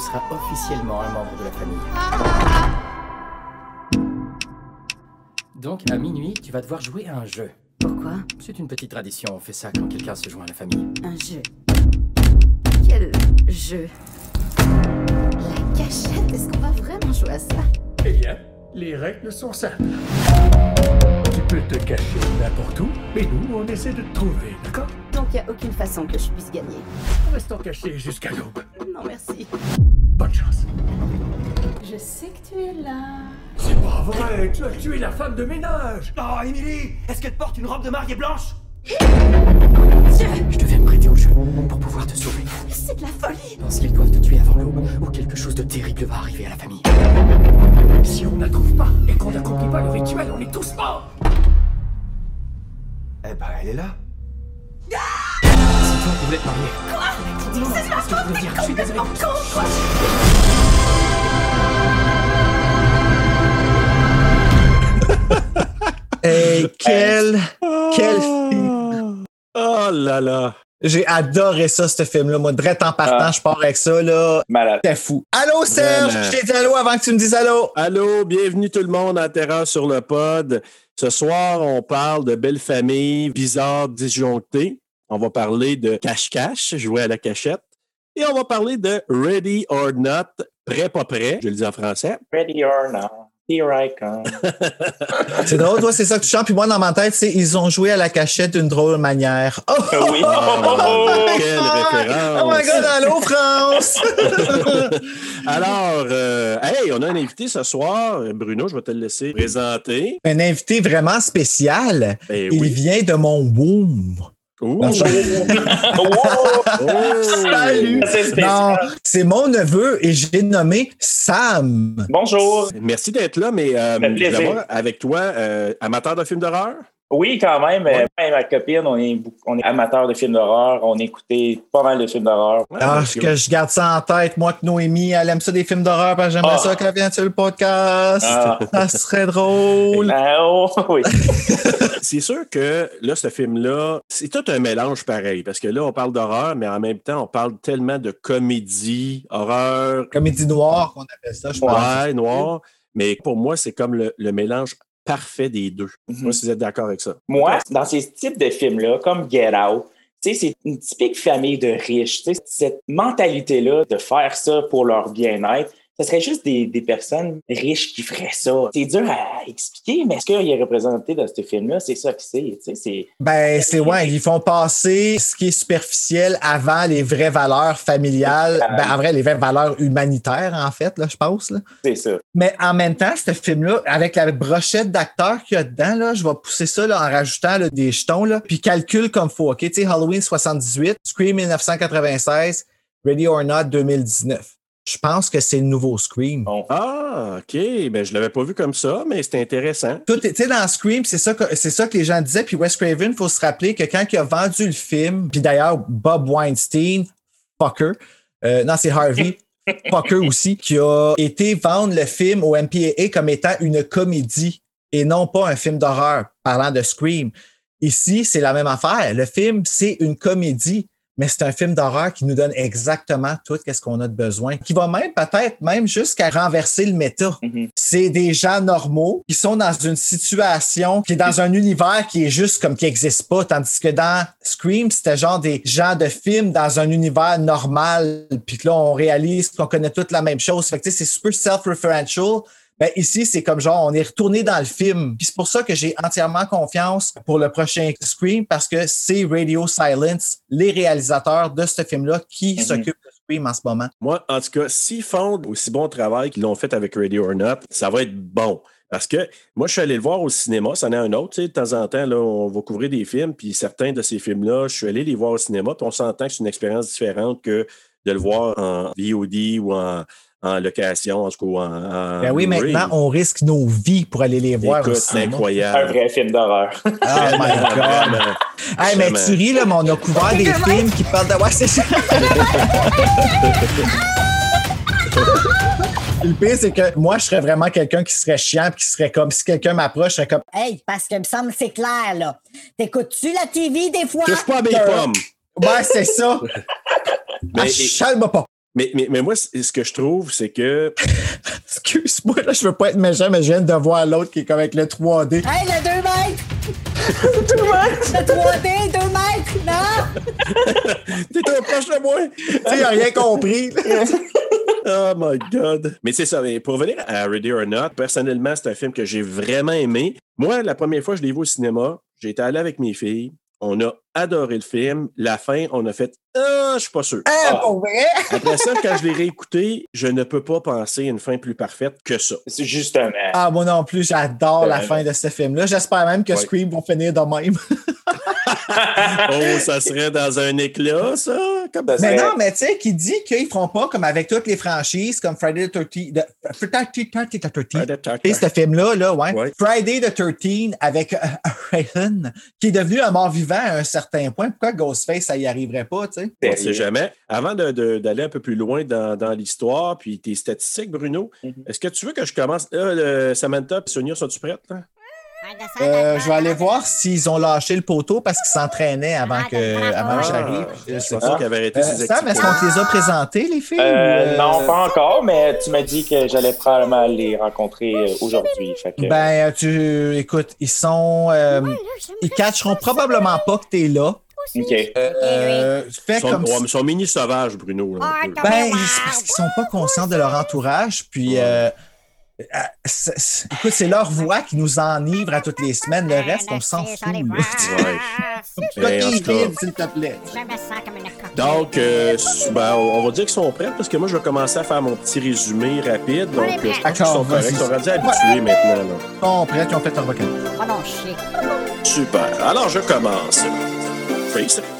Tu seras officiellement un membre de la famille. Donc, à minuit, tu vas devoir jouer à un jeu. Pourquoi? C'est une petite tradition, on fait ça quand quelqu'un se joint à la famille. Un jeu. Quel jeu? La cachette Est-ce qu'on va vraiment jouer à ça? Eh bien, les règles sont simples. Tu peux te cacher n'importe où, mais nous, on essaie de te trouver, d'accord? Donc il n'y a aucune façon que je puisse gagner. Restons cachés jusqu'à l'aube. Non, merci. Bonne chance. Je sais que tu es là. C'est pas vrai, tu as tué la femme de ménage. Oh, Emily Est-ce qu'elle porte une robe de mariée blanche? Je devais me prêter au jeu pour pouvoir te sauver. C'est de la folie Pense qu'ils doivent te tuer avant l'aube, ou quelque chose de terrible va arriver à la famille. Si on ne la trouve pas et qu'on n'accomplit pas le rituel, on est tous morts. Eh ben, elle est là. C'est toi qui voulais te marier. Quoi c'est ce que je voulais dire. Je suis désolé. Hey, quel, quel film! Oh là là! J'ai adoré ça, ce film-là. Moi, direct en partant, Ah. je pars avec ça, là. Malade. C'était fou. Allô, Serge! Je t'ai dit allô avant que tu me dises allô. Allô, bienvenue tout le monde à Terreur sur le pod. Ce soir, on parle de belles familles bizarres disjonctées. On va parler de cache-cache, jouer à la cachette. Et on va parler de Ready or Not, prêt pas prêt. Je le dis en français. Ready or not, here I come. C'est drôle, toi, c'est ça que tu chantes. Puis moi, dans ma tête, c'est ils ont joué à la cachette d'une drôle manière. Oh! oui. Quelle référence! Oh my God, allô, France! Alors, euh, hey, on a un invité ce soir. Bruno, je vais te le laisser présenter. Un invité vraiment spécial. Ben Il oui. vient de mon womb. Non, Oh. Salut! C'est spécial. Non, c'est mon neveu et j'ai nommé Sam. Bonjour. Merci d'être là, mais euh, avec toi, euh, amateur de films d'horreur? Oui, quand même. moi et ma copine, on est, on est amateurs de films d'horreur. On écoutait pas mal de films d'horreur. Ouais, Ah, parce que- je garde ça en tête, moi, que Noémie, elle aime ça des films d'horreur, parce que j'aimerais Ah. ça qu'elle vienne sur le podcast. Ah. Ça serait drôle. Ah, oh, oui. C'est sûr que là, ce film-là, c'est tout un mélange pareil, parce que là, on parle d'horreur, mais en même temps, on parle tellement de comédie, horreur, Comédie noire, qu'on appelle ça, je pense. ouais, noir. Mais pour moi, c'est comme le, le mélange parfait des deux. Mhm. Moi, si vous êtes d'accord avec ça. Moi, dans ces types de films-là, comme Get Out, c'est une typique famille de riches. Cette mentalité-là de faire ça pour leur bien-être, ce serait juste des, des personnes riches qui feraient ça. C'est dur à expliquer, mais ce qu'il est représenté dans ce film-là, c'est ça que c'est. C'est Ben, c'est ouais, ils font passer ce qui est superficiel avant les vraies valeurs familiales. Ben, en vrai, les vraies valeurs humanitaires, en fait, là, je pense. Là. c'est ça. Mais en même temps, ce film-là, avec la brochette d'acteurs qu'il y a dedans, là, je vais pousser ça là, en rajoutant là, des jetons, là, puis calcule comme faut. OK? Tu sais, Halloween 78, Scream 1996, Ready or Not 2019. Je pense que c'est le nouveau Scream. Bon. Ah, OK. Ben, je l'avais pas vu comme ça, mais c'est intéressant. Tout est- tu sais, dans Scream, c'est ça, que, c'est ça que les gens disaient. Puis Wes Craven, il faut se rappeler que quand il a vendu le film, puis d'ailleurs, Bob Weinstein, fucker, euh, non, c'est Harvey, fucker aussi, qui a été vendre le film au MPAA comme étant une comédie et non pas un film d'horreur, parlant de Scream. Ici, c'est la même affaire. Le film, c'est une comédie. Mais c'est un film d'horreur qui nous donne exactement tout ce qu'on a de besoin, qui va même peut-être même jusqu'à renverser le méta. Mhm. C'est des gens normaux qui sont dans une situation qui est dans un univers qui est juste comme qui n'existe pas, tandis que dans Scream, c'était genre des gens de film dans un univers normal, puis que là, on réalise qu'on connaît toutes la même chose. Fait que, c'est super self-referential. Ben, ici, c'est comme genre, on est retourné dans le film. Puis c'est pour ça que j'ai entièrement confiance pour le prochain Scream parce que c'est Radio Silence, les réalisateurs de ce film-là, qui Mhm. s'occupent de Scream en ce moment. Moi, en tout cas, s'ils font aussi bon travail qu'ils l'ont fait avec Radio or Not, ça va être bon. Parce que moi, je suis allé le voir au cinéma, c'en est un autre. tu sais, De temps en temps, là, on va couvrir des films, puis certains de ces films-là, je suis allé les voir au cinéma, puis on s'entend que c'est une expérience différente que de le voir en VOD ou en, en location, en tout cas, ou en, en Ben oui, maintenant, on risque nos vies pour aller les voir c'est cinéma. Un incroyable. vrai film d'horreur. Oh my God! Hey, mais tu ris, là, mais on a couvert des films qui parlent de. Ouais, c'est ça. Le pire, c'est que moi, je serais vraiment quelqu'un qui serait chiant puis qui serait comme si quelqu'un m'approche, je serais comme Hey, parce que me semble que c'est clair, là. T'écoutes-tu la TV des fois? Touche pas à mes pommes. Ouais, c'est ça. Mais- Ah, Chale-moi pas. Mais, mais, mais moi, ce que je trouve, c'est que Excuse-moi, là, je veux pas être méchant, mais je viens de voir l'autre qui est comme avec le 3D. Hey, le 2 mètres! le 3D, 2 mètres! Non! t'es trop proche de moi. Tu sais, il a rien compris. Oh my God. Mais c'est ça. Mais pour revenir à Ready or Not, personnellement, c'est un film que j'ai vraiment aimé. Moi, la première fois que je l'ai vu au cinéma, j'ai été allé avec mes filles. On a adoré le film. La fin, on a fait Ah, je suis pas sûr. Hein, pour vrai? Après ça, quand je l'ai réécouté, je ne peux pas penser à une fin plus parfaite que ça. C'est justement. Ah, moi non plus, j'adore la fin de ce film-là. J'espère même que Ouais. Scream va finir de même. Oh, ça serait dans un éclat, ça? Comme Mais serait- non, mais tu sais, qui dit qu'ils feront pas comme avec toutes les franchises, comme Friday the 13th. de- Friday the 13th. Et ce film-là, là, ouais. Ouais. Friday the 13 avec euh, Raylan, qui est devenu un mort-vivant à un certain point. Pourquoi Ghostface, ça y arriverait pas, tu sais? On ne sait jamais. Avant d'aller un peu plus loin dans, dans l'histoire, puis tes statistiques, Bruno, Mhm. est-ce que tu veux que je commence? Là, le- Samantha et Sonia, sont-tu prêtes? Là? Euh, je vais aller voir s'ils ont lâché le poteau parce qu'ils s'entraînaient avant que, avant que Ah, j'arrive. je sais pas. qu'il avait arrêté Euh, ses Sam, est-ce qu'on te les a présentés, les filles? Euh, non, pas encore, mais tu m'as dit que j'allais probablement les rencontrer aujourd'hui. Que, Ben, tu, écoute, ils sont, euh, ils catcheront probablement pas que t'es là. OK. Euh, Ils sont, comme ouais, si- mais ils sont mini sauvages, Bruno. là, peu. Ben, parce qu'ils sont pas conscients de leur entourage, puis euh, euh, écoute, c'est leur voix qui nous enivre à toutes les semaines. Le reste, on s'en fout. Ben, s'il te plaît. Donc, euh, ben, on va dire qu'ils sont prêts parce que moi, je vais commencer à faire mon petit résumé rapide. Donc, euh, je pense qu'ils sont corrects. Ils sont rendus habitués maintenant. là. Bon, prêts, ils ont fait un recueil. Oh non, chier. Super. Alors, je commence.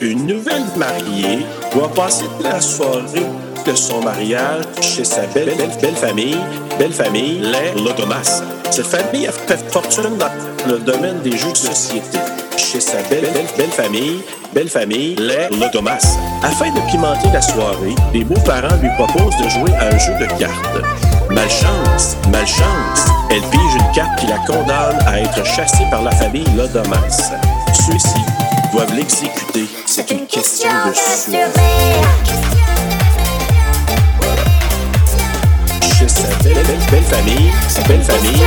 Une nouvelle mariée, doit passer la soirée de son mariage chez sa belle, belle, belle famille, belle famille, les Lodomas. Cette famille a fait fortune dans le domaine des jeux de société. Chez sa belle, belle, belle famille, belle famille, les Lodomas. Afin de pimenter la soirée, les beaux-parents lui proposent de jouer à un jeu de cartes. Malchance, malchance, elle pige une carte qui la condamne à être chassée par la famille Lodomas. Ceux-ci doivent l'exécuter. C'est une question de survie. Chez sa belle, belle, belle famille, belle famille,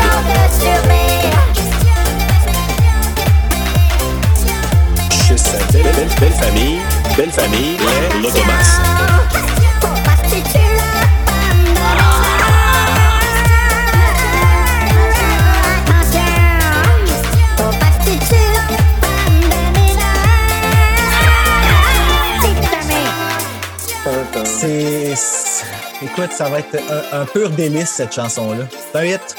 chez sa belle, belle, belle famille, belle famille, les Lodomas. C'est. Écoute, ça va être un, un pur délice, cette chanson-là. C'est un hit.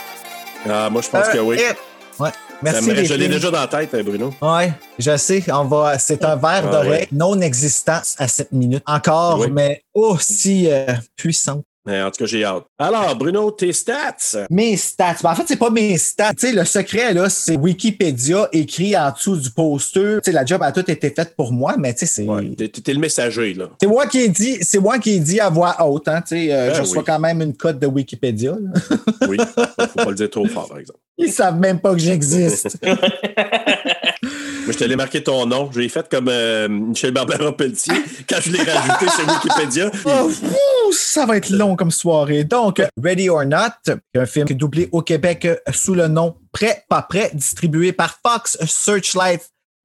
Ah, moi, je pense que oui. hit. Ouais. Merci. je l'ai déjà dans la tête, hein, Bruno. Ouais, je sais, on va. C'est un verre Ah d'oreille ouais. non existant à 7 minutes. Encore, Oui. mais aussi euh, puissant. Mais en tout cas, j'ai hâte. Alors, Bruno, tes stats? Mes stats. Ben, en fait, c'est pas mes stats. Tu sais, le secret, là, c'est Wikipédia écrit en dessous du poster. Tu sais, la job a tout été faite pour moi, mais tu sais, c'est. Ouais, t'es, le messager, là. C'est moi qui ai dit, c'est moi qui ai dit à voix haute, hein, tu sais, euh, Ben je reçois oui. quand même une cote de Wikipédia. là. Oui. Faut pas le dire trop fort, par exemple. Ils savent même pas que j'existe. Je te l'ai marqué ton nom. J'ai fait comme euh, Michel Barbara Pelletier quand je l'ai rajouté sur Wikipédia. Oh, ça va être long comme soirée. Donc, Ready or Not, un film qui est doublé au Québec sous le nom Prêt, pas prêt, distribué par Fox Searchlight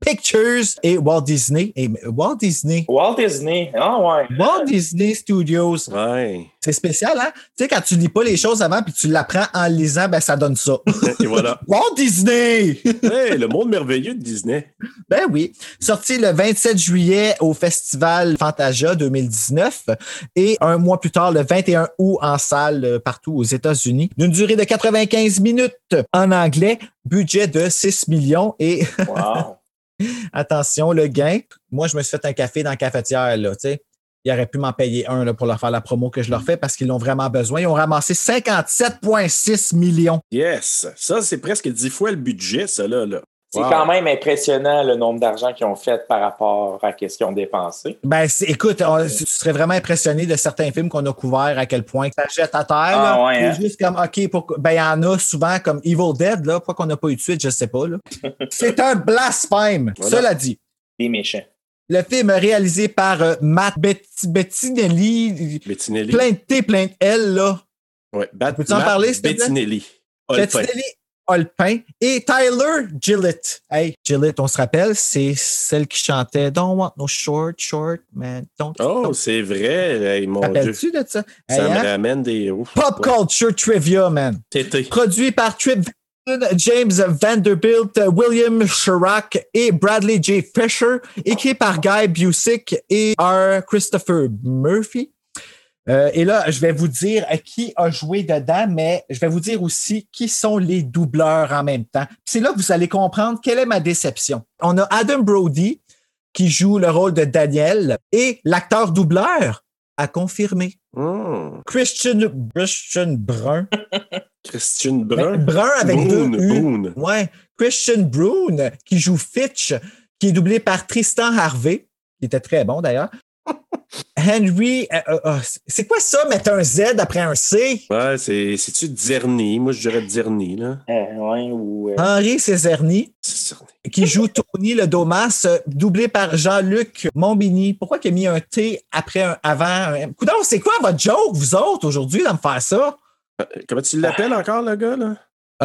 Pictures et Walt Disney. Et Walt Disney. Walt Disney. Ah ouais. Walt Disney Studios. Ouais. C'est spécial, hein? Tu sais, quand tu lis pas les choses avant puis tu l'apprends en lisant, ben ça donne ça. Et voilà. Walt Disney! Hey, le monde merveilleux de Disney. Ben oui. Sorti le 27 juillet au Festival Fantasia 2019 et un mois plus tard, le 21 août, en salle euh, partout aux États-Unis. D'une durée de 95 minutes en anglais, budget de 6 millions et Wow. Attention, le gain. Moi, je me suis fait un café dans la cafetière, là, tu sais. Ils auraient pu m'en payer un là, pour leur faire la promo que je leur fais parce qu'ils l'ont vraiment besoin. Ils ont ramassé 57,6 millions. Yes. Ça, c'est presque dix fois le budget, ça, là. là. C'est Wow. quand même impressionnant le nombre d'argent qu'ils ont fait par rapport à ce qu'ils ont dépensé. Ben, écoute, on- tu serais vraiment impressionné de certains films qu'on a couverts à quel point ça jette à terre. Ah ouais, hein? juste comme, OK, pour- ben, il y en a souvent comme Evil Dead, là. Pourquoi qu'on n'a pas eu de suite, je sais pas, là. c'est un blasphème. Voilà. Cela dit. Des méchants. Le film est réalisé par euh, Matt Bet- Bettinelli. Bettinelli. Plein de T, plein de L, là. Ouais. Bat- Peux-tu en Matt parler, s'il te plaît? Bettinelli. Bettinelli Olpin et Tyler Gillett. Hey, Gillett, on se rappelle, c'est celle qui chantait Don't want no short, short, man. Don't. Oh, don't. c'est vrai. Hey, mon Dieu. Rappelles-tu de ça? Ça Hey, me hein? ramène des. Ouf. Pop Ouais. Culture Trivia, man. Tété. Produit par Trip James Vanderbilt, William Chirac et Bradley J. Fisher, écrit par Guy Busick et R. Christopher Murphy. Euh, et là, je vais vous dire euh, qui a joué dedans, mais je vais vous dire aussi qui sont les doubleurs en même temps. C'est là que vous allez comprendre quelle est ma déception. On a Adam Brody qui joue le rôle de Daniel et l'acteur doubleur a confirmé. Hmm. Christian, Christian Brun. Christian Ben, Brun. Brun avec Boone, deux U. Boone. Ouais. Christian Brune, qui joue Fitch, qui est doublé par Tristan Harvey, qui était très bon d'ailleurs. Henry, euh, euh, euh, c'est quoi ça, mettre un Z après un C? Ouais, c'est, c'est-tu Dzerny? Moi, je dirais Dzerny, là. Euh, ouais, ou, euh, Henri cerné. qui joue Tony le Domas, doublé par Jean-Luc Montbini. Pourquoi il a mis un T après un avant? Un... Coudonc, c'est quoi votre joke, vous autres, aujourd'hui, de me faire ça? Euh, Comment tu l'appelles encore, le gars, là?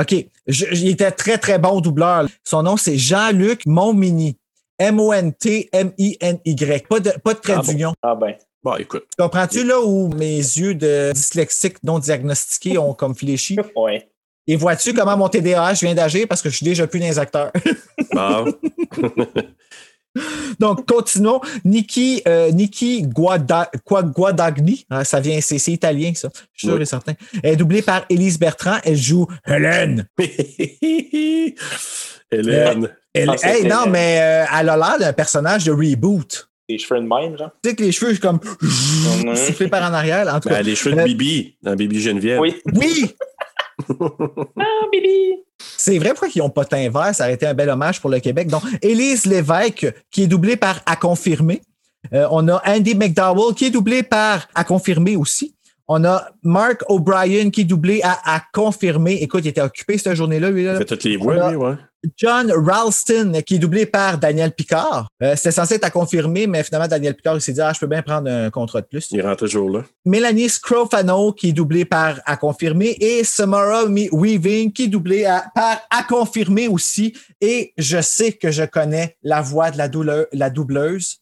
OK. Je- il était très, très bon doubleur. Son nom, c'est Jean-Luc Montmini. M-O-N-T-M-I-N-Y. Pas de, pas de trait Ah bon? d'union. Ah ben. Bon, écoute. Tu Comprends-tu là où mes yeux de dyslexique non diagnostiqués ont comme fléchi? Ouais. Et vois-tu comment mon TDAH vient d'agir? Parce que je suis déjà plus dans les acteurs? Bon. Donc, continuons. Nikki, euh, Nikki Guada, Guadagni, hein, ça vient, c'est c'est italien, ça. Je suis sûr Oui. et certain. Elle est doublée par Élise Bertrand. Elle joue Hélène. Hélène. Elle- Ah, hey, non, mais euh, elle a l'air d'un personnage de reboot. Des cheveux de même, genre? Tu sais que les cheveux, comme Mhm. soufflés par en arrière. En tout Ben, cas, les cheveux de Euh, Bibi, dans Bibi Geneviève. Oui. oui, Ah, Bibi! c'est vrai pourquoi ils n'ont pas teint vert? Ça aurait été un bel hommage pour le Québec. Donc, Élise Lévesque, qui est doublée par À confirmer. Euh, on a Andy McDowell, qui est doublé par À confirmer aussi. On a Mark O'Brien, qui est doublé à À confirmer. Écoute, il était occupé cette journée-là, lui. Il Là. fait toutes les voix, lui, ouais. John Ralston, qui est doublé par Daniel Picard. Euh, C'était censé être à confirmer, mais finalement, Daniel Picard, s'est dit, ah, je peux bien prendre un contrat de plus. Il rentre toujours là. Mélanie Scrofano, qui est doublée par à confirmer, et Samara Weaving, qui est doublée à- par à confirmer aussi. Et je sais que je connais la voix de la, douleur- la doubleuse.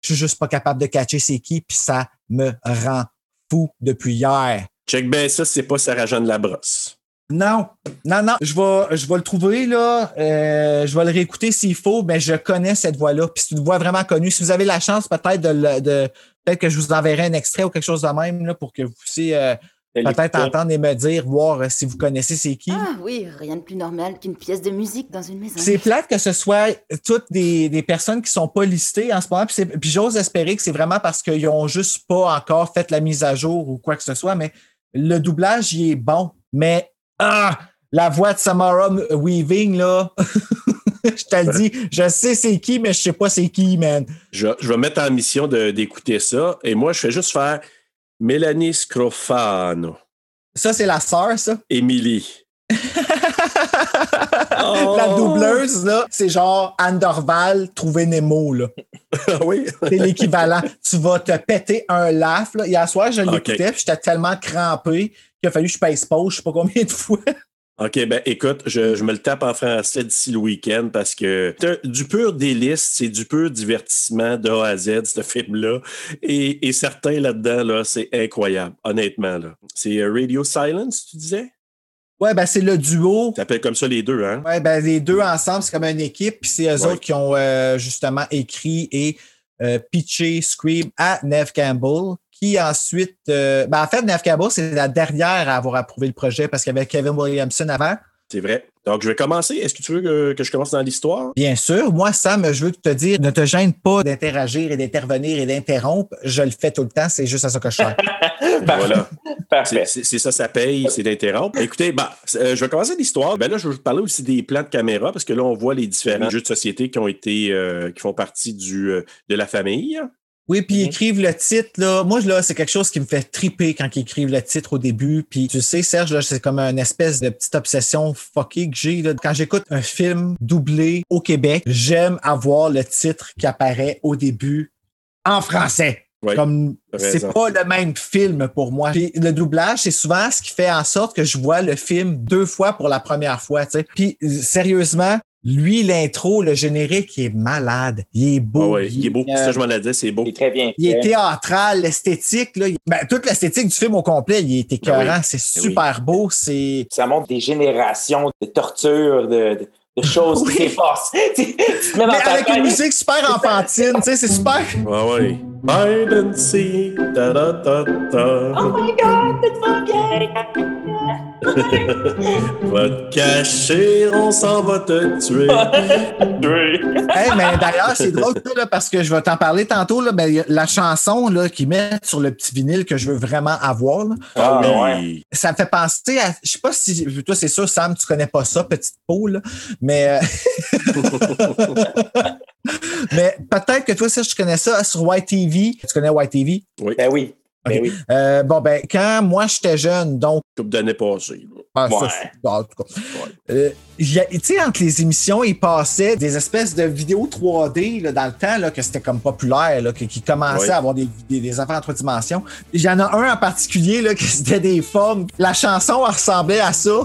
Je suis juste pas capable de catcher c'est qui, puis ça me rend fou depuis hier. Check ben ça, c'est pas Sarah-Jeanne Labrosse. Non, non, non, je vais, je vais le trouver, là. Euh, je vais le réécouter s'il faut, mais je connais cette voix-là. Puis c'est une voix vraiment connue. Si vous avez la chance, peut-être de, le- de peut-être que je vous enverrai un extrait ou quelque chose de même, là, pour que vous puissiez euh, peut-être entendre et me dire, voir euh, si vous connaissez c'est qui. Ah oui, rien de plus normal qu'une pièce de musique dans une maison. C'est plate que ce soit toutes des, des personnes qui sont pas listées en ce moment. Puis, c'est- puis j'ose espérer que c'est vraiment parce qu'ils ont juste pas encore fait la mise à jour ou quoi que ce soit. Mais le doublage, il est bon. Mais ah, la voix de Samara Weaving, là, je te le dis, je sais c'est qui, mais je sais pas c'est qui, man. Je, je vais mettre en mission d'écouter ça. Et moi, je fais juste faire Mélanie Scrofano. Ça, c'est la sœur, ça? Émilie. La doubleuse, là, c'est genre Anne Dorval, trouver Nemo, là. Ah oui? C'est l'équivalent. tu vas te péter un laugh, là. Hier soir, je l'écoutais, puis j'étais tellement crampé qu'il a fallu que je pèse pause, je sais pas combien de fois. OK, ben écoute, je, je me le tape en français d'ici le week-end parce que du pur délice, c'est du pur divertissement de A à Z, ce film-là. Et, et certains là-dedans, là, c'est incroyable, honnêtement. Là. C'est euh, Radio Silence, tu disais? Ouais, ben c'est le duo. Ça s'appelle comme ça les deux, hein? Ouais, ben les deux ensemble, c'est comme une équipe, puis c'est eux Ouais. autres qui ont euh, justement écrit et euh, pitché Scream à Neve Campbell, qui ensuite. euh, ben en fait, Neve Campbell, c'est la dernière à avoir approuvé le projet parce qu'il y avait Kevin Williamson avant. C'est vrai. Donc, je vais commencer. Est-ce que tu veux que, que je commence dans l'histoire? Bien sûr, moi, Sam, je veux te dire, ne te gêne pas d'interagir et d'intervenir et d'interrompre. Je le fais tout le temps, c'est juste à ça que je sers. Voilà. Parfait. C'est c'est ça, ça paye, c'est d'interrompre. Écoutez, bah, euh, je vais commencer l'histoire. Ben là, je vais vous parler aussi des plans de caméra parce que là, on voit les différents jeux de société qui ont été, euh, qui font partie du, euh, de la famille. Oui, puis ils Mhm. écrivent le titre, là. Moi, là, c'est quelque chose qui me fait triper quand ils écrivent le titre au début. Puis tu sais, Serge, là, c'est comme une espèce de petite obsession fuckée que j'ai. Quand j'écoute un film doublé au Québec, j'aime avoir le titre qui apparaît au début en français. Ouais, Comme c'est pas le même film pour moi. Puis le doublage, c'est souvent ce qui fait en sorte que je vois le film deux fois pour la première fois. tu sais. Puis sérieusement, lui, l'intro, le générique, il est malade. Il est Ah beau. ouais, il est beau. euh, Ça, je m'en ai dit, c'est beau. C'est très bien. il est théâtral, l'esthétique, là. il- Ben, toute l'esthétique du film au complet, il est écœurant. Ben oui. C'est Ben super beau. C'est. Ça montre des générations de tortures, de, de, de choses Oui. qui s'effacent. tu tu te mets dans Mais avec une tête. musique super enfantine, tu sais, c'est super. Ah. Hide and seek, ta da ta ta. Oh my god, pas bien. Va te cacher, on s'en va te tuer. Hey, mais d'ailleurs, c'est drôle ça, là, parce que je vais t'en parler tantôt. Là, ben, la chanson là, qu'ils mettent sur le petit vinyle que je veux vraiment avoir, là, Ah, oui. ouais. ça me fait penser à. Je sais pas si. Toi, c'est sûr, Sam, tu connais pas ça, petite peau, là, mais. euh, mais peut-être que toi, Serge, tu connais ça sur YTV. Tu connais YTV? Ben oui. Ben oui. Euh, bon, ben, quand moi j'étais jeune, donc. Coupe d'années passées. ah, Ouais. c'est- en tout cas. Euh, y a- tu sais, entre les émissions, ils passaient des espèces de vidéos 3D là, dans le temps, là, que c'était comme populaire, là, que- qui commençaient Ouais. à avoir des, des, des affaires en trois dimensions. Il y en a un en particulier, là, qui c'était des formes. La chanson, ressemblait à ça.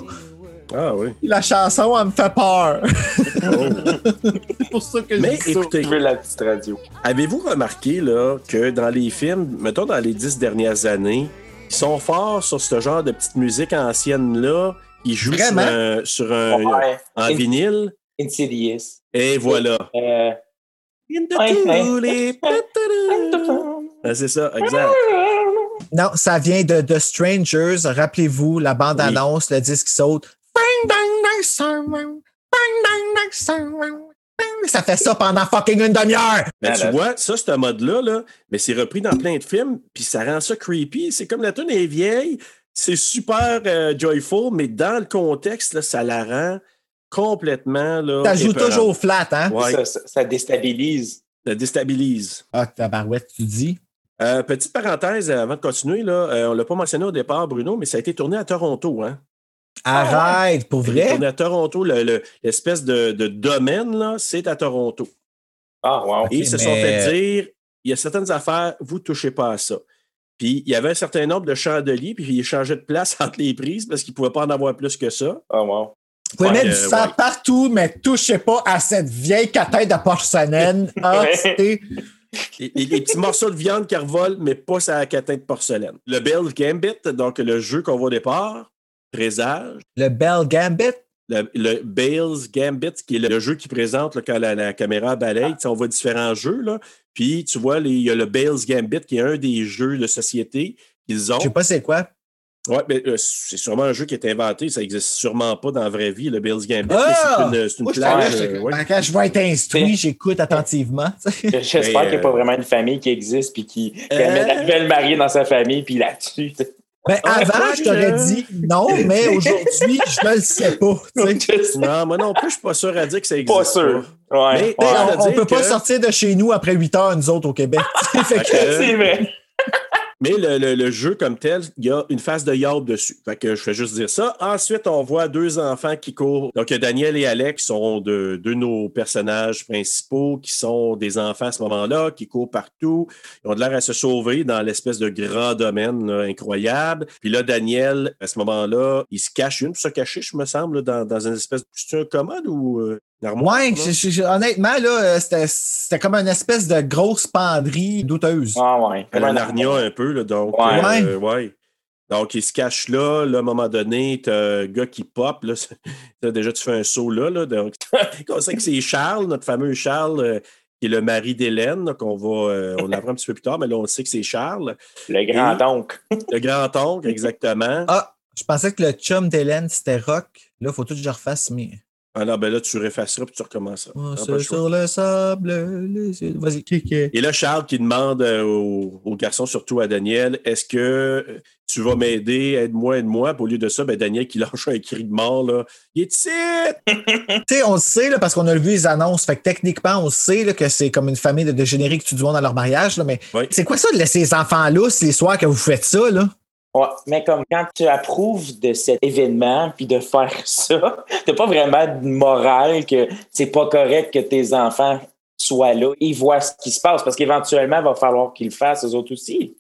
Ah oui. La chanson, elle me fait peur. c'est pour ça que je Mais ça. Je veux la petite radio. Avez-vous remarqué là, que dans les films, mettons dans les dix dernières années, ils sont forts sur ce genre de petite musique ancienne-là? Ils jouent sur un, sur un- Ouais. en In- vinyle? Insidious. Et voilà. Euh. Ah, C'est ça, exact. Non, ça vient de The Strangers. Rappelez-vous, la bande-annonce, le disque qui saute. Ça fait ça pendant fucking une demi-heure. Mais tu vois, ça, ce mode-là, là, mais c'est repris dans plein de films, puis ça rend ça creepy. C'est comme la tune est vieille, c'est super euh, joyful, mais dans le contexte, là, ça la rend complètement. Là, Ça joue toujours flat, hein? Ouais, ça, ça- ça déstabilise. ça déstabilise. Ah, tabarouette, tu dis? Euh, petite parenthèse euh, avant de continuer, là, euh, on ne l'a pas mentionné au départ, Bruno, mais ça a été tourné à Toronto. Hein? Arrête, pour vrai? tourné à Toronto. le- le- L'espèce de, de domaine, là, c'est à Toronto. Ah, wow. Et ils se mais- sont fait dire il y a certaines affaires, vous ne touchez pas à ça. Puis il y avait un certain nombre de chandeliers, puis ils changeaient de place entre les prises parce qu'ils ne pouvaient pas en avoir plus que ça. Ah, wow. Vous pouvez Ouais, mettre euh, du sang ouais. partout, mais touchez pas à cette vieille catin de porcelaine. Ah, les- les petits morceaux de viande qui revolent, mais pas sa catin de porcelaine. Le Bell Gambit, donc le jeu qu'on voit au départ, présage. le Bell Gambit? Le, le Bale's Gambit, qui est le, le jeu qui présente là, quand la, la caméra balaye. Tu sais, On voit différents jeux. Là. Puis, tu vois, les- il y a le Bale's Gambit, qui est un des jeux de société qu'ils ont. Je sais pas c'est quoi. Oui, mais euh, c'est sûrement un jeu qui est inventé. Ça n'existe sûrement pas dans la vraie vie, le Bale's Gambit. Ah! c'est une, une plage, euh, ouais. Ben, Quand je vais être instruit, j'écoute attentivement. J'espère qu'il n'y a pas euh, vraiment une famille qui existe puis qui, qui Euh. met la nouvelle mariée dans sa famille puis la tue. Ben, Ah, avant, je t'aurais dit non, mais aujourd'hui, je ne le sais pas. Non, moi non plus, je suis pas sûr à dire que ça existe. Pas sûr. Ouais. Mais- Ouais. Ben, on, dire peut pas sortir de chez nous après 8 heures, nous autres, au Québec. C'est vrai. Mais le, jeu comme tel, il y a une face de Yob dessus. Fait que je fais juste dire ça. Ensuite, on voit deux enfants qui courent. Donc, Daniel et Alex sont de, de nos personnages principaux, qui sont des enfants à ce moment-là, qui courent partout. Ils ont de l'air à se sauver dans l'espèce de grand domaine incroyable. Puis là, Daniel, à ce moment-là, il se cache une se cacher, je me semble, dans, une espèce de. C'est un commode ou euh? Ouais, je- je- honnêtement, là, euh, c'était c'était comme une espèce de grosse penderie douteuse. Ah ouais. À la Narnia un peu, là, donc. Ouais. euh, ouais. Donc, il se cache là. Là, à un moment donné, t'as un gars qui pop. Là, déjà, tu fais un saut là. là donc, on sait que c'est Charles, notre fameux Charles, euh, qui est le mari d'Hélène, qu'on va. euh, on l'apprend un petit peu plus tard, mais là, on sait que c'est Charles. Le grand-oncle. Le grand-oncle, exactement. Ah, je pensais que le chum d'Hélène, c'était Rock. Là, il faut tout que je refasse, mais. Alors, ben là, tu réfasseras puis tu recommenceras. Choix. sur le sable. les Vas-y, kick. Et là, Charles qui demande euh, au, au garçon, surtout à Daniel, est-ce que euh, tu vas m'aider, aide-moi, aide-moi? Puis Au lieu de ça, ben, Daniel qui lâche un cri de mort, là. Il est ici! Tu sais, on le sait, là, parce qu'on a vu les annonces. Fait que techniquement, on sait là, que c'est comme une famille de dégénérés qui tuent du monde dans leur mariage. Là, mais Oui. c'est quoi ça de laisser les enfants lousses les soirs que vous faites ça? Là? Ouais, mais comme quand tu approuves de cet événement puis de faire ça, t'as pas vraiment de morale que c'est pas correct que tes enfants soient là. Ils voient ce qui se passe parce qu'éventuellement, il va falloir qu'ils le fassent eux autres aussi.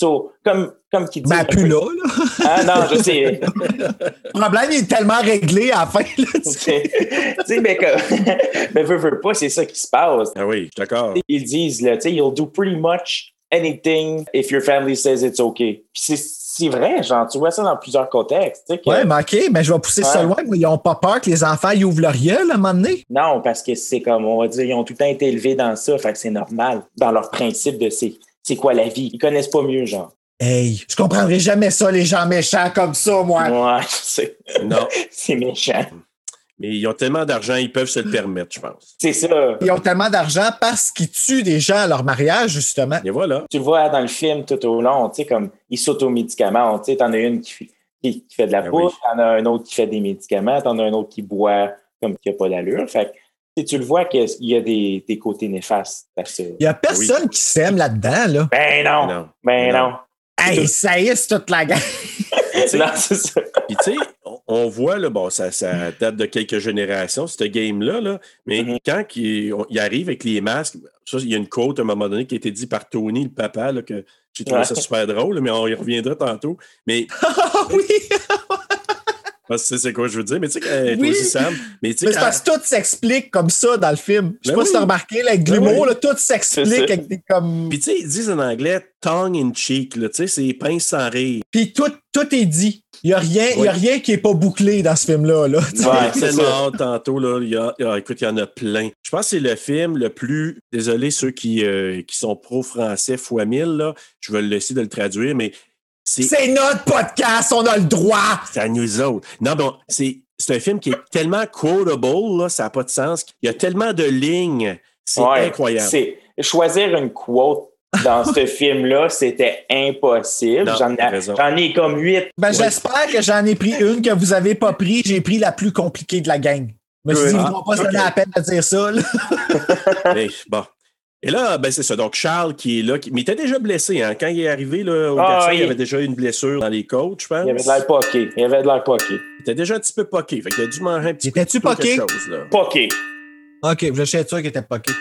So, comme, comme qui dit. Ben, plus là. là. Ah non, je sais. Le problème est tellement réglé à la fin. Là, tu sais. mais comme. mais veux, veux pas, c'est ça qui se passe. Ah oui, d'accord. Ils disent, là, tu sais, you'll do pretty much anything if your family says it's okay. Puis c'est, c'est vrai, genre, tu vois ça dans plusieurs contextes. tu sais, que- Ouais, mais OK, mais je vais pousser ça loin. Moi, ils n'ont pas peur que les enfants ils ouvrent leur gueule à un moment donné. Non, parce que c'est comme, on va dire, ils ont tout le temps été élevés dans ça, fait que c'est normal, dans leur principe de c'est, c'est quoi la vie. Ils connaissent pas mieux, genre. Hey, je comprendrai jamais ça, les gens méchants comme ça, moi. Ouais, je sais. Non, C'est méchant. Mais ils ont tellement d'argent, ils peuvent se le permettre, je pense. C'est ça. Ils ont tellement d'argent parce qu'ils tuent des gens à leur mariage, justement. Et voilà. Tu le vois dans le film tout au long, tu sais, comme, ils s'automédicamentent. Tu sais, t'en as une qui, fait- qui, qui fait de la Ah poudre, t'en as un autre qui fait des médicaments, t'en as un autre qui boit comme qui a pas d'allure. Fait que, tu sais, tu le vois qu'il y a des, des côtés néfastes à ça. Il n'y a personne qui s'aime là-dedans, là. Ben non! Non. Ben Non. non! Hey, ça y est, toute la gang. non, c'est ça. Puis, tu sais, on, voit, là, bon, ça, ça date de quelques générations, cette game-là, là, mais Mhm. quand il, on- il arrive avec les masques, ça, il y a une quote à un moment donné qui a été dit par Tony, le papa, là, que j'ai trouvé Ouais. ça super drôle, mais on y reviendra tantôt. Mais, Ah oui! parce que tu sais c'est quoi je veux dire, mais tu sais, toi Oui. aussi, Sam, mais tu sais, Mais quand- parce que tout s'explique comme ça dans le film. Je sais Ben pas oui. si t'as remarqué, là, avec Ben l'humour, oui. tout s'explique avec des comme. Puis, tu sais, ils disent en anglais tongue in cheek, là, tu sais, c'est pince sans rire. Puis tout, tout est dit. Il n'y a, rien- il y a rien qui n'est pas bouclé dans ce film-là. Là. Ouais, J'ai c'est tellement tantôt, là. Il y a, ah, écoute, il y en a plein. Je pense que c'est le film le plus. Désolé, ceux qui, euh, qui sont pro-français fois mille, là. Je vais le laisser de le traduire, mais c'est notre podcast, on a le droit. c'est à nous autres. Non, bon, c'est c'est un film qui est tellement quotable, là, ça n'a pas de sens. Il y a tellement de lignes. C'est Ouais, incroyable. C'est, choisir une quote dans ce film-là, c'était impossible. J'en, ai, raison. j'en ai comme huit. Ben, Ouais. J'espère que j'en ai pris une que vous n'avez pas pris. J'ai pris la plus compliquée de la gang. Je me suis dit, ils ne Ah, vont pas se donner la peine de dire ça. là. Hey, bon. Et là, ben c'est ça. Donc, Charles qui est là, qui- mais il était déjà blessé. Hein? Quand il est arrivé là, au Ah, garçon, il il- avait déjà eu une blessure dans les côtes, je pense. Il avait de l'air poqué. Il avait de l'air poqué. Il était déjà un petit peu poqué. Fait qu'il a dû manger un petit peu de quelque chose, là. Poqué. OK, je suis sûr qu'il était poqué.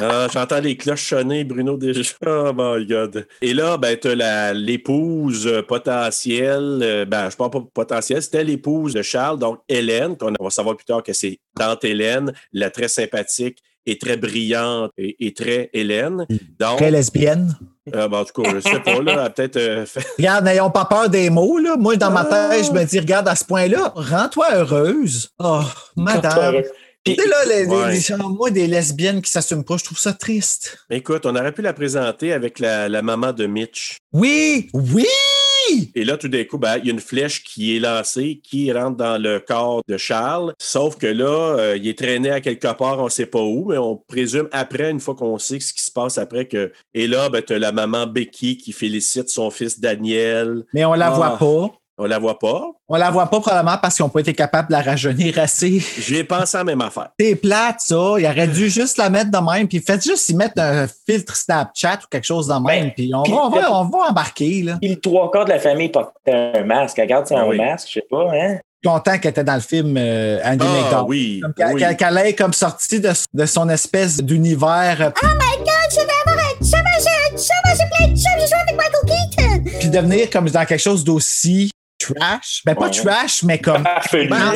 Ah, J'entends les cloches sonner, Bruno, déjà. Oh my God. Et là, ben, tu as l'épouse euh, potentielle. euh, ben, je parle pas potentielle, c'était l'épouse de Charles, donc Hélène, qu'on va savoir plus tard que c'est Tante Hélène, la très sympathique et très brillante et, et très Hélène. Donc, Très lesbienne. euh, ben, en tout cas, je sais pas, là, peut-être euh, fait- Regarde, n'ayons pas peur des mots. Là. Moi, dans ma Ah. tête, je me dis, regarde, à ce point-là, rends-toi heureuse. Oh, madame. Tu sais, là, les, Ouais. moi, des lesbiennes qui s'assument pas, je trouve ça triste. Écoute, on aurait pu la présenter avec la, la maman de Mitch. Oui, oui! Et là, tout d'un coup, ben, il y a une flèche qui est lancée, qui rentre dans le corps de Charles. Sauf que là, euh, il est traîné à quelque part, on ne sait pas où, mais on présume après, une fois qu'on sait ce qui se passe après, que. Et là, ben, tu as la maman Becky qui félicite son fils Daniel. Mais on la Ah. voit pas. On la voit pas. On la voit pas probablement parce qu'ils n'ont pas été capables de la rajeunir assez. J'ai pensé à la même affaire. C'est plate, ça. Il aurait dû juste la mettre de même. Puis faites juste y mettre un filtre Snapchat ou quelque chose de même. Ben, puis on, puis- va, on, va, on va embarquer. Là. Puis le trois quarts de la famille porte un masque. Regarde, c'est Ah un oui. masque, je sais pas, hein? Content qu'elle était dans le film euh, Andy Ah McDowell. oui. Qu'elle oui. qu'elle- qu'elle ait comme sorti de, de son espèce d'univers, euh, Oh my god, je vais avoir un chum, j'ai un chum, j'ai plein de chums, j'ai joué avec Michael Keaton! puis devenir comme dans quelque chose d'aussi trash? Ben, pas Ouais. trash, mais comme vraiment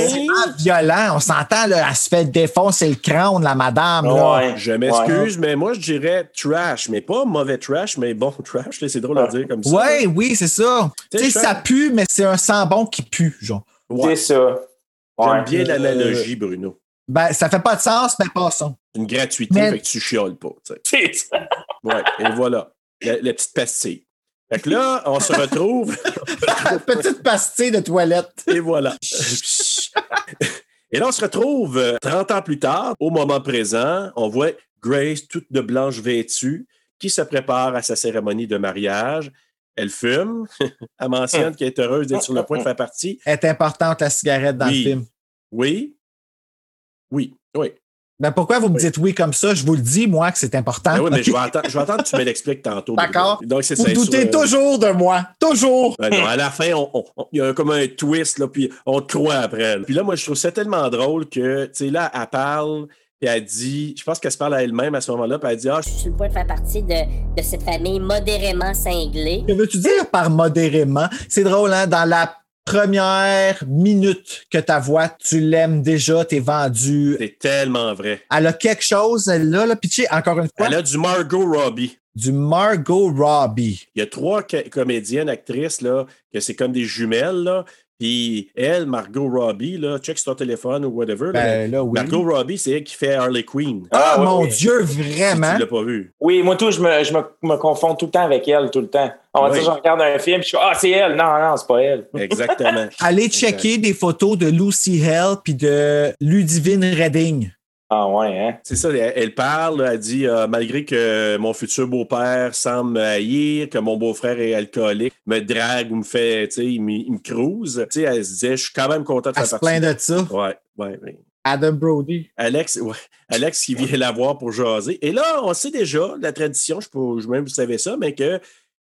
violent. On s'entend, là, elle se fait défoncer le crâne, la madame. Là. Ouais. Je m'excuse, mais moi, je dirais trash, mais pas mauvais trash, mais bon trash. là, C'est drôle à dire comme ça. Ouais, oui, c'est ça. Tu sais, ça pue, mais c'est un sang bon qui pue, genre. Ouais. C'est ça. J'aime bien l'analogie, Bruno. Ben, ça fait pas de sens, mais passons. Une gratuité, Mais- fait que tu chioles pas. tu sais. C'est ça. Ouais, et voilà. La, la petite pastille. Fait que là, on se retrouve. Petite pastille de toilette. Et voilà. Et là, on se retrouve euh, 30 ans plus tard, au moment présent. On voit Grace, toute de blanche vêtue, qui se prépare à sa cérémonie de mariage. Elle fume. Elle mentionne qu'elle est heureuse d'être sur le point de faire partie. est importante, la cigarette, dans Oui. le film. Oui. Oui. Oui. Ben, pourquoi vous me dites oui comme ça? Je vous le dis, moi, que c'est important. Ben oui, mais je vais, attendre, je vais attendre que tu me l'expliques tantôt. D'accord. Donc, c'est Vous ça. doutez sur, euh, toujours de moi. Toujours. Ben non, à la fin, il y a comme un twist, là, puis on te croit après. là. Puis là, moi, je trouve ça tellement drôle que, tu sais, là, elle parle, puis elle dit, je pense qu'elle se parle à elle-même à ce moment-là, puis elle dit, ah, Je suis sur le point de faire partie de, de cette famille modérément cinglée. Que veux-tu dire par modérément? C'est drôle, hein? Dans la première minute que ta voix, tu l'aimes déjà, t'es vendu. c'est tellement vrai. Elle a quelque chose, elle-là, là. Sais, encore une fois, Elle a du Margot Robbie. du Margot Robbie. Il y a trois comédiennes, actrices, là, que c'est comme des jumelles, là. Puis elle, Margot Robbie, là, check sur ton téléphone ou whatever. Ben, là, oui. Margot Robbie, c'est elle qui fait Harley Quinn. Ah, Ah, mon. Dieu, Si vraiment? tu l'as pas vu. Oui, moi, tout, je me, je me, me confonds tout le temps avec elle, tout le temps. On va Oui. dire, je regarde un film, je suis Ah, c'est elle. Non, non, c'est pas elle. Exactement. Allez checker des photos de Lucy Hell puis de Ludivine Redding. Ah, ouais, hein? C'est ça, elle, elle parle, elle dit euh, malgré que mon futur beau-père semble me haïr, que mon beau-frère est alcoolique, me drague ou me fait, tu sais, il, me- il me crouse, tu sais, elle se disait, je suis quand même content de Elle faire se partie. plaint de ça. Ouais, ouais, ouais. Adam Brody. Alex, ouais, Alex qui vient la voir pour jaser. Et là, on sait déjà, la tradition, je ne sais même si vous savez ça, mais que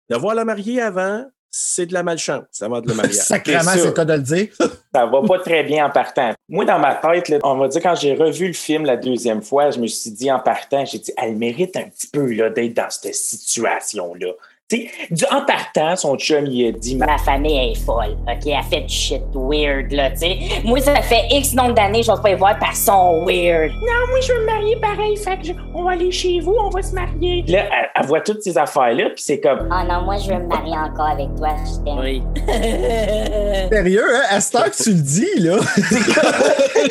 d'avoir la mariée avant, c'est de la malchance avant de le mariage. Sacrément, C'est le cas de le dire. Ça va pas très bien en partant. Moi, dans ma tête, là, on va dire, quand j'ai revu le film la deuxième fois, je me suis dit en partant, j'ai dit, elle mérite un petit peu d'être dans cette situation-là. Tu sais, du- en partant, son chum, il a dit, Ma famille est folle, OK? Elle fait du shit weird, là, tu sais. Moi, ça fait X nombre d'années, je vais pas y voir parce qu'ils sont weird. Non, moi, je veux me marier pareil. Fait que je- on va aller chez vous, on va se marier. Là, elle, elle voit toutes ces affaires-là, puis c'est comme. Ah non, moi, je veux me marier encore avec toi, je t'aime. Oui. Sérieux, hein? À ce temps que tu le dis, là.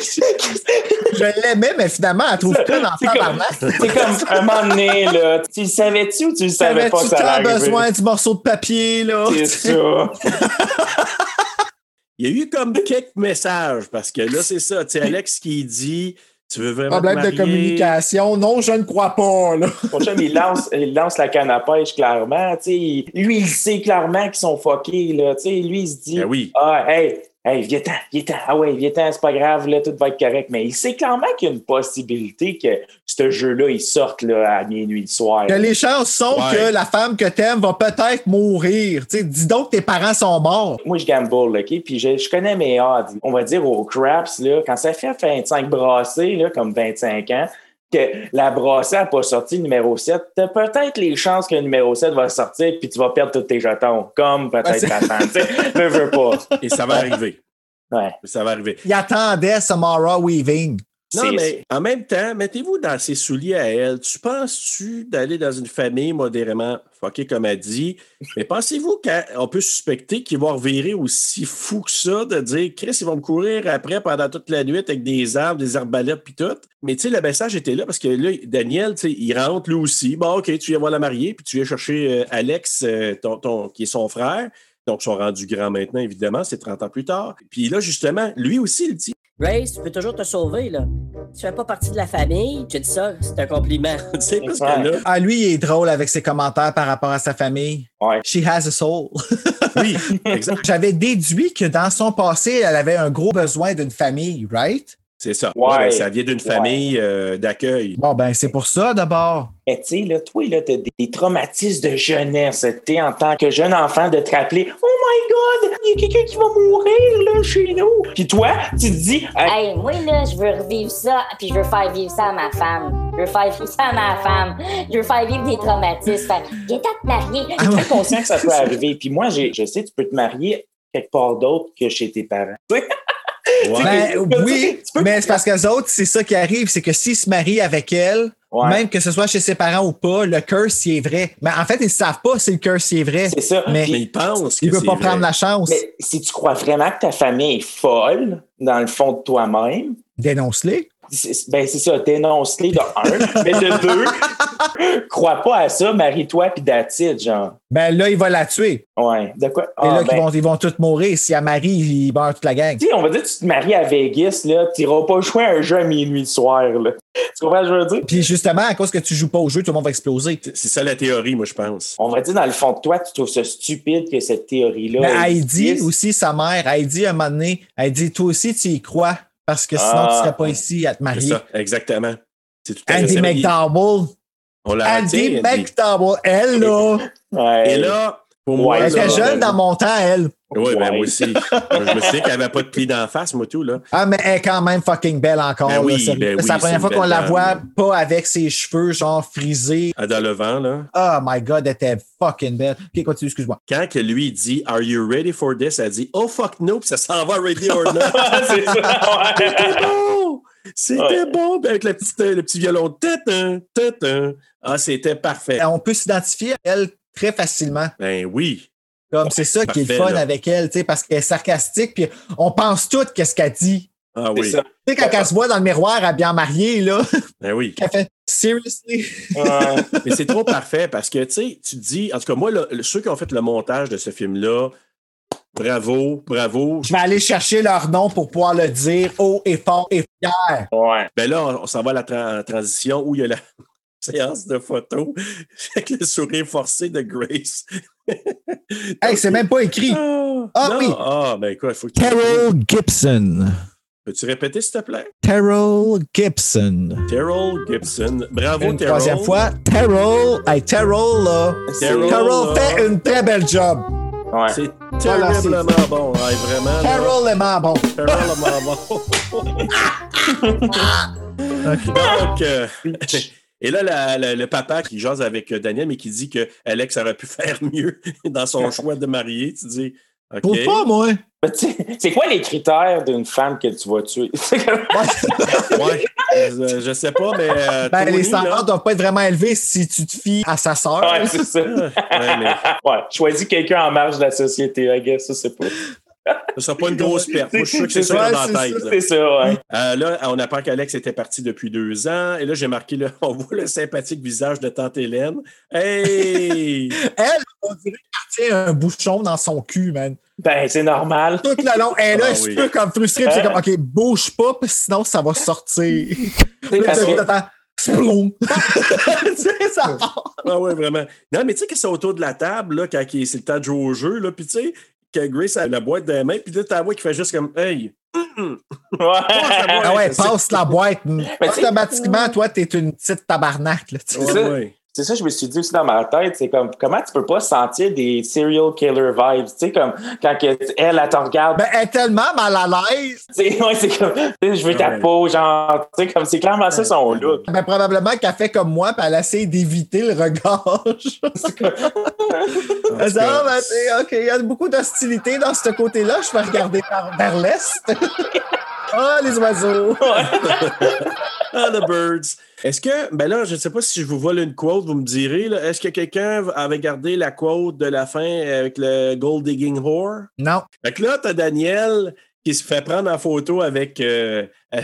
je l'aimais, mais finalement, elle trouve que dans C'est comme, tabarnak. c'est comme un moment donné, là. Tu le savais-tu ou tu le savais pas que ça allait besoin du morceau de papier, là? C'est ça. Il y a eu comme quelques messages, parce que là, c'est ça, tu sais, Alex qui dit, tu veux vraiment Problème de communication. Non, je ne crois pas, là. Mon chum, il lance, il lance la canne à pêche, clairement. Tu sais, il- lui, il sait clairement qu'ils sont fuckés, là. Tu sais, lui, il se dit Ben oui. Ah, hey, hey, viens-t'en, viens-t'en. Ah ouais, viens-t'en, c'est pas grave, là, tout va être correct. Mais il sait clairement qu'il y a une possibilité que ce jeu-là, il sorte là, à minuit le soir. Que les chances sont Ouais. que la femme que t'aimes va peut-être mourir. Dis donc que tes parents sont morts. Moi, je gamble, OK? Puis je, je connais mes odds. On va dire aux craps, là, quand ça fait 25 brassées, là, comme 25 ans, que la brassée n'a pas sorti le numéro 7, t'as peut-être les chances que le numéro 7 va sortir puis tu vas perdre tous tes jetons, comme peut-être ta femme. Veux, veux pas. Et ça va arriver. Ouais. Ça va arriver. Il attendait Samara Weaving. Non, mais en même temps, mettez-vous dans ses souliers à elle. Tu penses-tu d'aller dans une famille modérément fuckée, comme elle dit, mais pensez-vous qu'on peut suspecter qu'ils vont revirer aussi fou que ça, de dire, Chris, ils vont me courir après pendant toute la nuit avec des armes, des arbalètes, puis tout? Mais tu sais, le message était là parce que là, Daniel, tu sais, il rentre lui aussi. Bon, OK, tu viens voir la mariée, puis tu viens chercher euh, Alex, euh, ton, ton- qui est son frère. Donc, ils sont rendus grands maintenant, évidemment, c'est 30 ans plus tard. Puis là, justement, lui aussi, il dit Grace, tu peux toujours te sauver, là. Tu fais pas partie de la famille. J'ai dit ça, c'est un compliment. Tu sais, parce que Ouais. là, Ah, lui, il est drôle avec ses commentaires par rapport à sa famille. Ouais. She has a soul. oui, exact. J'avais déduit que dans son passé, elle avait un gros besoin d'une famille, right? C'est ça. Ouais. Ouais, ben, ça vient d'une Ouais. famille euh, d'accueil. Bon, ben, c'est pour ça d'abord. Mais tu sais, là, toi, là, t'as des, traumatismes de jeunesse. Tu en tant que jeune enfant, de te rappeler Oh my God, il y a quelqu'un qui va mourir là, chez nous. Puis toi, tu te dis Hey, Hey, moi, là, je veux revivre ça, puis je veux faire vivre ça à ma femme. Je veux faire vivre ça à ma femme. Je veux faire vivre des traumatismes. Fait, viens t'en te marier. Je suis conscient que ça peut arriver. Puis moi, j'ai- je sais, tu peux te marier quelque part d'autre que chez tes parents. Ouais. Ben, oui, peux- mais c'est parce que autres, c'est ça qui arrive, c'est que s'ils se marient avec elle, Ouais. même que ce soit chez ses parents ou pas, le curse, il est vrai. Mais en fait, ils ne savent pas si le curse, il est vrai. C'est ça. Mais- ils pensent Il que ne veut c'est pas vrai. prendre la chance. mais si tu crois vraiment que ta famille est folle, dans le fond de toi-même, Dénonce-les. C'est- Ben, c'est ça, dénonce-les de un, mais de deux, crois pas à ça, marie-toi puis d'attitude, genre. Ben là, il va la tuer. Ouais, de quoi? Et Ah, là, ben, ils, vont, ils vont tous mourir. Si elle marie, ils meurent toute la gang. tu sais, on va dire que tu te maries à Vegas, là, tu n'iras pas jouer à un jeu à minuit le soir, là. Tu comprends ce que je veux dire? Puis justement, à cause que tu joues pas au jeu, tout le monde va exploser. C'est ça la théorie, moi, je pense. On va dire, dans le fond de toi, tu trouves ça stupide que cette théorie-là. Mais Heidi aussi, sa mère, Heidi, à un moment donné, elle dit Toi aussi, tu y crois. Parce que sinon, Ah. tu serais pas ici à te C'est marier. ça, exactement. C'est tout à Andy. McDowell. On l'a Andy Andy. McDowell, elle, là. Ouais. Et là, pour moi, Elle était jeune dans mon temps, elle. Oui, ben moi aussi. je me souviens qu'elle n'avait pas de pli d'en face, moi, tout, là. Ah, mais elle est quand même fucking belle encore. Ben là, oui, ben c'est la première c'est fois qu'on la dame. voit pas avec ses cheveux, genre frisés. À dans le vent, là. Oh my god, elle était fucking belle. Ok, continue, excuse-moi. Quand que lui dit Are you ready for this? Elle dit Oh fuck no, puis ça s'en va ready or not. c'est ça. C'était bon! C'était Ouais. bon, puis avec la petite, le petit violon. Tatin, tatin. Ah, c'était parfait. On peut s'identifier à elle très facilement. Ben oui. Comme c'est ça qui est le fun là. avec elle, tu sais, parce qu'elle est sarcastique, puis on pense tout qu'est-ce qu'elle dit. Ah oui. Tu sais, quand elle se voit dans le miroir, est bien mariée, là, Ben oui. qu'elle fait Seriously? Ouais. Mais c'est trop parfait parce que, tu sais, tu te dis, en tout cas, moi, là, ceux qui ont fait le montage de ce film-là, bravo, bravo. Je vais aller chercher leur nom pour pouvoir le dire haut et fort et fier. Ouais. Ben là, on, on s'en va à la tra- transition où il y a la séance de photos avec le sourire forcé de Grace. Hey, c'est même pas écrit. Ah, Ah, non. oui. Ah, ben quoi, il faut que tu. Carol Gibson. Peux-tu répéter, s'il te plaît? Carol Gibson. Terrell Gibson. Bravo, Une Terrell. troisième fois, Terrell. Hey, Terrell, là. Terrell, Carol là. fait une très belle job. Ouais. C'est Voilà, terriblement bon. Ouais, vraiment. là. Carol est ma bon. Terriblement bon. Donc, euh, et là, la- la- le papa qui jase avec euh, Daniel, mais qui dit que Alex aurait pu faire mieux dans son choix de marier, tu dis, OK. Pour pas, moi. C'est quoi les critères d'une femme que tu vas tuer? Ouais, euh, je sais pas, mais. euh, Ben, Tony, les standards là- doivent pas être vraiment élevés si tu te fies à sa sœur. Ouais, c'est ça. Ouais, mais Ouais, choisis quelqu'un en marge de la société, I guess, ça, c'est pas. Ce sera pas une grosse perte. Moi, je suis sûr que c'est C'est ça ça, dans c'est la tête. ça, là. C'est ça, ouais. Euh, là, on apprend qu'Alex était parti depuis deux ans. Et là, j'ai marqué, là, on voit le sympathique visage de tante Hélène. Hey! Elle, on dirait qu'elle tient un bouchon dans son cul, man. Ben, c'est normal. Tout le long, elle est là, Ah un oui. peu comme frustrée, puis c'est comme, OK, bouge pas, sinon ça va sortir. Là, sais, ça part. Ah ouais, vraiment. Non, mais tu sais que c'est autour de la table, là, quand c'est le temps de jouer au jeu, là, puis tu sais, que Grace a la boîte dans les mains, puis là, t'as la voix qui fait juste comme Hey! hum, Ouais. Ah ouais, c'est- passe la boîte. Automatiquement, toi, t'es une petite tabarnak. Là, tu sais. Ouais, ouais. C'est ça, je me suis dit aussi dans ma tête, c'est comme, comment tu peux pas sentir des serial killer vibes? Tu sais, comme, quand elle, elle te regarde, Ben, elle est tellement mal à l'aise. tu sais, ouais, c'est comme, tu sais, je veux ta Ouais. peau, genre, tu sais, comme, c'est clairement ça son look. Ben, probablement qu'elle fait comme moi, puis elle essaie d'éviter le regard. Elle dit, ah, ben, OK, il y a beaucoup d'hostilité dans ce côté-là. Je vais regarder par- vers l'est. Ah, les oiseaux. Ah, the birds. Est-ce que, ben là, je ne sais pas si je vous vole une quote, vous me direz, là, est-ce que quelqu'un avait gardé la quote de la fin avec le Gold Digging Whore? Non. Fait que là, t'as Daniel qui se fait prendre en photo avec, euh,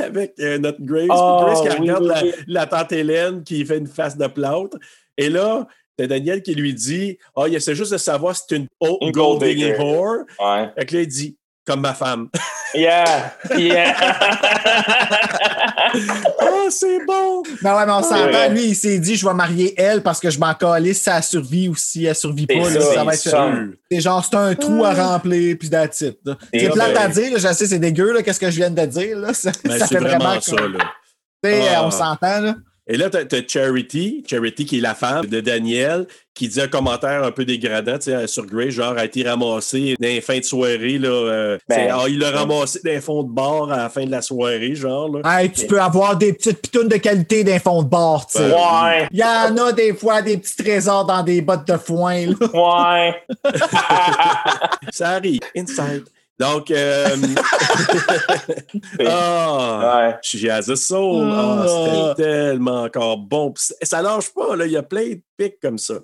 avec euh, notre Grace. Oh, Grace qui oui, regarde oui, la, oui. la tante Hélène qui fait une face de plâtre. Et là, t'as Daniel qui lui dit Ah, il essaie juste de savoir si c'est une, oh, Une gold gold digging whore. Ouais. Fait que là, il dit comme ma femme. Yeah! Yeah! oh, c'est bon! Ben ouais, mais on s'entend, Ouais. lui, il s'est dit, je vais marier elle parce que je m'en calisse si elle survit ou si elle survit pas. Là, ça, ça va c'est être ça. C'est genre, c'est un trou à remplir, puis that's it. C'est plate à dire, là, je sais, c'est dégueu, là, qu'est-ce que je viens de dire. Là. Ça, Ben, ça c'est fait vraiment, vraiment ça, là. Tu sais, Ah. on s'entend, là. Et là, t'as as Charity, Charity qui est la femme de Daniel, qui dit un commentaire un peu dégradant tu sais, sur Grey, genre a été ramassé dans les fins de soirée. Là, euh, Ben, tu ah, il l'a ramassé dans les fonds de bar à la fin de la soirée, genre. Là. Hey, tu peux avoir des petites pitounes de qualité d'un fond de bar, tu sais. Ouais! Il y en a des fois des petits trésors dans des bottes de foin. Là. Ouais! Ça arrive. Inside. Donc, euh, ah, Ouais. she has a soul. Ah, c'était tellement encore bon. Ça- lâche pas, là. Il y a plein de pics comme ça.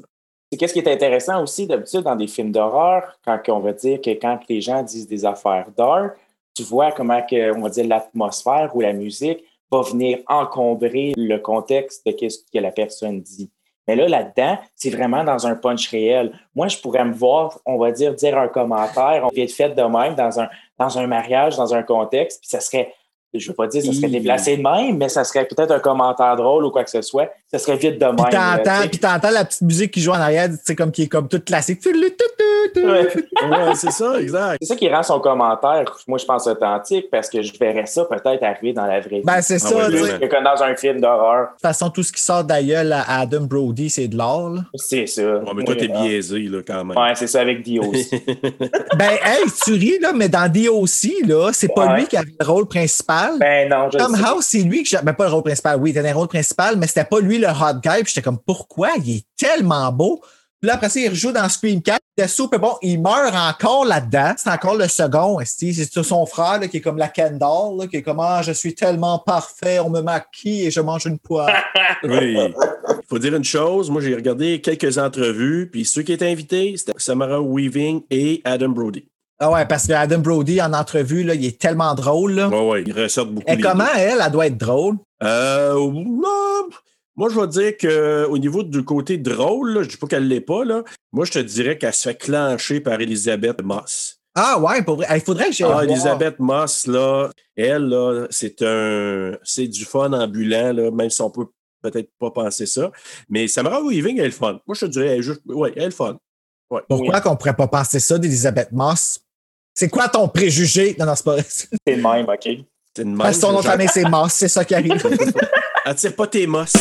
qu'est-ce qui est intéressant aussi d'habitude dans des films d'horreur, quand on va dire que quand les gens disent des affaires d'art, tu vois comment que, on va dire l'atmosphère ou la musique va venir encombrer le contexte de ce que la personne dit. Mais là, là-dedans, c'est vraiment dans un punch réel. Moi, je pourrais me voir, on va dire, dire un commentaire, on vient de fait de même dans un, dans un mariage, dans un contexte, puis ça serait, je veux pas dire, ça serait déplacé de même, mais ça serait peut-être un commentaire drôle ou quoi que ce soit. Ça serait vite de même. Puis t'entends, sais. puis t'entends la petite musique qui joue en arrière, tu sais, comme qui est comme toute classique. Ouais. Ouais, c'est ça, exact. C'est ça qui rend son commentaire, moi, je pense authentique, parce que je verrais ça peut-être arriver dans la vraie vie. Ben, c'est Ah ça. De Que Comme dans un film d'horreur. toute façon, tout ce qui sort d'ailleurs à Adam Brody, c'est de l'or. C'est ça. Ouais, mais toi, t'es biaisé, là, quand même. Ouais, c'est ça avec Dio aussi. Ben, hey, tu ris, là, mais dans DOC, là, c'est pas Ouais. lui qui avait le rôle principal. Ben non, je Tom sais. House, c'est lui que j'ai. Ben, pas le rôle principal, oui, il était dans le rôle principal, mais c'était pas lui le hot guy. Puis j'étais comme, pourquoi? Il est tellement beau. Puis là, après ça, il rejoue dans Scream 4. Il bon. Il meurt encore là-dedans. C'est encore le second. C'est son frère, là, qui est comme la Kendall, là, qui est comme, ah, je suis tellement parfait, on me maquille et je mange une poire. Oui. Il faut dire une chose, moi j'ai regardé quelques entrevues, puis ceux qui étaient invités, c'était Samara Weaving et Adam Brody. Ah ouais, parce que Adam Brody, en entrevue, là, il est tellement drôle, là. Ouais, ouais, ils ressortent beaucoup. Et les comment deux. elle, elle doit être drôle? Euh, moi, je vais dire qu'au niveau du côté drôle, là, je dis pas qu'elle l'est pas, là. Moi, je te dirais qu'elle se fait clencher par Elisabeth Moss. Ah ouais, pour vrai. Il faudrait que j'aille Ah. Elisabeth Moss, là, elle, là, c'est un. C'est du fun ambulant, là, même si on peut peut-être pas penser ça. Mais Samara Weaving, elle est fun. Moi, je te dirais, elle est juste. Ouais, elle est fun. Ouais. Pourquoi qu'on pourrait pas penser ça d'Elisabeth Moss? C'est quoi ton préjugé? Non, non, c'est pas vrai. C'est le même, OK? C'est une Parce que son nom de famille, c'est Moss, c'est ça qui arrive. Attire pas tes mosses.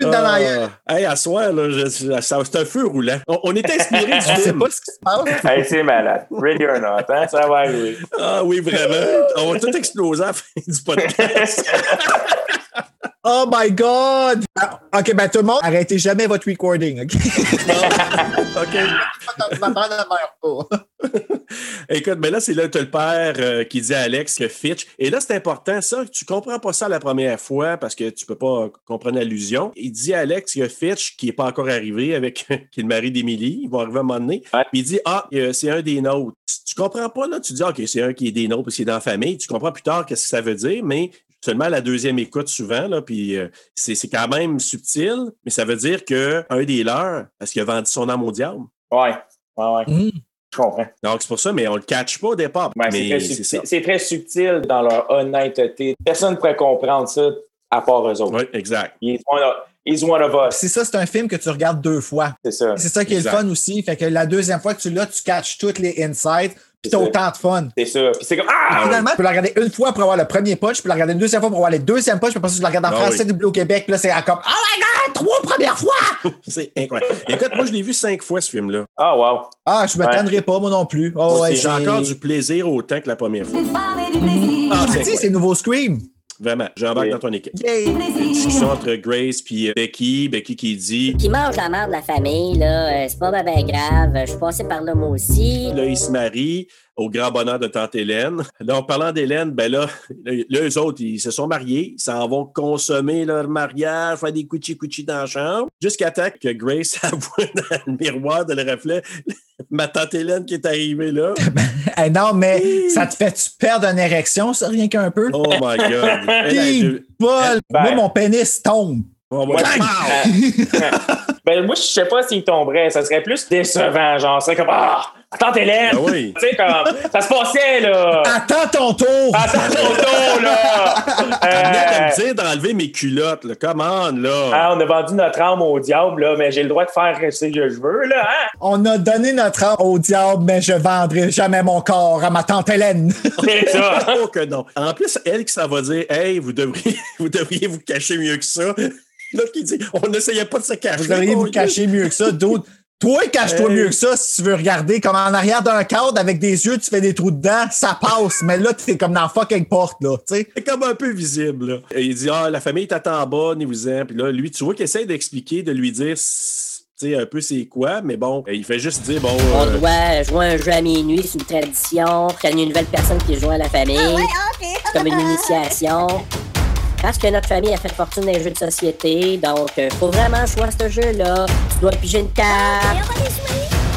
Dans la gueule. Ah, hey, à soir, là, je- je- ça- c'est un feu roulant. On, on est inspiré du Je sais film. pas ce qui se passe. hey, c'est malade. Ready or not, hein? Ça va arriver. Ah oui, vraiment. On va tout exploser à la fin du podcast. Oh my God! Ah, OK, ben tout le monde, arrêtez jamais votre recording, OK? OK. Ma mère ne meurt pas. Écoute, mais là, c'est là, tu as le père euh, qui dit à Alex que Fitch. Et là, c'est important, ça. Tu comprends pas ça la première fois parce que tu peux pas comprendre l'allusion. Il dit à Alex que Fitch, qui est pas encore arrivé avec, qui est le mari d'Émilie, il va arriver à un moment donné. Ouais. Puis il dit, ah, euh, c'est un des nôtres. Tu comprends pas, là? Tu dis, OK, c'est un qui est des nôtres parce qu'il est dans la famille. Tu comprends plus tard qu'est-ce que ça veut dire, mais seulement à la deuxième écoute souvent, là, puis euh, c'est c'est quand même subtil, mais ça veut dire qu'un des leurs, parce qu'il a vendu son âme au diable? Ouais, ouais, ouais. Mm. Je comprends. Donc, c'est pour ça, mais on le catch pas au départ. Ouais, c'est mais très subtil- c'est très subtil dans leur honnêteté. Personne ne pourrait comprendre ça à part eux autres. Oui, exact. He's, one of, he's one of us. C'est ça, c'est un film que tu regardes deux fois. C'est ça. C'est ça qui est Exact. le fun aussi. Fait que la deuxième fois que tu l'as, tu catches toutes les insights, puis ça. autant de fun. C'est ça. Puis c'est comme Ah! Finalement, tu peux la regarder une fois pour avoir le premier punch, tu peux la regarder une deuxième fois pour avoir les deuxième punch, puis après ça, tu la regardes en Ah français oui. Bleu Québec, puis là, c'est comme Oh my god, trois premières fois! C'est incroyable. Écoute, moi, je l'ai vu cinq fois, ce film-là. Ah, wow. Ah, je m'attendrai pas, moi non plus. Oh, ouais, J'ai c'est- encore du plaisir autant que la première fois. Ah, c'est nouveau Scream. Vraiment, j'embarque dans ton équipe. Une discussion entre Grace et Becky. Becky qui dit Qui mange la merde de la famille, là, euh, c'est pas ben, ben grave. Je suis passé par là moi aussi. Là, ils se marient au grand bonheur de tante Hélène. Là, en parlant d'Hélène, ben là, là, eux autres, ils se sont mariés. Ils s'en vont consommer leur mariage, faire des couchi-couchi dans la chambre. Jusqu'à temps que Grace avoue dans le miroir de le reflet ma tante Hélène qui est arrivée là. Eh non, mais ça te fait-tu perdre une érection, ça, rien qu'un peu? Oh my God. Deux- Paul, Ben- moi, mon pénis tombe. Oh, euh, ben, moi, je sais pas s'il tomberait. Ça serait plus décevant. Genre, c'est comme Ah! Attends, Hélène! Ah oui. Tu sais, comme, ça se passait, là! Attends ton tour! Attends ton tour, là! Elle venait de Euh, me dire d'enlever mes culottes, là. Come on, là. ah, on a vendu notre âme au diable, là, mais j'ai le droit de faire ce que je veux, là, hein? On a donné notre âme au diable, mais je vendrai jamais mon corps à ma tante Hélène. C'est ça! Oh que non. En plus, elle qui s'en va dire Hey, vous devriez, vous devriez vous cacher mieux que ça. L'autre qui dit On n'essayait pas de se cacher. Vous devriez vous cacher mieux que ça. D'autres. Toi, cache-toi Hey. mieux que ça si tu veux regarder. Comme en arrière d'un cadre avec des yeux, tu fais des trous dedans, ça passe. Mais là, t'es comme dans la fucking porte, là. Tu sais. C'est comme un peu visible. Là. Et il dit Ah, la famille t'attend en bas, ni vous en. Puis là, lui, tu vois qu'il essaie d'expliquer, de lui dire sais, un peu c'est quoi, mais bon, il fait juste dire Bon. On euh, doit jouer un jeu à minuit, c'est une tradition. Il y a une nouvelle personne qui joue à la famille, c'est comme une initiation. Parce que notre famille a fait fortune dans les jeux de société, donc euh, faut vraiment jouer à ce jeu-là. Tu dois piger une carte.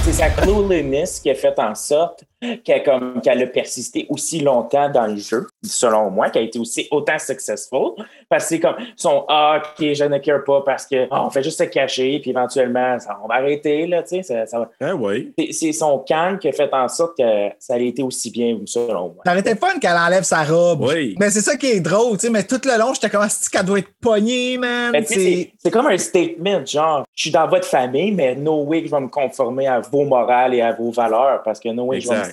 C'est sa cluelessness qui a fait en sorte qu'elle comme, qu'elle a persisté aussi longtemps dans le jeu, selon moi, qu'elle a été aussi autant successful. Parce que c'est comme son Ah, ok, je ne care pas parce que on fait juste se cacher, puis éventuellement, ça, on va arrêter, là, tu sais. Ça, ça va- Ah oui. c'est, c'est son calme qui a fait en sorte que ça a été aussi bien, selon moi. T'arrêtais pas qu'elle enlève sa robe. Oui. Mais c'est ça qui est drôle, tu sais. Mais tout le long, j'étais comme, est qu'elle doit être pognée, man? Sais, C'est- c'est, c'est comme un statement, genre, je suis dans votre famille, mais no way que je vais me conformer à vos morales et à vos valeurs, parce que no way que je vais me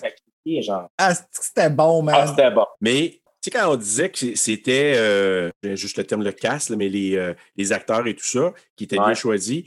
Genre. Ah, c'était bon, man? Ah, c'était bon. Mais, tu sais, quand on disait que c'était, euh, j'ai juste le terme le cast, là, mais les, euh, les acteurs et tout ça, qui étaient bien choisis,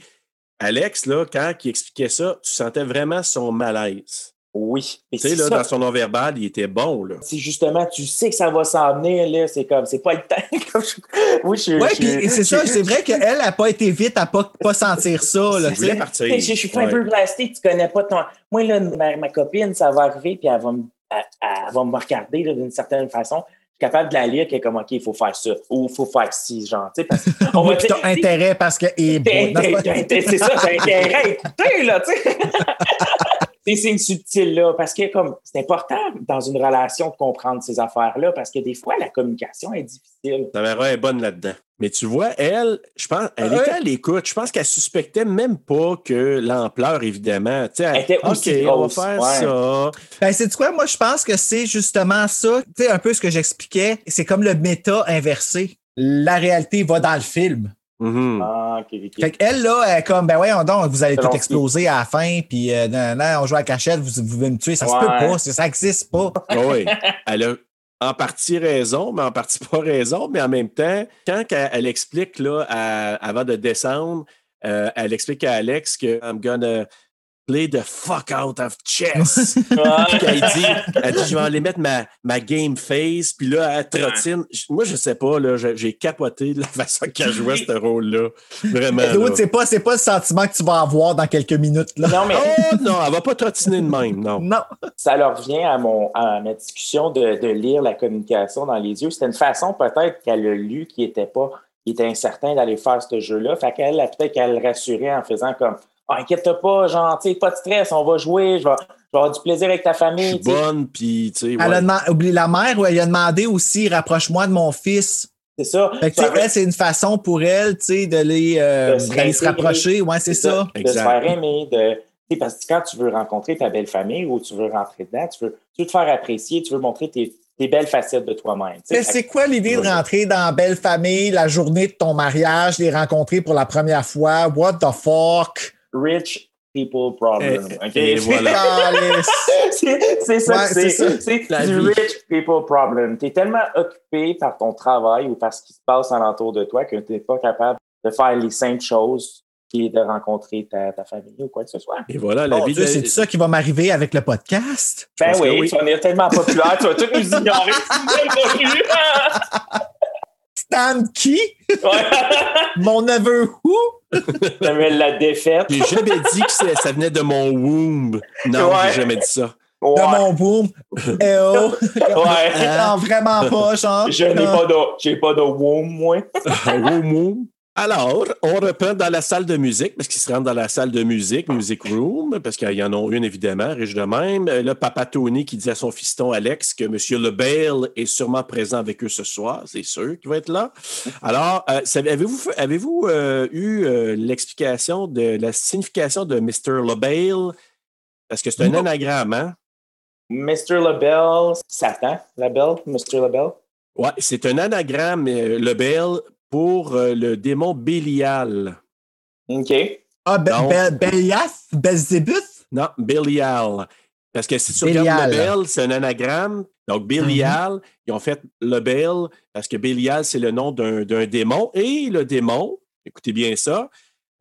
Alex, là, quand il expliquait ça, tu sentais vraiment son malaise. Oui. Et Tu sais, là, ça. dans son non-verbal, il était bon, là. Si justement tu sais que ça va s'en venir, là, c'est comme, c'est pas le temps. Comme je- oui, je, Ouais, je- puis c'est ça, c'est vrai qu'elle n'a pas été vite à pas, pas sentir ça, là, tu partir. Je, je suis un peu blasté, tu connais pas ton. Moi, là, ma, ma copine, ça va arriver, puis elle va me, elle, elle va me regarder là, d'une certaine façon. Je suis capable de la lire, qui est comme, OK, il faut faire ça, ou il faut faire ci, genre, tu sais, parce qu'on va Oui, puis dire. t'as intérêt parce que. eh, c'est ça, t'as intérêt à écouter, là, tu sais. Ces signes subtils-là, parce que comme c'est important dans une relation de comprendre ces affaires-là, parce que des fois, la communication est difficile. Tamara est bonne là-dedans. Mais tu vois, elle, je pense, elle Ouais. était à l'écoute. Je pense qu'elle suspectait même pas que l'ampleur, évidemment. Tu sais, Elle était OK, aussi on va grosse, faire ouais. ça. Ben, c'est quoi? Moi, je pense que c'est justement ça. Tu sais, un peu ce que j'expliquais. C'est comme le méta inversé. La réalité va dans le film. Ah. Fait qu'elle, là, elle est comme, ben ouais, donc, vous allez tout exploser à la fin, puis euh, non, non, on joue à la cachette, vous, vous voulez me tuer. Ça se peut pas, ça existe pas. Ah oui, elle a en partie raison, mais en partie pas raison. Mais en même temps, quand elle, elle explique, là, à- avant de descendre, euh, elle explique à Alex que I'm gonna play the fuck out of chess. Ouais. Puis elle dit, elle dit, je vais aller mettre ma, ma game face, puis là, elle trottine. Moi, je sais pas, là, j'ai capoté de la façon qu'elle jouait ce rôle-là. Vraiment. c'est pas, c'est pas le sentiment que tu vas avoir dans quelques minutes, là. Non, mais Oh non, elle va pas trottiner de même, non. Non. ça leur revient à, mon, à ma discussion de, de lire la communication dans les yeux. C'était une façon peut-être qu'elle a lu qui était pas, qui était incertain d'aller faire ce jeu-là. Fait qu'elle, a peut-être qu'elle le rassurait en faisant comme Ah, inquiète pas, genre, tu sais, pas de stress, on va jouer, je vais, je vais avoir du plaisir avec ta Je famille. suis tu sais. bonne, puis, tu sais, Elle ouais. a demandé, oublie la mère, où elle a demandé aussi, rapproche-moi de mon fils. C'est ça. Fait que, tu sais, elle, c'est une façon pour elle, tu sais, de les, euh, De se d'aller se rapprocher. Ouais, c'est ça. De se faire aimer, de. tu sais, Parce que quand tu veux rencontrer ta belle famille ou tu veux rentrer dedans, tu veux, tu veux te faire apprécier, tu veux montrer tes, tes belles facettes de toi-même. Mais c'est quoi l'idée de rentrer dans Belle Famille, la journée de ton mariage, les rencontrer pour la première fois? What the fuck? Rich people problem. Et- OK? et voilà. Calice. c'est c'est ça Ouais, c'est c'est. ça. C'est La du vie. rich people problem. Tu es tellement occupé par ton travail ou par ce qui se passe alentour de toi que tu n'es pas capable de faire les simples choses qui est de rencontrer ta, ta famille ou quoi que ce soit. Et voilà, la Mon vie c'est ça qui va m'arriver avec le podcast? Ben oui, oui. tu vas devenir tellement populaire, tu vas tout nous ignorer. Stan qui? Mon neveu où? Ouais. la défaite. J'ai jamais dit que ça venait de mon womb. Non, Ouais. j'ai jamais dit ça. De mon boom. Eh oh. Ouais. Non, vraiment pas, genre. Je n'ai pas de, j'ai pas de womb, moi. Womb, womb? Alors, on reprend dans la salle de musique, parce qu'ils se rendent dans la salle de musique, Music Room, parce qu'il y en a une, évidemment, riche de même. Euh, Là, Papa Tony qui dit à son fiston Alex que M. Lebel est sûrement présent avec eux ce soir. C'est sûr qu'il va être là. Alors, euh, avez-vous euh, eu euh, l'explication de la signification de Mr. Lebel? Parce que c'est un anagramme, hein? Mr. Labelle, Satan, Labelle, Mr. Labelle. Ouais, c'est un anagramme, euh, le Bel, pour euh, le démon Bélial. OK. Ah, Be- Donc- Be- Belias? Belzébuth? Non, Bélial. Parce que si tu Bélial. regardes le Bel, c'est un anagramme. Donc, Bélial, ils ont fait le Bel parce que Bélial, c'est le nom d'un d'un démon. Et le démon, écoutez bien ça,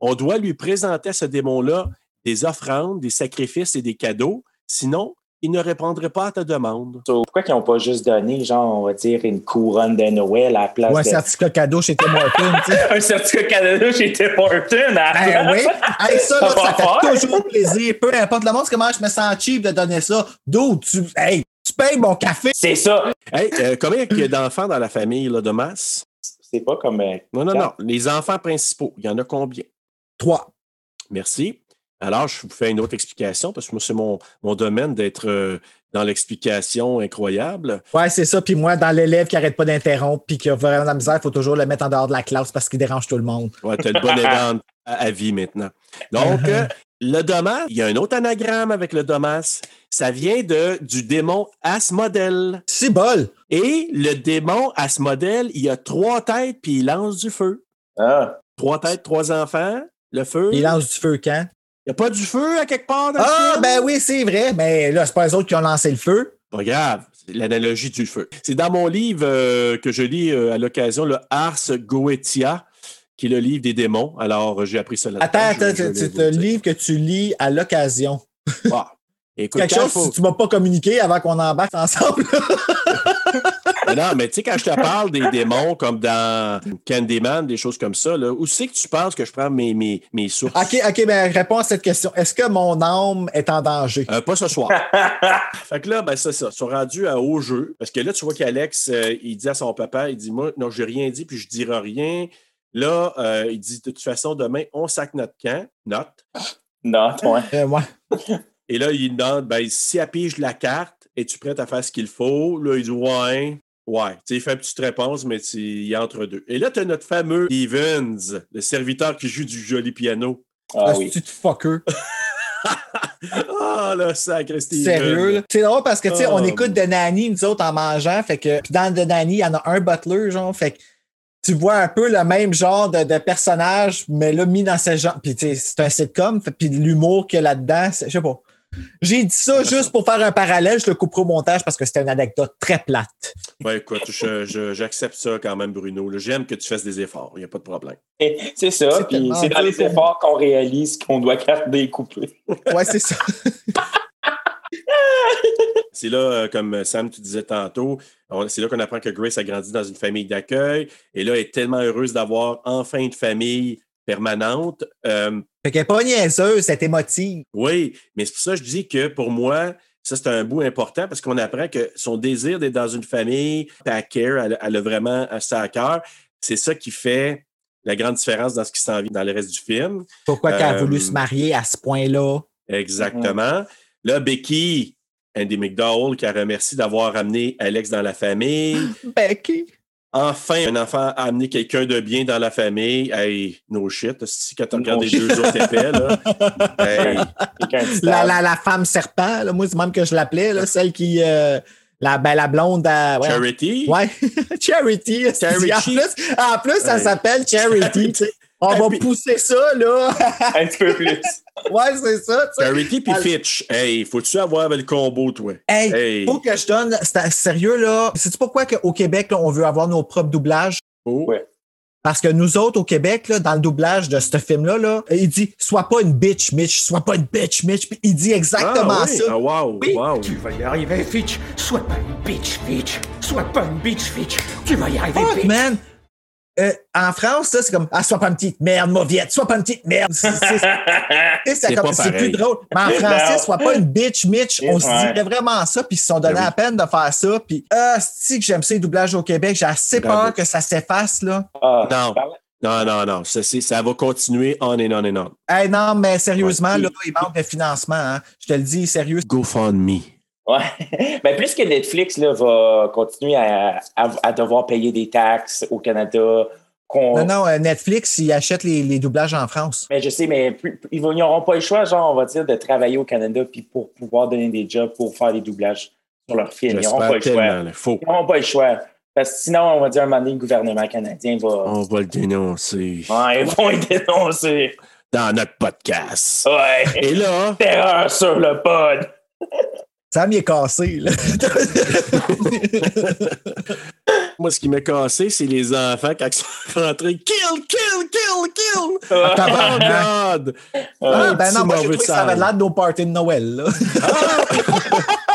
on doit lui présenter à ce démon-là des offrandes, des sacrifices et des cadeaux. Sinon, il ne répondrait pas à ta demande. So, pourquoi ils n'ont pas juste donné, genre, on va dire, une couronne de Noël à la place Ou un de... certificat cadeau chez Tim Hortons, tu sais. un certificat Canada chez Tim Hortons à la Ben oui. Hey, ça, là, Ça fait faire. toujours plaisir. Peu importe le monde, comment je me sens cheap de donner ça. D'où tu, hey, tu payes mon café. C'est ça. Hey, euh, combien il y a d'enfants dans la famille là, de masse? C'est pas comme... euh, Non, non, non. Les enfants principaux, il y en a combien? Trois. Merci. Alors, je vous fais une autre explication parce que moi, c'est mon, mon domaine d'être euh, dans l'explication incroyable. Ouais, c'est ça. Puis moi, dans l'élève qui arrête pas d'interrompre puis qui a vraiment de la misère, il faut toujours le mettre en dehors de la classe parce qu'il dérange tout le monde. Ouais, tu as le bon à vie maintenant. Donc, euh, le domas, il y a un autre anagramme avec le domas. Ça vient de, du démon Asmodel. C'est bol. Et le démon Asmodel, il a trois têtes puis il lance du feu. Ah. Trois têtes, trois enfants, le feu. Il lance du feu quand? Il n'y a pas du feu à quelque part dans le Ah, film? ben oui, c'est vrai. Mais là, c'est pas les autres qui ont lancé le feu. Pas grave, c'est l'analogie du feu. C'est dans mon livre euh, que je lis euh, à l'occasion, le Ars Goetia, qui est le livre des démons. Alors, j'ai appris ça là Attends, attends, c'est un livre que tu lis à l'occasion. Écoute, Quelque chose faut- si tu m'as pas communiqué avant qu'on embarque ensemble. Mais non, mais tu sais, quand je te parle des démons comme dans Candyman, des choses comme ça, là, où c'est que tu penses que je prends mes, mes, mes sources? OK, OK, ben réponds à cette question. Est-ce que mon âme est en danger? Euh, pas ce soir. fait que là, ben c'est ça. Ils sont rendus à haut jeu. Parce que là, tu vois qu'Alex, euh, il dit à son papa, il dit Moi, non, j'ai rien dit, puis je dirai rien. Là, euh, il dit de toute façon, demain, on sac notre camp. Note. Toi. Euh, ouais. Et là, il demande ben, si elle pige la carte, es-tu prête à faire ce qu'il faut? Là, il dit Ouais. Ouais. Tu sais, il fait une petite réponse, mais tu- il est entre deux. Et là, tu as notre fameux Evans, le serviteur qui joue du joli piano. Ah Un oui. petit fucker. Ah, là, sacré Steven. Sérieux, là? C'est drôle parce que, tu sais, Oh. on écoute de Nanny, nous autres, en mangeant. Fait que, puis dans de Nanny, il y en a un butler, genre. Fait que tu vois un peu le même genre de, de personnage, mais là, mis dans ce genre. Puis, tu sais, c'est un sitcom. fait- Puis l'humour qu'il y a là-dedans, c'est- je sais pas. J'ai dit ça juste pour faire un parallèle. Je le couperai au montage parce que c'était une anecdote très plate. Ben, écoute, j'accepte ça quand même, Bruno. J'aime que tu fasses des efforts. Il n'y a pas de problème. Et C'est ça, C'est puis tellement c'est dans les efforts qu'on réalise qu'on doit garder coupé. Ouais, c'est ça. C'est là, euh, comme Sam, tu disais tantôt, c'est là qu'on apprend que Grace a grandi dans une famille d'accueil. Et là, elle est tellement heureuse d'avoir enfin une famille permanente. Euh, Fait qu'elle est pas niaiseuse, c'est émotive. oui, mais c'est pour ça que je dis que pour moi, ça, c'est un bout important parce qu'on apprend que son désir d'être dans une famille, à care, elle, elle a vraiment ça à cœur. C'est ça qui fait la grande différence dans ce qui s'en vient dans le reste du film. Pourquoi qu'elle a Euh, voulu se marier à ce point-là? Exactement. Là, Becky, Andy McDowell, qui a remercié d'avoir amené Alex dans la famille. Becky. Enfin, un enfant a amené quelqu'un de bien dans la famille. Hey, no shit. Si quand tu No regardes les shit. deux autres épais, là. hey, La, la, la femme serpent, là, moi, c'est même que je l'appelais, là, celle qui. euh, la, ben, la blonde à. ouais. Charity? Ouais, Charity. Charity? En plus, en plus ça s'appelle Charity. sais. On va pousser ça, là. Un petit peu plus. ouais, c'est ça. tu sais. Charity puis Fitch. Hey, faut-tu avoir le combo, toi? Hey, Hey. faut que je donne. c'est- Sérieux, là. Sais-tu pourquoi qu'au Québec, là, on veut avoir nos propres doublages? Oh. Ouais. Parce que nous autres, au Québec, là, dans le doublage de ce film-là, là, il dit Sois pas une bitch, Mitch. Sois pas une bitch, Mitch. Puis il dit exactement Ah, oui. ça. Ah, wow, Oui. wow. Tu vas y arriver, Fitch. Sois pas une bitch, Fitch. Sois pas une bitch, Fitch. Tu vas y arriver, Fuck, Fitch. man! Euh, en France, c'est comme Ah, sois pas une petite merde, mauviette, sois pas une petite merde. C'est- plus drôle. Mais en français, sois pas une bitch, Mitch. On se Ouais. dirait vraiment ça, puis ils se sont donné Ben oui. la peine de faire ça. Puis, ah, si que j'aime ça, les doublages au Québec, j'ai assez peur que ça s'efface, là. Ah, Non. Non, non, non. Ça, ça va continuer on and on and on. Hey, non, mais sérieusement, Ouais. là, il manque de financement. Hein. Je te le dis, sérieux. GoFundMe. Ouais. Ben, plus que Netflix là, va continuer à, à, à devoir payer des taxes au Canada qu'on. Non, non, euh, Netflix, ils achètent les, les doublages en France. Mais je sais, mais plus- plus- ils n'auront pas le choix, genre, on va dire, de travailler au Canada puis pour pouvoir donner des jobs pour faire des doublages sur leurs films. Ils n'auront pas le choix. Faut. Ils n'auront pas le choix. Parce que sinon, on va dire, à un moment donné, le gouvernement canadien va. On va le dénoncer Ouais, ils vont le dénoncer. dans notre podcast. Ouais. Et là, Terreur sur le pod. Sam, il est cassé, là. moi, ce qui m'a cassé, c'est les enfants quand ils sont rentrés. Kill, kill, kill, kill! Ah, Oh. God! Ah, ben non, moi, j'ai mauvais trouvé que ça avait l'air de nos parties de Noël, là.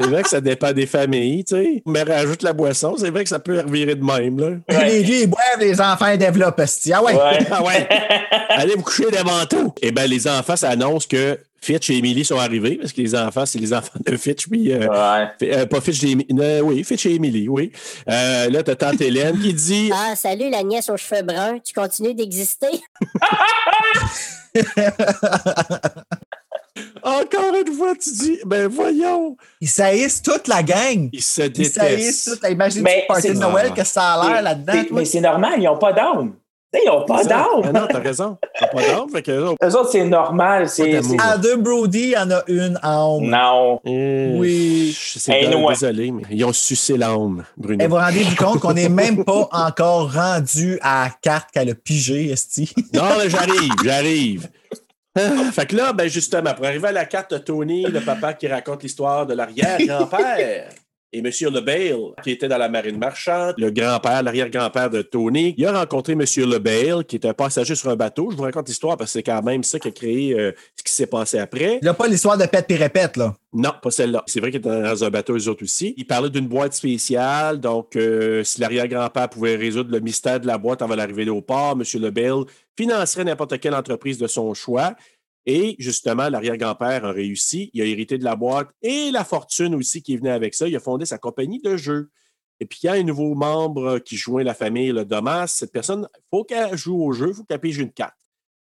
C'est vrai que ça dépend des familles, tu sais. Mais rajoute la boisson, c'est vrai que ça peut revirer de même, là. Les vieux, ils boivent, les enfants, développent. Ah ouais. Ouais. Ah ouais! Allez vous coucher devant tout! Eh bien, les enfants, ça annonce que Fitch et Emily sont arrivés, parce que les enfants, c'est les enfants de Fitch, puis... euh, Ouais. Euh, pas Fitch et Emily. euh, oui, Fitch et Emily, oui. Euh, là, t'as tante Hélène qui dit... Ah, salut la nièce aux cheveux bruns, tu continues d'exister? Encore une fois, tu dis, ben voyons! Ils saillissent toute la gang. Ils se Ils saillissent détestent. toute. Imagine Mais party de c'est- Noël, que ça a l'air là-dedans. C'est-. Mais c'est normal, ils n'ont pas d'âme. Ils n'ont pas C'est ça. Ah d'âme. non, t'as raison. T'as pas d'âme, Eux autres, c'est normal. C'est. c'est- Adam Brody, il y en a une âme. Non. euh, Oui. ouais. désolé, mais ils ont sucé l'âme, Bruno. Et vous rendez-vous compte qu'on n'est même pas encore rendu à la carte qu'elle a pigée, Esti? Non, j'arrive, j'arrive. Fait que là, ben justement, pour arriver à la carte de Tony, le papa qui raconte l'histoire de l'arrière-grand-père. Et M. LeBale, qui était dans la marine marchande, le grand-père, l'arrière-grand-père de Tony, il a rencontré M. LeBale, qui est un passager sur un bateau. Je vous raconte l'histoire parce que c'est quand même ça qui a créé euh, ce qui s'est passé après. Il n'y a pas l'histoire de pète et répète, là. Non, pas celle-là. C'est vrai qu'il était dans un bateau, eux autres aussi. Il parlait d'une boîte spéciale. Donc, euh, si l'arrière-grand-père pouvait résoudre le mystère de la boîte avant l'arrivée au port, M. Lebel financerait n'importe quelle entreprise de son choix. Et justement, l'arrière-grand-père a réussi. Il a hérité de la boîte et la fortune aussi qui venait avec ça. Il a fondé sa compagnie de jeux. Et puis, il y a un nouveau membre qui joint la famille, le Domas. Cette personne, il faut qu'elle joue au jeu, il faut qu'elle pige une carte.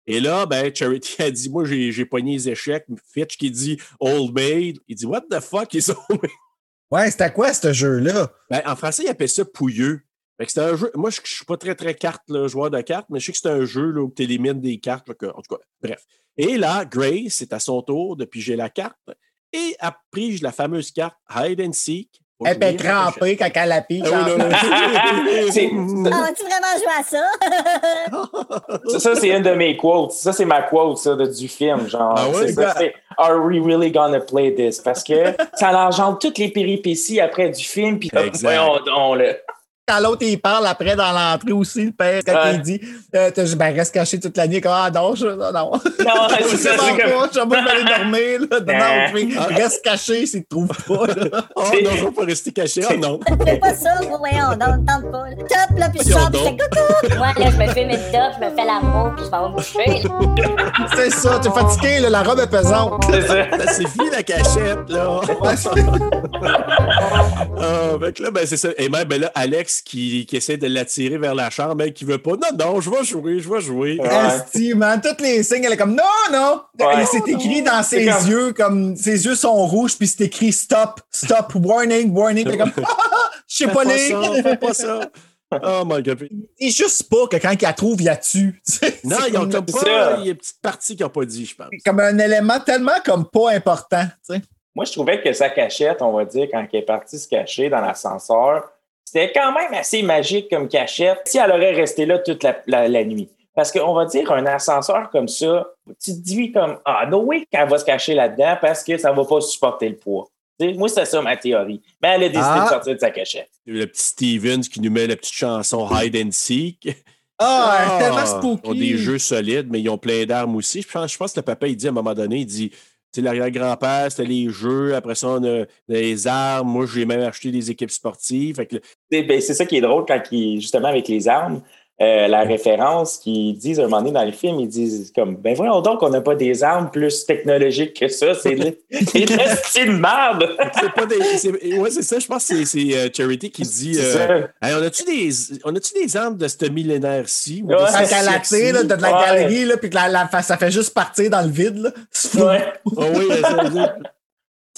Et là, ben, Charity a dit Moi, j'ai pogné les échecs. Fitch qui dit Old Maid. Il dit What the fuck is Old Maid? Ouais, c'était quoi ce jeu-là? Ben, en français, il appelle ça pouilleux. C'est un jeu. Moi, je ne suis pas très, très carte, là, joueur de cartes, mais je sais que c'est un jeu là, où tu élimines des cartes. là, que- en tout cas, bref. Et là, Grace, c'est à son tour de piger la carte. Et elle pige la fameuse carte Hide and Seek. Elle était crampée quand elle a pige. Ah oui, là, là. C'est- Ah, tu vraiment joué à ça? Ça, ça, c'est une de mes quotes. Ça, c'est ma quote ça, de- du film. Genre, Ah ça, Are we really gonna play this? Parce que ça engendre toutes les péripéties après du film. Puis, Exact. voyons donc, là. Quand l'autre, il parle après dans l'entrée aussi, le père, quand Ouais. il dit euh, t'as- ben, reste caché toute la nuit. Comme, ah non, je, non, non. Non, pas, je pas, je vais aller dormir. Là. Non, non, tu fais, reste caché s'il te trouve pas. là. Oh non, je pas rester caché. Oh non. Fais pas ça, voyons, donc, tente pas. Top, là, puis je sors, puis je fais! Moi, là, je me fume une top, je me fais l'amour, puis je vais me moucher. C'est ça, t'es fatigué, là, la robe est pesante. C'est ça. Ça, C'est fini la cachette, là. Ah, que là, ben, c'est ça. Et même, ben là, Alex qui, qui essaie de l'attirer vers la chambre, mais qui veut pas. Non, non, je vais jouer, je vais jouer. Ouais. Esti, man, toutes les signes, elle est comme non, non. Ouais. C'est écrit dans ses comme- yeux, comme ses yeux sont rouges, puis c'est écrit stop, stop, warning, warning. T'es comme, je sais pas pas les. ça, fais pas ça. Oh my god. C'est juste pas que quand il la trouve, il la tue. Non, ils ont comme pas. Il y a une petite partie qu'ils n'ont pas dit, je pense. comme un élément tellement comme pas important. tu sais. Moi, je trouvais que sa cachette, on va dire, quand elle est partie se cacher dans l'ascenseur, c'était quand même assez magique comme cachette si elle aurait resté là toute la, la- la nuit. Parce qu'on va dire, un ascenseur comme ça, tu te dis comme, ah, no way qu'elle va se cacher là-dedans parce que ça va pas supporter le poids. Tu sais, moi, c'était ça ma théorie. Mais elle a décidé Ah. de sortir de sa cachette. Le petit Stevens qui nous met la petite chanson Hide and Seek. Ah, Ah, tellement spooky. Ils ont des jeux solides, mais ils ont plein d'armes aussi. Je pense, je pense que le papa, il dit à un moment donné, il dit, l'arrière-grand-père, c'était les jeux. Après ça, on a les armes. Moi, j'ai même acheté des équipes sportives. Ben, c'est ça qui est drôle quand ils, justement, avec les armes, euh, la référence qu'ils disent à un moment donné dans le film, ils disent comme, ben voyons donc qu'on n'a pas des armes plus technologiques que ça. C'est de de style merde? c'est pas des. c'est- Ouais, c'est ça. Je pense que c'est- c'est euh, Charity qui dit. C'est euh, ça. Hey, on a-tu des, on a-tu des armes de ce millénaire-ci? ou de Ouais. là, t'as de la Ouais. galerie, là, puis que la, la- ça fait juste partir dans le vide. Là. C'est fou. Ouais. Ah oui,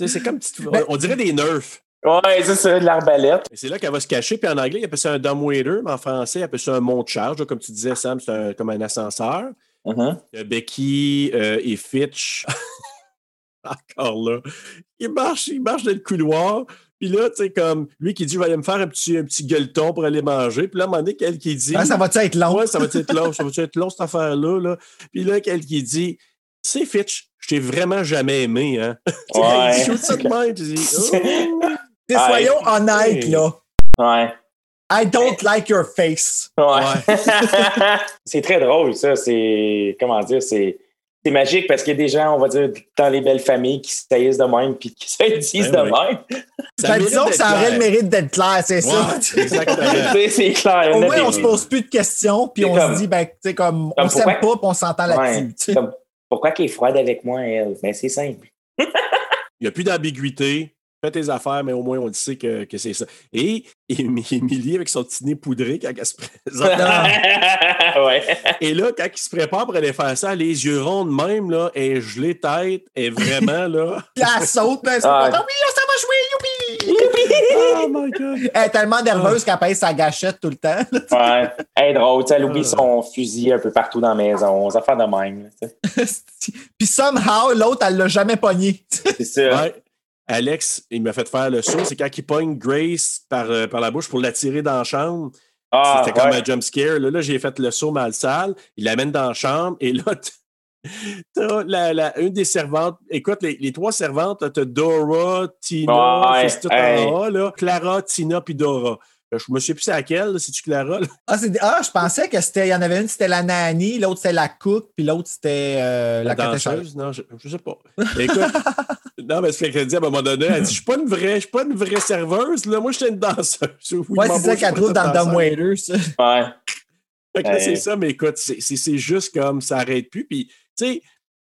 c'est comme on dirait des nerfs. Ouais, c'est ça, de l'arbalète. Et c'est là qu'elle va se cacher. Puis en anglais, il appelle ça un dumbwaiter, mais en français, il appelle ça un mont de charge. là, Comme tu disais, Sam, c'est un- comme un ascenseur. Mhm. A Becky euh, et Fitch. Encore là. Il marche, il marche dans le couloir. Puis là, tu sais, comme lui qui dit, je vais aller me faire un petit, un petit gueuleton pour aller manger. Puis là, à un moment donné, qu'elle qui dit. Ah, ça va-tu être long? Ouais, ça va être long, ça va être long, cette affaire-là. Là. Puis là, quelqu'un qui dit C'est Fitch, je t'ai vraiment jamais aimé, hein? Ouais. Il ça de même, tu dis Oh! T'sais, soyons honnêtes, hey. là. Ouais. I don't like your face. Ouais. c'est très drôle, ça. C'est. Comment dire? C'est. C'est magique parce qu'il y a des gens, on va dire, dans les belles familles qui se taillissent de même puis qui se disent Ben de oui. même. Ça Ben, disons que ça aurait le mérite d'être clair, c'est ça. Exactement. C'est clair. Au en moins, on se pose plus de questions, puis on comme- se dit, ben, tu sais, comme, Comme on s'aime pas, puis on s'entend Ouais. là-dessus. pourquoi qu'elle est froide avec moi, elle? Ben, c'est simple. Il n'y a plus d'ambiguïté. Fais tes affaires, mais au moins on le sait que, que c'est ça. Et Émilie, avec son petit nez poudré quand elle se présente. ouais. Et là, quand il se prépare pour aller faire ça, les yeux ronds de même, là, et gelé tête, et vraiment, là. Puis elle saute, ben, elle se Ah. contente, oui, là, ça va jouer, youpi! oh my God! Elle est tellement nerveuse qu'elle pèse sa gâchette tout le temps. Ouais. Elle est drôle. Elle oublie Ah. son fusil un peu partout dans la maison. Ça fait de même. Puis somehow, l'autre, elle l'a jamais pogné. C'est ça. Ouais. Alex, il m'a fait faire le saut. C'est quand il pogne Grace par, euh, par la bouche pour l'attirer dans la chambre. Ah, C'était comme ouais. un jump scare. Là, là, j'ai fait le saut mal sale. Il l'amène dans la chambre et là, t- t'as la, la- une des servantes. Écoute, les, les trois servantes, t'as Dora, Tina, Ouais, c'est tout hey. en haut, là. Clara, Tina puis Dora. Je me sais plus c'est laquelle, c'est-tu Clara? là? Ah, ah, je pensais que c'était. Il y en avait une, c'était la nanny, l'autre, c'était la cook, puis l'autre, c'était euh, la, La danseuse? Non, je, je sais pas. Écoute, non, mais c'est qu'elle dit à un moment donné, elle dit Je suis pas une vraie, je suis pas une vraie serveuse, là. Moi, je suis une danseuse. Oui, Ouais, c'est ça qu'elle trouve dans. Dumb Waiter, ça. Ouais. Fait que là, Ouais. c'est ça, mais écoute, c'est- c'est c'est juste comme ça arrête plus. Puis, tu sais,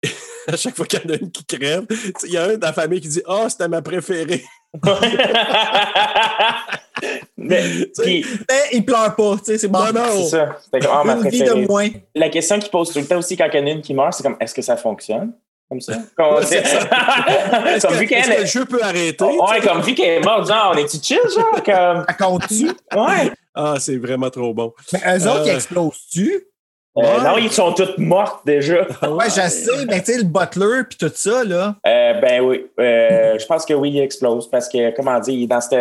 à chaque fois qu'il y en a une qui crève, il y a un dans la famille qui dit Ah, c'était ma préférée. Mais, puis, Mais il pleure pas, tu sais, c'est bon. Non, non. c'est ça. C'était comme, ah, ma Une vie préférée. de moins. La question qu'il pose tout le temps aussi quand il y en a une qui meurt, c'est comme est-ce que ça fonctionne? Comme ça? Comme, c'est ça. Est-ce comme que, vu est-ce qu'elle que le jeu peut arrêter? Ouais, comme vu qu'elle est morte, genre, on est-tu chill, genre? Comme, compte-tu? ouais. Ah, c'est vraiment trop bon. Mais eux autres, Euh. ils explosent-tu? Euh, Ouais. non, ils sont toutes mortes déjà. Ouais, je sais, mais tu sais, le butler, puis tout ça, là. Euh, ben oui. Euh, je pense que oui, il explose parce que, comment dire, il est dans ce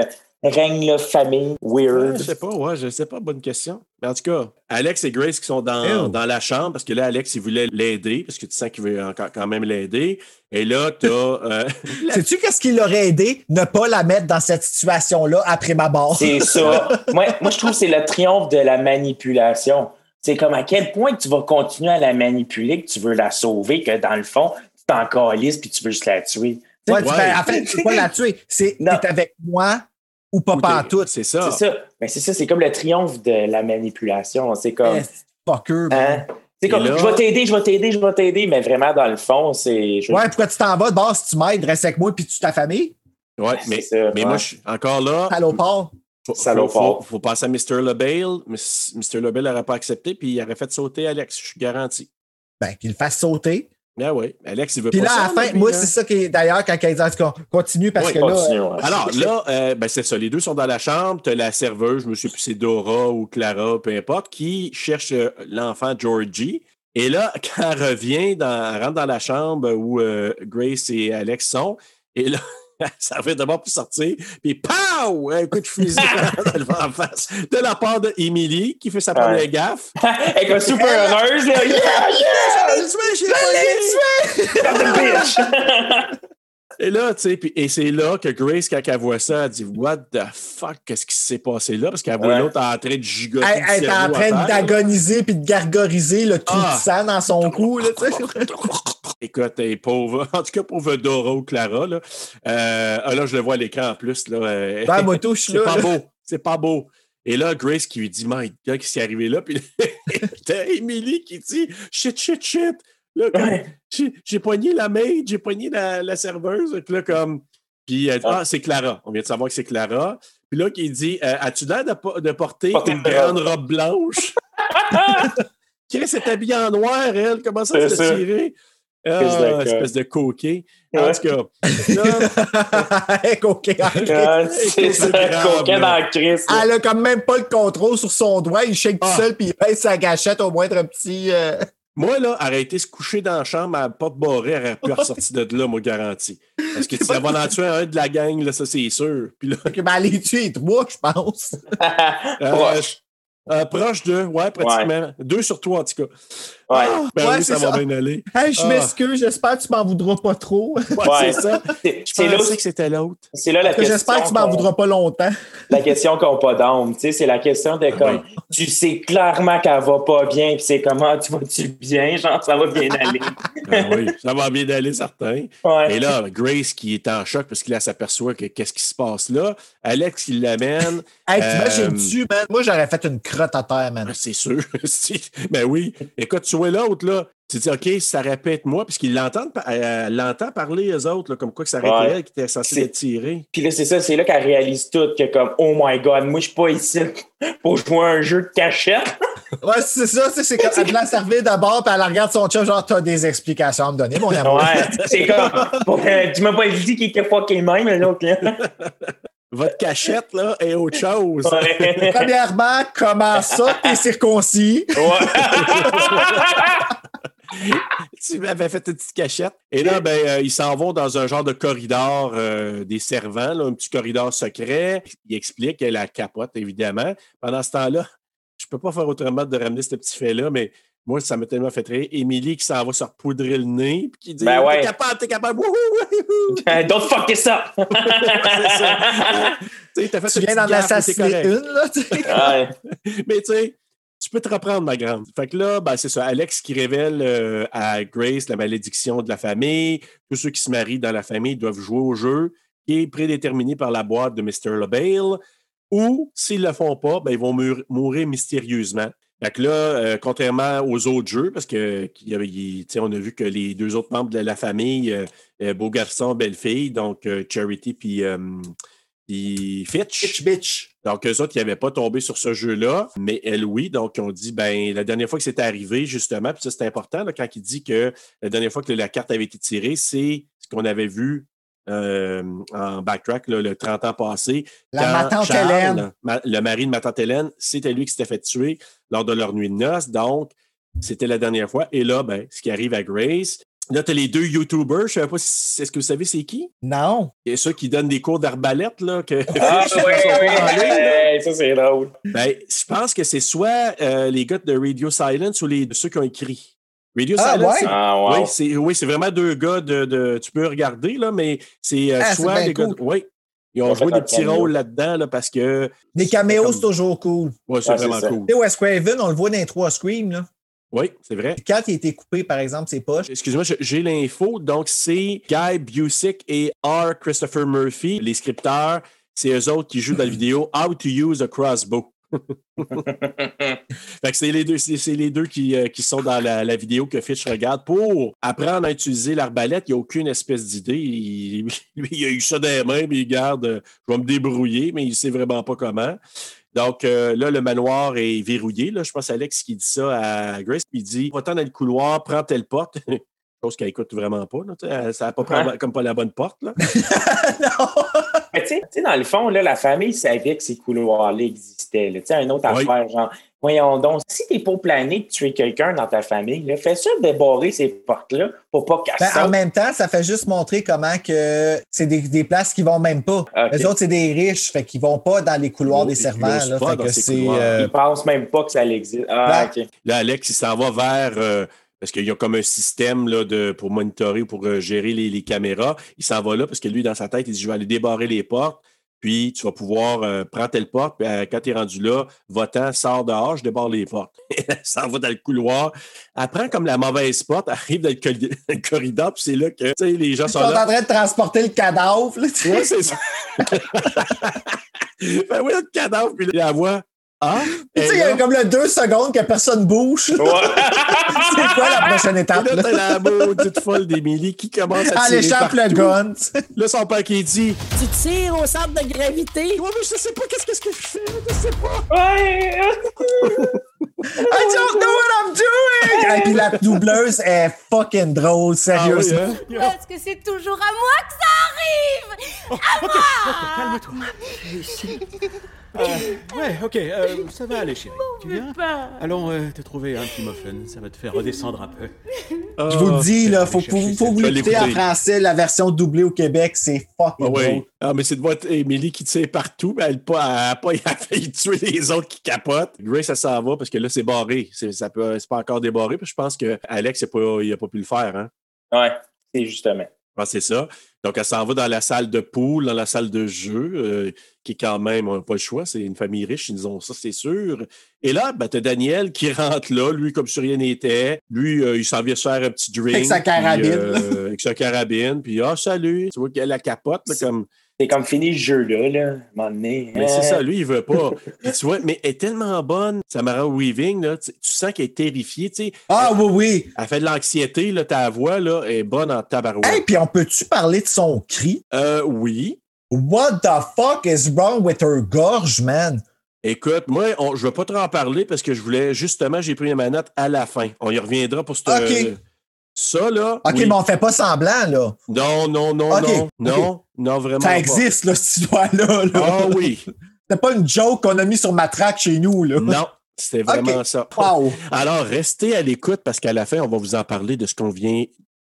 règne-là, famille, Ouais, weird. je sais pas, ouais, je sais pas, bonne question. Mais en tout cas, Alex et Grace qui sont dans, dans la chambre, parce que là, Alex, il voulait l'aider, parce que tu sens qu'il veut encore quand même l'aider. Et là, t'as. euh, Sais-tu qu'est-ce qui l'aurait aidé? Ne pas la mettre dans cette situation-là après ma barre. C'est ça. moi, moi, je trouve que c'est le triomphe de la manipulation. C'est comme à quel point tu vas continuer à la manipuler, que tu veux la sauver, que dans le fond, tu t'en calisses puis tu veux juste la tuer. Ouais, ben, en fait, tu peux pas la tuer. C'est Non. t'es avec moi ou pas pantoute. C'est ça. C'est ça. Mais c'est ça, c'est comme le triomphe de la manipulation. C'est comme. Eh, Fucker. Hein? C'est comme, là- je vais t'aider, je vais t'aider, je vais t'aider, mais vraiment, dans le fond, c'est. je- Ouais, pourquoi tu t'en vas de base si tu m'aides, reste avec moi puis tu ta famille? Ouais, C'est mais, ça, mais ouais. moi, je suis encore là. Allô, Paul? Faut, Salopard. faut, faut, faut passer à Mr. LeBale. Mr. LeBale n'aurait pas accepté, puis il aurait fait sauter Alex, je suis garanti. Ben, qu'il le fasse sauter. Ah oui, Alex, il veut Puis pas là, à la fin, moi, là. c'est ça qui est d'ailleurs quand elle dit en tout cas, continue parce Oui, que là. Ouais. Alors là, euh, ben, c'est ça. Les deux sont dans la chambre. Tu as la serveuse, je ne sais plus si c'est Dora ou Clara, peu importe, qui cherche euh, l'enfant Georgie. Et là, quand elle revient, dans, elle rentre dans la chambre où euh, Grace et Alex sont, et là, ça fait d'abord pour sortir, puis pow! Un coup de fusil le en face. De la part de Emily, qui fait sa première Ouais. gaffe. Elle est super heureuse, là. Yeah, yeah! Comme une bitch! Et là, tu sais, puis- et c'est là que Grace, quand elle voit ça, elle dit What the fuck, qu'est-ce qui s'est passé là? Parce qu'elle voit Ouais. l'autre en train de gigoter. Elle, le elle est en train d'agoniser puis de gargoriser le trou Ah. de sang dans son cou. Là. Écoute, elle pauvre. En tout cas, pauvre Dora ou Clara. Là, Euh, ah, là je le vois à l'écran en plus. Là, Ben, touche, c'est là. pas beau. C'est pas beau. Et là, Grace qui lui dit My God, qu'est-ce qui est arrivé là? Puis t'as Emily qui dit Shit, shit, shit. Là, comme, Ouais. j'ai, j'ai poigné la maid, j'ai poigné la, la serveuse. Puis là, comme. Puis elle dit, ah, c'est Clara. On vient de savoir que c'est Clara. Puis là, qui dit euh, As-tu l'air de, de porter Porter une grande robe. robe blanche? Chris est habillée en noir, elle. Comment ça, C'est tu l'as tiré? Ah, espèce de coquet. En tout cas, là, coquet en. Ah, dans crise. Elle a quand même pas le contrôle sur son doigt. Il shake tout Ah. seul puis il baisse sa gâchette au moindre petit. euh, Moi, là, été se coucher dans la chambre à la porte barrée, elle aurait pu ressortir de là, moi, garanti. Parce que si elle va en tuer un de la gang, là, ça, c'est sûr. Puis là, que, ben, elle les tue trois, je pense. euh, Proche. euh, proche de, ouais, pratiquement. Deux sur trois, en tout cas. Ouais. Ah, ben Ouais, oui, ça va bien aller. Hey, je Ah. m'excuse, j'espère que tu m'en voudras pas trop. Ouais, Ouais. c'est ça. C'est là, pensais que c'était l'autre. c'est là la question. J'espère que tu m'en voudras pas longtemps. La question qu'on pas d'âme, tu sais, c'est la question de comme, tu sais clairement qu'elle va pas bien, puis c'est comment tu vas-tu bien, genre ça va bien aller. Ah oui, ça va bien aller, certain. Ouais. Et là, Grace qui est en choc parce qu'il s'aperçoit que qu'est-ce qui se passe là. Alex qui l'amène. Hey, Euh, t'imagines-tu, man? Moi, j'aurais fait une crotte à terre, man. Ah, C'est sûr. Si. ben oui. Écoute, tu l'autre, là. Tu te dis, OK, ça répète moi, pa- euh, l'entend parler, eux autres, là, comme quoi que ça arrêtait Ouais. elle qui était censée C'est- être tirée. Puis là, c'est ça, c'est là qu'elle réalise tout que comme, oh my god, moi je suis pas ici pour jouer à un jeu de cachette. Ouais, c'est ça, c'est- c'est comme elle la servir d'abord, puis elle regarde son chum, genre, t'as des explications à me donner, mon amour. Ouais, c'est comme, bon, euh, tu m'as pas dit qu'il était fucking même, l'autre là. Votre cachette, là, est autre chose. Ouais. Premièrement, comment ça, t'es circoncis? tu m'avais fait une petite cachette. Et là, ben, euh, ils s'en vont dans un genre de corridor euh, des servants, là, un petit corridor secret. Il explique la capote, évidemment. Pendant ce temps-là, je peux pas faire autrement de ramener ce petit fait-là, mais moi, ça m'a tellement fait rire. Émilie qui s'en va se repoudrer le nez, puis qui dit Ben ouais. T'es capable, t'es capable, wouhou, wouhou. Don't fuck this up! Tu t'as fait Tu viens d'en assassiner une, là. Ouais. Mais tu sais, tu peux te reprendre, ma grande. Fait que là, ben, c'est ça. Alex qui révèle euh, à Grace la malédiction de la famille. Tous ceux qui se marient dans la famille doivent jouer au jeu qui est prédéterminé par la boîte de Mr. LaBelle. Ou, s'ils ne le font pas, ben, ils vont mourir mystérieusement. Fait que là, euh, contrairement aux autres jeux, parce que y avait- il- on a vu que les deux autres membres de la famille, euh, euh, beau garçon, belle fille, donc euh, Charity puis puis Fitch. Bitch, bitch. Donc, eux autres, ils n'avaient pas tombé sur ce jeu-là, mais elle, oui. Donc, on dit, ben, la dernière fois que c'était arrivé, justement, puis ça, c'est important, là, quand il dit que la dernière fois que la carte avait été tirée, c'est ce qu'on avait vu euh, en backtrack, là, le 30 ans passé. La quand ma tante Charles, Hélène. ma- le mari de ma tante Hélène, c'était lui qui s'était fait tuer lors de leur nuit de noces. Donc, c'était la dernière fois. Et là, ben, ce qui arrive à Grace. Là, tu as les deux YouTubers. Je ne sais pas si est-ce que vous savez c'est qui? Non. Et ceux qui donnent des cours d'arbalète, là. Que, Ah oui, oui, hey, ça c'est drôle. Ben, je pense que c'est soit euh, les gars de Radio Silence ou les, ceux qui ont écrit. Radio Ah, Silence, ouais? Ah, wow. oui, c'est oui, c'est vraiment deux gars de, de- Tu peux regarder, là, mais c'est euh, Ah, soit les gars. Oui. Ils ont joué des petits rôles là-dedans là, parce que. Les caméos, comme- c'est toujours cool. Ouais, c'est Ah, c'est vraiment cool. Tu sais, Wes Craven, on le voit dans les trois Scream, là. Oui, c'est vrai. Quand il a été coupé, par exemple, ses poches, Excuse-moi, je- j'ai l'info. Donc, c'est Guy Busick et R. Christopher Murphy, les scripteurs. C'est eux autres qui jouent dans la vidéo How to Use a Crossbow. fait que c'est les deux, c'est, les deux qui, euh, qui sont dans la, vidéo que Fitch regarde pour apprendre à utiliser l'arbalète. Il n'y a aucune espèce d'idée. Il, il a eu ça dans les mains, mais il garde, euh, je vais me débrouiller, mais il ne sait vraiment pas comment. Donc euh, là, le manoir est verrouillé. Là. Je pense à Alex qui dit ça à Grace. Il dit Va-t'en dans le couloir, prends telle porte. Chose qu'elle écoute vraiment pas. Là, ça n'a pas pris Ouais. comme pas la bonne porte. Là. Mais tu sais- dans le fond, là, la famille savait que ces couloirs-là existaient. Tu sais, une autre Oui. affaire, genre, voyons donc, si t'es pas plané de tuer quelqu'un dans ta famille, là, fais ça débarrer ces portes-là pour pas qu'elles Ben, en même temps, ça fait juste montrer comment que c'est des, des places qui vont même pas. Ok. Les autres, c'est des riches, fait qu'ils vont pas dans les couloirs Ils- des ils servants. Là, pas fait dans que ces c'est. couloirs. euh, Ils pensent même pas que ça existe. Ah, Ben. Là, Alex, il s'en va vers. euh, parce qu'il y a comme un système là, de, pour monitorer ou pour euh, gérer les, les caméras. Il s'en va là parce que lui, dans sa tête, il dit Je vais aller débarrer les portes, puis tu vas pouvoir euh, prendre telle porte, puis euh, quand tu es rendu là, va-t'en, sors dehors, je débarre les portes. Elle s'en va dans le couloir. Elle prend comme la mauvaise porte, arrive dans le, corridor, puis c'est là que les gens Ils sont sont en train de transporter le cadavre. Ouais, c'est ça. ben oui, le cadavre, puis la voix. Ah, Tu sais, et il y a comme le deux secondes que personne bouge. Ouais. c'est quoi la prochaine Et étape? là, là? t'as la maudite folle d'Émilie qui commence à Ah, tirer l'échappe le partout. gun. tu sais. Là, son père qui dit Tu tires au centre de gravité? Ouais, mais je sais pas qu'est-ce que je fais, je sais pas. Ouais. I don't know what I'm doing! Et puis la doubleuse est fucking drôle, sérieusement. Ah oui, hein? Parce que c'est toujours à moi que ça arrive À moi calme-toi. Euh, ouais, ok, euh, ça va aller, chérie. Tu viens Allons euh, te trouver un petit muffin, ça va te faire redescendre un peu. Je vous le dis, là, faut, faut, faut vous l'écouter en français, la version doublée au Québec, c'est fucking Ah oui. drôle. Ah, mais c'est de voir Émilie qui tire partout, mais elle n'a pas, elle a elle failli tuer les autres qui capotent. Grace, ça s'en va parce que là, c'est barré. C'est, ça peut, c'est pas encore débarré. Puis je pense que Alex, c'est pas, il n'a pas pu le faire. Hein? Ouais, c'est justement. Ah, c'est ça. Donc, elle s'en va dans la salle de poule, dans la salle de jeu, euh, qui est quand même, n'a pas le choix, c'est une famille riche, ils ont ça, c'est sûr. Et là, ben, t'as Daniel qui rentre là, lui, comme si rien n'était. Lui, euh, il s'en vient se faire un petit drink. Avec sa puis, carabine. euh, avec sa carabine. Puis, ah, salut. Tu vois qu'elle la capote, là, comme. C'est comme fini le jeu-là, là, à un moment donné. Mais c'est Euh, ça, lui, il veut pas. Puis tu vois, mais elle est tellement bonne, Samara Weaving, là, tu, tu sens qu'elle est terrifiée, tu sais. Ah oui, oui. Elle fait de l'anxiété, là, ta voix, là, est bonne en tabarouette. Hey, puis on peut-tu parler de son cri? Euh, oui. What the fuck is wrong with her gorge, man? Écoute, moi, on- je ne vais pas trop en parler parce que je voulais, justement, j'ai pris ma note à la fin. On y reviendra pour ce. OK. Ça, là. Ok, oui. mais on fait pas semblant, là. Non, non, non, non. Non, non, vraiment. Ça pas. existe, là, cette histoire-là. là. Ah oui. C'est pas une joke qu'on a mis sur ma track chez nous, là. Non, c'était vraiment ça. Wow. Alors, restez à l'écoute parce qu'à la fin, on va vous en parler de ce qu'on vient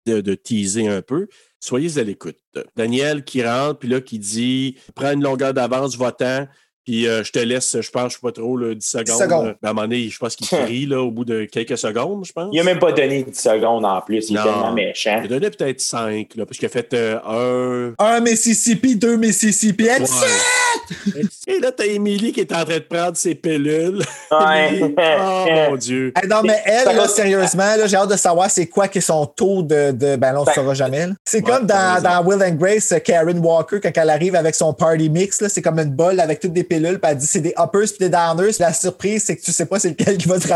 de, teaser un peu. Soyez à l'écoute. Daniel qui rentre, puis là, qui dit Prends une longueur d'avance, va-t'en, puis euh, je te laisse, je pense, je sais pas trop, là, 10 secondes. secondes. Ben, à un moment donné, je pense qu'il crie là, au bout de quelques secondes, je pense. Il a même pas donné 10 secondes en plus. Il est Non. tellement méchant. Il a donné peut-être 5, là, parce qu'il a fait euh, un. Un Mississippi, deux Mississippi. Ouais. Et là, t'as Émilie qui est en train de prendre ses pilules. Ouais. oh mon Dieu. Hey, non, mais elle, là, sérieusement, là, j'ai hâte de savoir c'est quoi qui est son taux de. de ben, là, on ne Ben- saura jamais. C'est Ouais, comme dans, Will and Grace, euh, Karen Walker, quand elle arrive avec son party mix, là, c'est comme une bolle avec toutes des pilules, puis elle dit c'est des uppers puis des downers. La surprise, c'est que tu sais pas c'est lequel qui va te.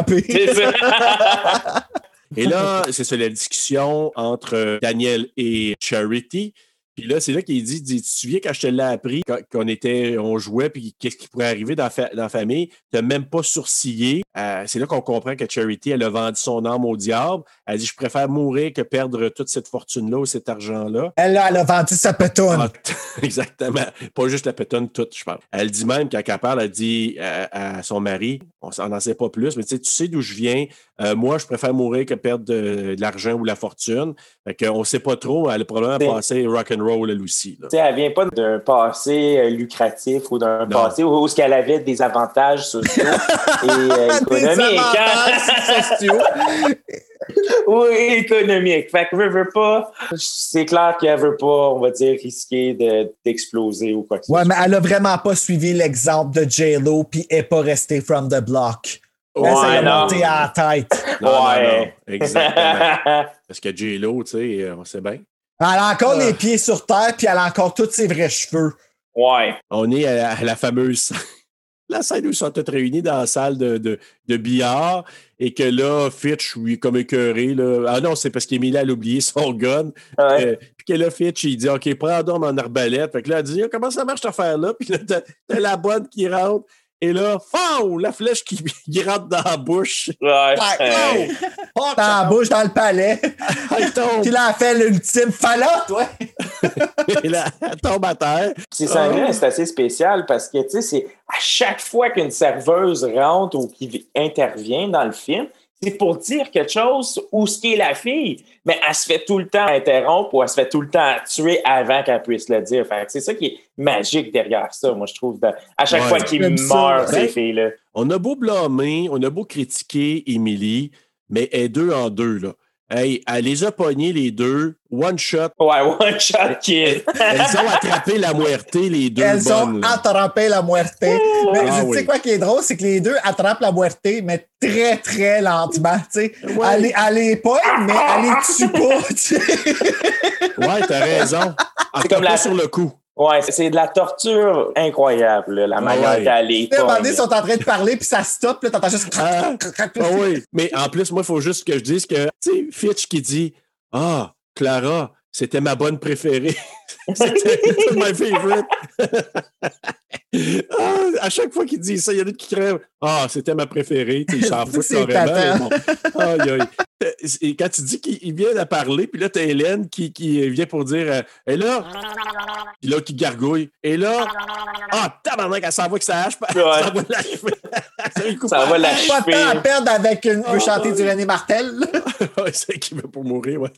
Et là, c'est ça la discussion entre Daniel et Charity. Puis là, c'est là qu'il dit, dit, tu te souviens quand je te l'ai appris, quand- qu'on était, on jouait, puis qu'est-ce qui pourrait arriver dans, fa- dans la famille, tu n'as même pas sourcillé. Euh, c'est là qu'on comprend que Charity, elle a vendu son âme au diable. Elle dit, je préfère mourir que perdre toute cette fortune-là ou cet argent-là. Elle, là, elle a vendu sa pétonne. Ah, exactement. Pas juste la pétonne toute, je pense. Elle dit même, quand elle parle, elle dit à, à son mari, on s'en en sait pas plus, mais tu sais, tu sais d'où je viens. Euh, moi, je préfère mourir que perdre de, de l'argent ou la fortune. Fait qu'on sait pas trop. Elle a probablement passé rock'n'roll, elle aussi. là. Tu sais, elle vient pas d'un passé euh, lucratif ou d'un passé où, où ce qu'elle avait des avantages sociaux et euh, économiques. hein? sociaux. oui, économique. Fait que veut, veut pas. C'est clair qu'elle veut pas, on va dire, risquer de- d'exploser ou quoi que ce Ouais, soit. mais elle a vraiment pas suivi l'exemple de J-Lo, puis est pas restée from the block. Ça Ouais, a monté à la tête. Non, non, Ouais. non. Exactement. Parce que J-Lo, tu sais, euh, on sait bien. Elle a encore les pieds sur terre, puis elle a encore tous ses vrais cheveux. ouais. On est à la, à la fameuse la scène où ils sont tous réunis dans la salle de, de, de billard et que là, Fitch, lui, comme écœuré, là, ah non, c'est parce qu'Emilie a oublié son gun. Ouais. Euh, puis que là, Fitch, il dit OK, prends donc mon arbalète. Fait que là, elle dit Ah, Comment ça marche cette affaire-là? Puis là, t'as t'as la bonne qui rentre. Et là, fou, la flèche qui, qui rentre dans la bouche. Ouais. Oh, Dans la bouche, dans le palais. elle tombe. Puis là, elle fait l'ultime falotte, ouais. Et là, elle tombe à terre. C'est sanglant, c'est assez spécial parce que, tu sais, c'est à chaque fois qu'une serveuse rentre ou qui intervient dans le film, c'est pour dire quelque chose où ce qui est la fille, mais elle se fait tout le temps interrompre ou elle se fait tout le temps tuer avant qu'elle puisse le dire. C'est ça qui est magique derrière ça, moi, je trouve. de- à chaque Ouais. fois qu'ils meurent, ces filles-là. On a beau blâmer, on a beau critiquer Émilie, mais elle est deux en deux, là. Hey, elle les a pognés, les deux, one shot. Ouais, one shot kill. Elles ont attrapé la muerte, les deux Elles ont bonnes. attrapé la muerte. Mais Ah tu sais quoi qui est drôle, c'est que les deux attrapent la muerte, mais très, très lentement. tu sais. Ouais. Elle, les- elle les pogne, mais elle les tue pas. tu sais? Ouais, t'as raison. Cas, comme la- pas sur le coup. Ouais, c'est de la torture incroyable, là, la manière ouais. pogne. ils sont en train de parler, puis ça stoppe, là, t'entends juste. Ah, Ah oui, mais en plus, moi, il faut juste que je dise que, tu sais, Fitch qui dit Ah, Clara, c'était ma bonne préférée. c'était my favorite. Ah, à chaque fois qu'il dit ça, il y en a qui crèvent. Ah, c'était ma préférée. Tu sais, Ils s'en foutent C'est carrément. bon. Aïe, aïe. Et quand tu dis qu'il vient à parler, puis là, t'as Hélène qui, qui vient pour dire euh, Et là, puis là, qui gargouille. Et là, ah, tabarnak, elle s'envoie que ça hache. Ça va l'achever. Ça va l'achever. Pas de temps à perdre avec une veut chanter du René Martel. ouais, c'est qui veut pour mourir, ouais.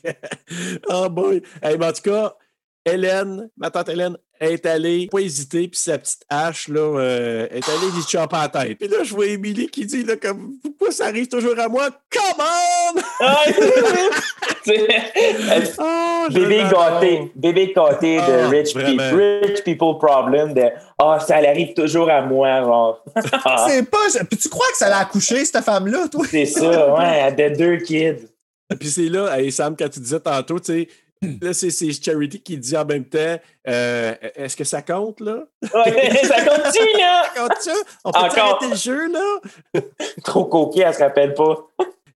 oh boy. Hey, mais en tout cas, Hélène, ma tante Hélène, est allée, pas hésiter, puis sa petite hache, là, euh, est allée lui choper la tête. Puis là, je vois Émilie qui dit, là, comme, pourquoi ça arrive toujours à moi? Come on! oh, bébé gâté, bébé gâté de Ah, rich, people, rich people problem de Ah, ça arrive toujours à moi, genre. C'est pas. Puis tu crois que ça l'a accouché, cette femme-là, toi? C'est ça, ouais, elle a deux kids. Puis c'est là, hey, Sam, quand tu disais tantôt, tu sais, là, c'est Charity qui dit en même temps, euh, est-ce que ça compte, là? Ouais, ça continue, là! Ça compte? On peut Encore. arrêter le jeu, là? Trop coquille, elle se rappelle pas.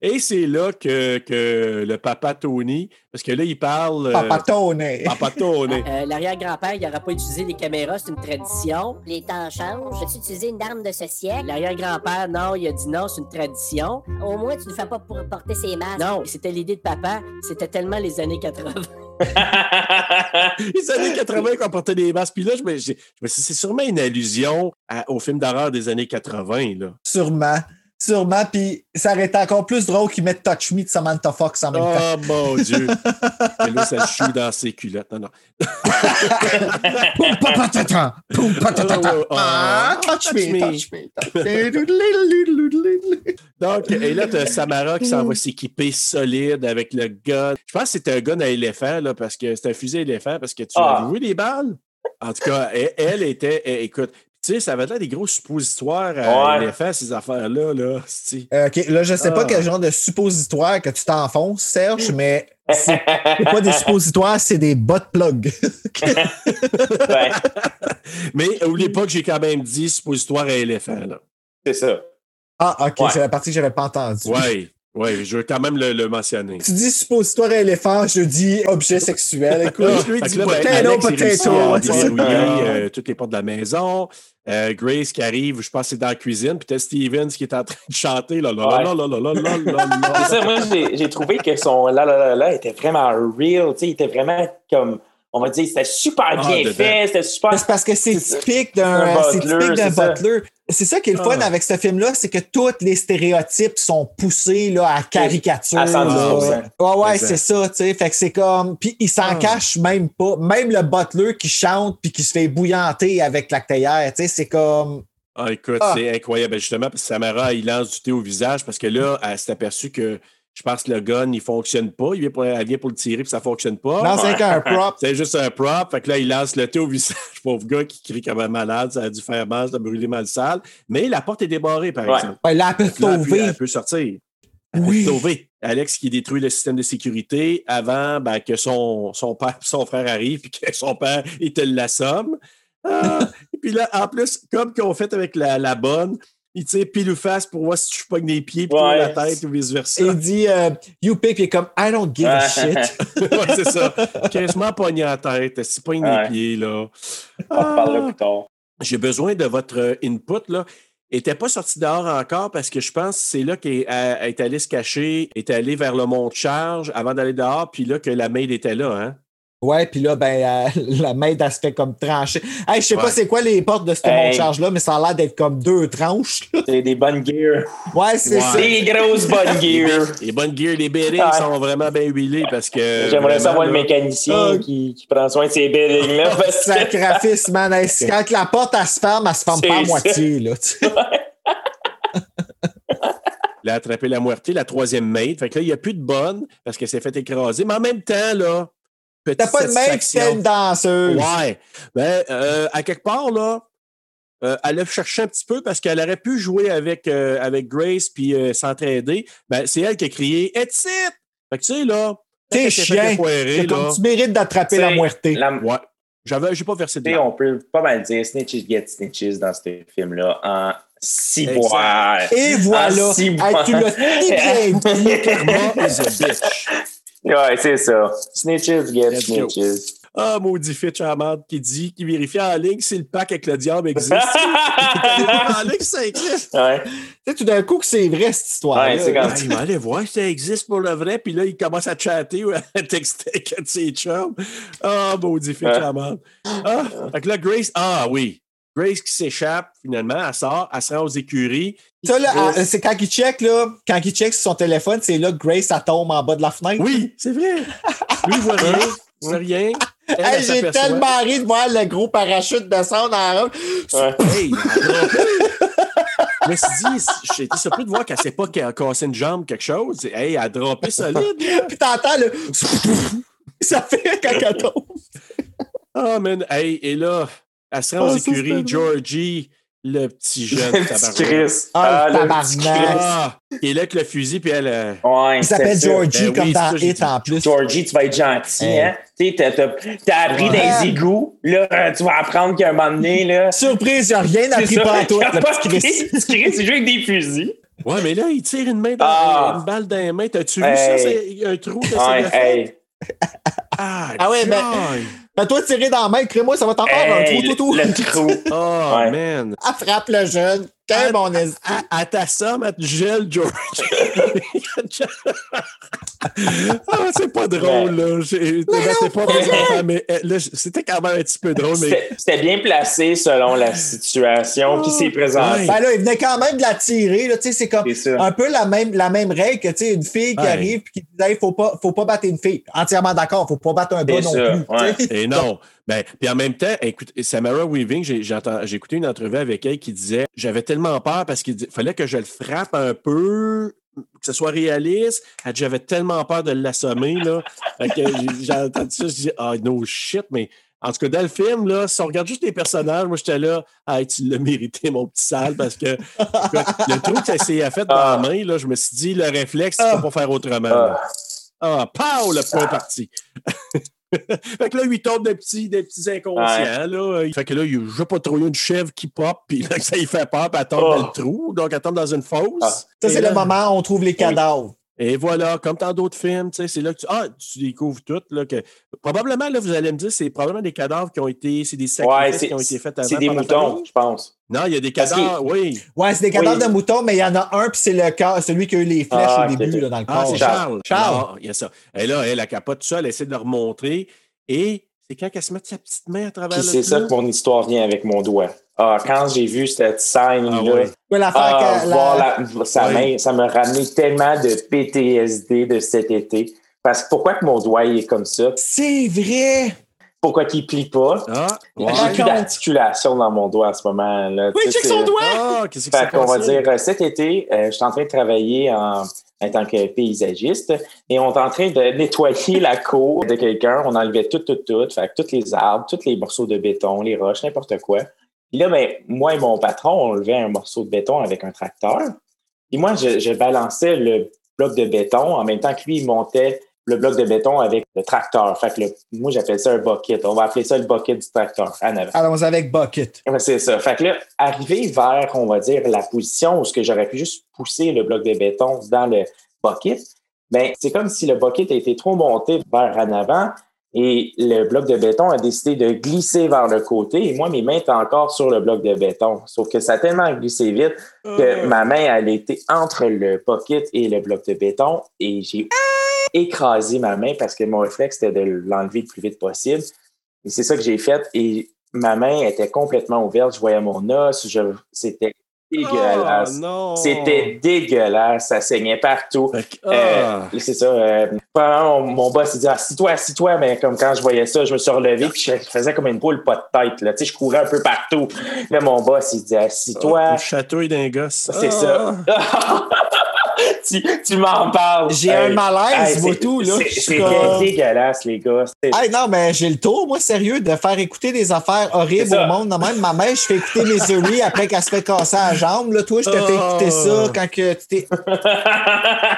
Et c'est là que, que le papa Tony, parce que là, il parle. euh, Papa Tony. Papa Tony. Euh, L'arrière-grand-père, il n'aura pas utilisé les caméras, c'est une tradition. Les temps changent. Peux-tu utiliser une arme de ce siècle? L'arrière-grand-père, non, il a dit non, c'est une tradition. Au moins, tu ne fais pas pour porter ses masques. Non, c'était l'idée de papa, c'était tellement les années 80. Les années 80 qu'on portait des masques. Puis là, je me, je c'est sûrement une allusion à- au film d'horreur des années 80, là. Sûrement. Sûrement. Puis ça aurait été encore plus drôle qu'ils mettent Touch Me de Samantha Fox en même temps. Oh mon Dieu! Et là, ça joue dans ses culottes. Non, non. Poum, papatata. Poum, patatata. Oh, oh, oh. Ah, touch me, touch me, touch me. Donc, et là, tu as Samara qui s'en va s'équiper solide avec le gun. Je pense que c'est un gun à éléphant, là, parce que c'est un fusil à éléphant, parce que tu Ah. as vu les balles? En tout cas, elle, elle était, elle- écoute, tu sais, ça avait l'air des gros suppositoires à Ouais. éléphant, ces affaires-là, là. Euh, OK, là, je sais pas Ah. quel genre de suppositoire que tu t'enfonces, Serge, mais c'est pas des suppositoires, c'est des butt plugs. Ouais, Mais n'oubliez pas que j'ai quand même dit suppositoire à éléphant, là. c'est ça. Ah, OK, Ouais. c'est la partie que j'avais pas entendue. Oui, oui, je veux quand même le, le mentionner. Tu dis suppositoire à éléphant, je dis objet sexuel. Écoute, Là, je lui dis potato, potato. euh, toutes les portes de la maison. Euh, Grace qui arrive, je pense que c'est dans la cuisine. Puis t'as Stevens qui est en train de chanter. Là, là, Ouais. là, là, là, là, là, là, là. C'est ça, moi, j'ai j'ai trouvé que son là, là, là, là était vraiment real. Tu sais, il était vraiment comme, on va dire, c'était super Ah, bien fait, c'était super. C'est parce que c'est typique d'un butler, butler. C'est ça qui est le fun Ah. avec ce film-là, c'est que tous les stéréotypes sont poussés là, à caricature. À 110%. là. Ouais, ouais, c'est ça, tu sais. Fait que c'est comme. Puis il s'en Ah. cache même pas. Même le butler qui chante puis qui se fait bouillanter avec la tu sais, c'est comme. Ah, écoute, Ah. c'est incroyable. Justement, parce que Samara, il lance du thé au visage parce que là, elle s'est aperçue que je pense que le gun, il fonctionne pas. Il vient pour, elle vient pour le tirer puis ça fonctionne pas. Non, c'est qu'un prop. C'est juste un prop. Fait que là, il lance le thé au visage. Pauvre gars qui crie comme un malade. Ça a dû faire mal, ça a brûlé mal sale. Mais la porte est débarrée, par Ouais. exemple. Ouais, là, elle peut sauver. Elle peut sortir. Elle Oui. peut sauver. Alex qui détruit le système de sécurité avant ben, que son, son père son frère arrive et que son père il te l'assomme. Ah, et puis là, en plus, comme qu'on fait avec la, la bonne, il tire pile ou face pour voir si tu pogne les pieds puis Ouais. la tête ou vice-versa. Il dit euh, You pick, puis il est comme I don't give a shit. ouais, c'est ça. Quasiment pogné la tête. Si pogne Ouais. les pieds, là. On en parlera Ah, plus tard. j'ai besoin de votre euh, input. Là. N'était pas sortie dehors encore parce que je pense que c'est là qu'elle elle est allée se cacher, est allée vers le mont de charge avant d'aller dehors, puis là que la maid était là. Hein? Ouais, puis là, ben, euh, la se fait comme trancher. Hey, je sais pas c'est quoi les portes de ce Hey. monte-charge-là, mais ça a l'air d'être comme deux tranches. C'est des bonnes gears. Ouais, c'est Ouais. ça. Des grosses bonnes gears. Les bonnes gears, les bearings Ouais. sont vraiment bien huilés parce que. J'aimerais savoir le mécanicien Ah. qui, qui prend soin de ces bearings-là. Sacrifice, man. Quand la porte, elle se ferme, elle se ferme pas à moitié, là. tu sais. Il a attrapé la moitié, la troisième maid. Fait que là, il n'y a plus de bonne parce qu'elle s'est fait écraser. Mais en même temps, là. Petite T'as pas de satisfaction. c'était une danseuse. Ouais. Ben, euh, à quelque part, là, euh, elle a cherché un petit peu parce qu'elle aurait pu jouer avec, euh, avec Grace puis euh, s'entraider. Ben, c'est elle qui a crié It's it! Fait que tu sais, là. T'es chien. C'est comme tu mérites d'attraper la la- Ouais. J'avais, j'ai pas versé de on peut pas mal dire snitches get snitches dans ce film-là en six bois. Et voilà. Hey, mois. tu l'as bien dit. Karma is a bitch. Ouais, c'est ça. Snitches get Let's go. snitches. Ah, maudit Fitch la qui dit, qui vérifie en ligne si le pack avec le diable existe. en ligne, ça existe. Ouais. Tu sais, tout d'un coup que c'est vrai, cette histoire. Ouais, c'est Ah, il va aller voir si ça existe pour le vrai, puis là, il commence à chatter ou à texter avec ses chums. Ah, maudit Fitch la Ah, fait que là, Grace, ah oui. Grace qui s'échappe, finalement, elle sort, elle se rend aux écuries. Ça, là, ah, c'est quand il check, là, quand il check sur son téléphone, c'est là que Grace, elle tombe en bas de la fenêtre. Oui, c'est vrai. Lui, il voit rien. Il voit rien. Elle, Hey, elle j'ai tellement ri de voir le gros parachute descendre en la route. Ouais. Hey, suis dit, j'ai été surpris de voir qu'elle s'est pas qu'elle a cassé une jambe, quelque chose. Hey, elle a droppé solide. Puis t'entends le. Ça fait quand elle tombe. Ah, man. Hey, et là, Ah, c'était écuries. bon. Georgie, le petit jeune Le petit tabarnak. Chris. Ah, le tabarnak. petit Chris. Ah, il est là avec le fusil, puis elle. euh, Ouais, Il s'appelle. Georgie Ben oui, comme c'est dans Hit en plus. Georgie, tu vas être gentil, Hey. hein? Tu t'as- appris Ouais. des égouts. Là, euh, tu vas apprendre qu'à un moment donné, là. Surprise, il a rien appris à toi, pas petit. Chris. Petit Chris, il joue avec des fusils. Ouais, mais là, il tire une main dans Ah. une balle dans les mains. T'as-tu vu Hey. ça? C'est il y a un trou fait? hey. Ah, Ah ouais, ben- aïe. Fais-toi tirer dans la main, crée-moi, ça va t'en faire un trou, tout, tout. le trou. Oh, Ouais. man. Attrape le jeune. Quel bon est À, à ta somme, à te gèle, George. ah, c'est pas drôle, là. J'ai- T'es pas mais euh, là, c'était quand même un petit peu drôle, mais. C'était c'était bien placé selon la situation qui s'est présentée. Ouais. Ben là, il venait quand même de la tirer. là, tu sais, C'est comme C'est un peu la même, la même règle que tu sais, une fille qui Ouais. arrive et qui dit hey, faut pas, faut pas battre une fille. Entièrement d'accord, faut pas battre un gars C'est non plus. ouais. Et non. Ben, puis en même temps, écoute, Samara Weaving, j'ai j'ai écouté une entrevue avec elle qui disait J'avais tellement peur parce qu'il dit- fallait que je le frappe un peu, que ce soit réaliste. J'avais tellement peur de l'assommer. j'ai- entendu ça, je dis Ah, no shit, mais. En tout cas, dans le film, là, si on regarde juste les personnages, moi, j'étais là, ah, tu l'as mérité, mon petit sale, parce que le trou que a fait dans la main, là, je me suis dit, le réflexe, tu peux pas faire autrement. là. Ah, pow, le point parti. fait que là, il tombe des petits, des petits inconscients. Là. Fait que là, il joue pas trop une chèvre qui pop, puis là, ça il fait peur, puis elle tombe Oh. dans le trou. Donc, elle tombe dans une fosse. Ah. Ça, c'est là- le moment où on trouve les cadavres. Et voilà, comme dans d'autres films, tu sais, c'est là que tu, ah, tu découvres tout. Là, que, probablement, là, vous allez me dire, c'est probablement des cadavres qui ont été, c'est des sacrifices qui ont été faits avant. c'est des la moutons, je pense. Non, il y a des cadavres, oui. Ouais, c'est des cadavres Oui. de moutons, mais il y en a un, puis c'est le cœur, celui qui a eu les flèches Ah, au ok, début là, dans le Ah, corps. c'est Charles. Charles. Ah, il y a ça. Et là, elle, elle capote tout ça, elle essaie de le remontrer. Et c'est quand qu'elle se met sa petite main à travers Puis le c'est ça que mon histoire vient avec mon doigt. Ah, quand j'ai vu cette scène-là, Ah ouais. Ouais, l'affaire ah, la- voir la- sa main, ça m'a ramené tellement de PTSD de cet été. Parce que pourquoi que mon doigt il est comme ça? C'est vrai! Pourquoi qu'il plie pas? Ah, J'ai plus d'articulation dans mon doigt en ce moment. Là. Oui, Tu sais, check son doigt! Qu'est-ce qui s'est Fait qu'on va dire, euh, cet été, euh, je suis en train de travailler en, en tant que paysagiste et on est en train de nettoyer la cour de quelqu'un. On enlevait tout, tout, tout. Fait tous les arbres, tous les morceaux de béton, les roches, n'importe quoi. Là, ben, moi et mon patron, on levait un morceau de béton avec un tracteur. Puis moi, je, je balançais le bloc de béton en même temps que lui, il montait le bloc de béton avec le tracteur. Fait que le- moi, j'appelle ça un bucket. On va appeler ça le bucket du tracteur en avant. Allons avec Bucket. Ouais, c'est ça. Fait que là, arrivé vers, on va dire, la position où ce que j'aurais pu juste pousser le bloc de béton dans le bucket, ben, c'est comme si le bucket a été trop monté vers en avant et le bloc de béton a décidé de glisser vers le côté et moi, mes mains étaient encore sur le bloc de béton. Sauf que ça a tellement glissé vite que ma main, elle était entre le bucket et le bloc de béton et j'ai écrasé ma main parce que mon réflexe, c'était de l'enlever le plus vite possible. Et c'est ça que j'ai fait. Et ma main était complètement ouverte. Je voyais mon os. Je- C'était dégueulasse. Oh. C'était dégueulasse. Ça saignait partout. Euh, ah. c'est ça. Euh, mon, mon boss, il dit Assis-toi, assis-toi. Mais comme quand je voyais ça, je me suis relevé puis je faisais comme une poule pas de tête. Là. Tu sais, je courais un peu partout. Là, mon boss, il dit Assis-toi. Le chatouille d'un gosse. C'est Ah. ça. tu tu m'en parles. J'ai un malaise, c'est- Votou, là. c'est- Je suis C'était comme- dégueulasse, les gars. Hey, non, mais j'ai le tour, moi, sérieux, de faire écouter des affaires horribles au monde. Non, même ma mère, je fais écouter Misery après qu'elle se fait casser la jambe. Là, toi, je te fais écouter ça quand que tu t'es.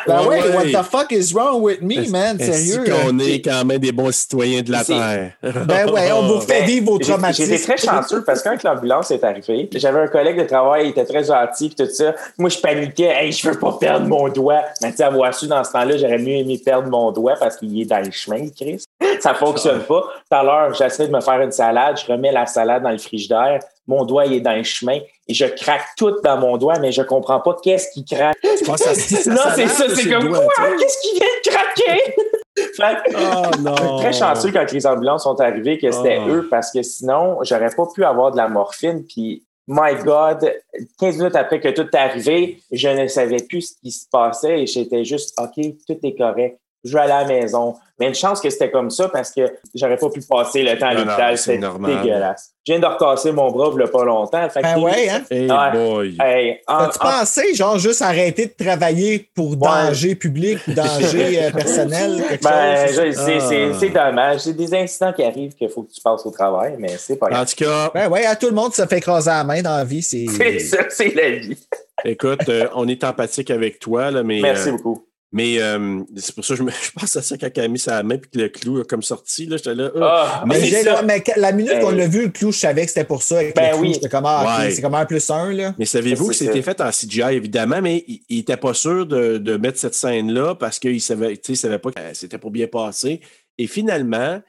Ben ouais, Ouais, what the fuck is wrong with me, man? Sérieux. qu'on euh, est quand même des bons citoyens de la C'est- Terre? Ben ouais, on vous fait Ben, vivre vos traumatismes. J'étais très chanceux parce que quand l'ambulance est arrivée, j'avais un collègue de travail, il était très gentil puis tout ça. Moi, je paniquais, hey, je veux pas perdre mon doigt. Mais tu sais, avoir su dans ce temps-là, j'aurais mieux aimé perdre mon doigt parce qu'il est dans le chemin, Chris. ça fonctionne pas. Tout à l'heure, j'essaie de me faire une salade, je remets la salade dans le frigidaire, mon doigt il est dans le chemin et je craque tout dans mon doigt, mais je comprends pas qu'est-ce qui craque. Non, c'est ça, c'est comme quoi? Qu'est-ce qui vient de craquer? Fait Oh non. très chanceux quand les ambulances sont arrivées que c'était Ah. eux parce que sinon, j'aurais pas pu avoir de la morphine. Puis, my God, 15 minutes après que tout est arrivé, je ne savais plus ce qui se passait et j'étais juste, OK, tout est correct. Je vais aller à la maison. Mais une chance que c'était comme ça parce que j'aurais pas pu passer le temps à l'hôpital. c'est dégueulasse. Je viens de recasser mon bras il a pas longtemps. Fait Ben que- ouais, hein? Hey boy. Hey, en- As-tu en- pensé, genre, juste arrêter de travailler pour danger public ou danger euh, personnel, quelque ben, chose? je- c'est Ah. c'est- c'est dommage. C'est des incidents qui arrivent qu'il faut que tu passes au travail, mais c'est pas En grave. tout cas, Ben ouais, à tout le monde se fait écraser la main dans la vie. C'est C'est ça, c'est la vie. écoute, euh, on est empathique avec toi, là, mais. Merci euh, beaucoup. Mais euh, c'est pour ça que je, me, je pense à ça quand elle a mis sa main et que le clou a comme sorti. Là, j'étais là. ah. Ah, Mais, ça. mais la minute qu'on l'a vu, le clou, je savais que c'était pour ça. Avec Ben le clou, oui. J'étais comme, ah, Ouais. c'est comme un plus un, là. Mais savez-vous Ça, que c'était fait en CGI, évidemment, mais il n'était pas sûr de, de mettre cette scène-là parce qu'il savait, tu sais, il savait pas que c'était pour bien passer. Et finalement,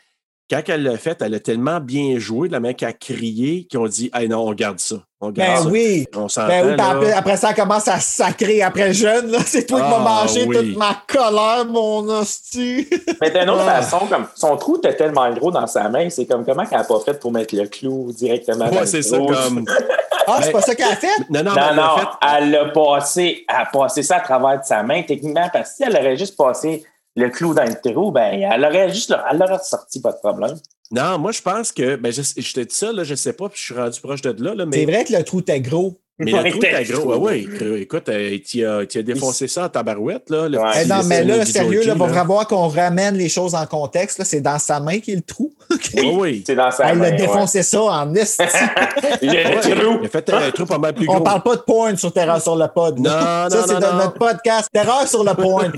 quand elle l'a fait, elle a tellement bien joué, de la main qu'elle a crié, qu'ils ont dit Hey non, on garde ça. On garde Ben ça. oui. On. Ben oui, après, après ça, elle commence à sacrer après jeune. là. C'est toi qui Ah, m'as mangé oui. toute ma colère, mon hostie. Mais d'une autre Ah. façon, comme son trou était tellement gros dans sa main, c'est comme comment qu'elle n'a pas fait pour mettre le clou directement dans Ouais, le c'est ça, comme. Ah, c'est pas ça qu'elle a fait? Non, non, Non, mais elle l'a non, fait- elle a passé, elle a passé ça à travers de sa main, techniquement, parce que si elle aurait juste passé le clou dans le trou, ben, elle aurait juste, elle l'aurait sorti, pas de problème. Non, moi, je pense que. Ben, je, je te dis ça, là, je sais pas, puis je suis rendu proche de là, là mais. C'est vrai que le trou était gros. Mais t'es- gros. Ouais, ouais. Écoute, euh, tu as, défoncé ça en tabarouette, là. le Ouais. petit Eh non, mais de là, sérieux, là, va vraiment qu'on ramène les choses en contexte. là. C'est dans sa main qu'il y a le trou. Oui, oui. C'est dans sa Elle main. a ouais. défoncé ça en esti. Trou. Il a fait un trou pas mal plus gros. On parle pas de porn sur Terreur sur le pod. Non, ça, non, c'est non, dans notre podcast. Terreur sur le porn.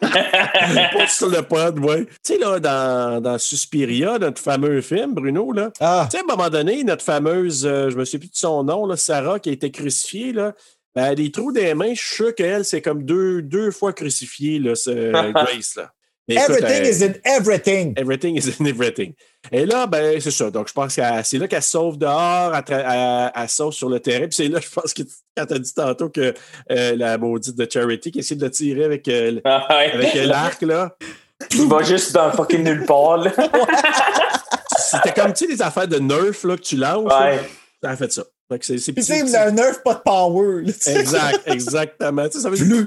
pas sur le pod, ouais. Tu sais, là, dans, dans Suspiria, notre fameux film, Bruno, là, Ah, tu sais, à un moment donné, notre fameuse, euh, je me souviens plus de son nom, là, Sarah, qui a été crucifiée, là, ben, elle a des trous des mains, je suis sûr qu'elle, c'est comme deux, deux fois crucifiée, là, ce Grace, là. Mais écoute, everything elle- is in everything. Everything is in everything. Et là, ben, c'est ça. Donc, je pense que c'est là qu'elle sauve dehors, elle, elle- elle sauve sur le terrain. Puis c'est là, je pense que quand tu as dit tantôt que euh, la maudite de Charity qui essaie de le tirer avec, euh, Ah avec euh, l'arc, là. Il va juste dans fucking nulle part, là. C'était comme, tu sais, des affaires de Nerf là, que tu lances. là. Ouais. Ça a fait ça. C'est c'est un nerf, pas de power. là. Exact, exactement. Tu sais, ça veut dire.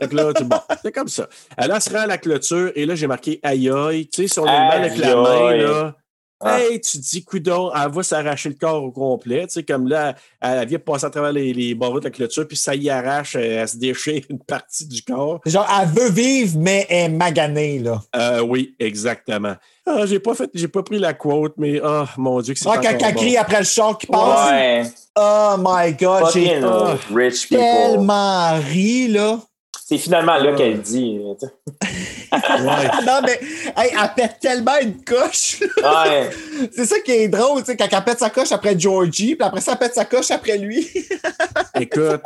Fait que là, tu- bon, c'est comme ça. Elle se rend à la clôture et là, j'ai marqué aïe aïe. Tu sais, sur le mal avec la main, là. Ah. Hey, tu te dis, coudon, elle va s'arracher le corps au complet. Tu sais, comme là, elle, elle vient passer à travers les, les barreaux de la clôture, puis ça y arrache, elle, elle se déchire une partie du corps. Genre, elle veut vivre, mais elle est maganée, là. Euh, oui, exactement. Ah, j'ai pas fait, j'ai pas pris la quote, mais oh mon Dieu, que c'est Ah, quand elle bon. crie après le char qui passe. Ouais. Oh my God, j'ai ah, people. tellement ri, là. C'est finalement là qu'elle dit. Non, mais hey, elle pète tellement une coche. Ouais. C'est ça qui est drôle, tu sais, quand elle pète sa coche après Georgie, puis après ça, elle pète sa coche après lui. Écoute,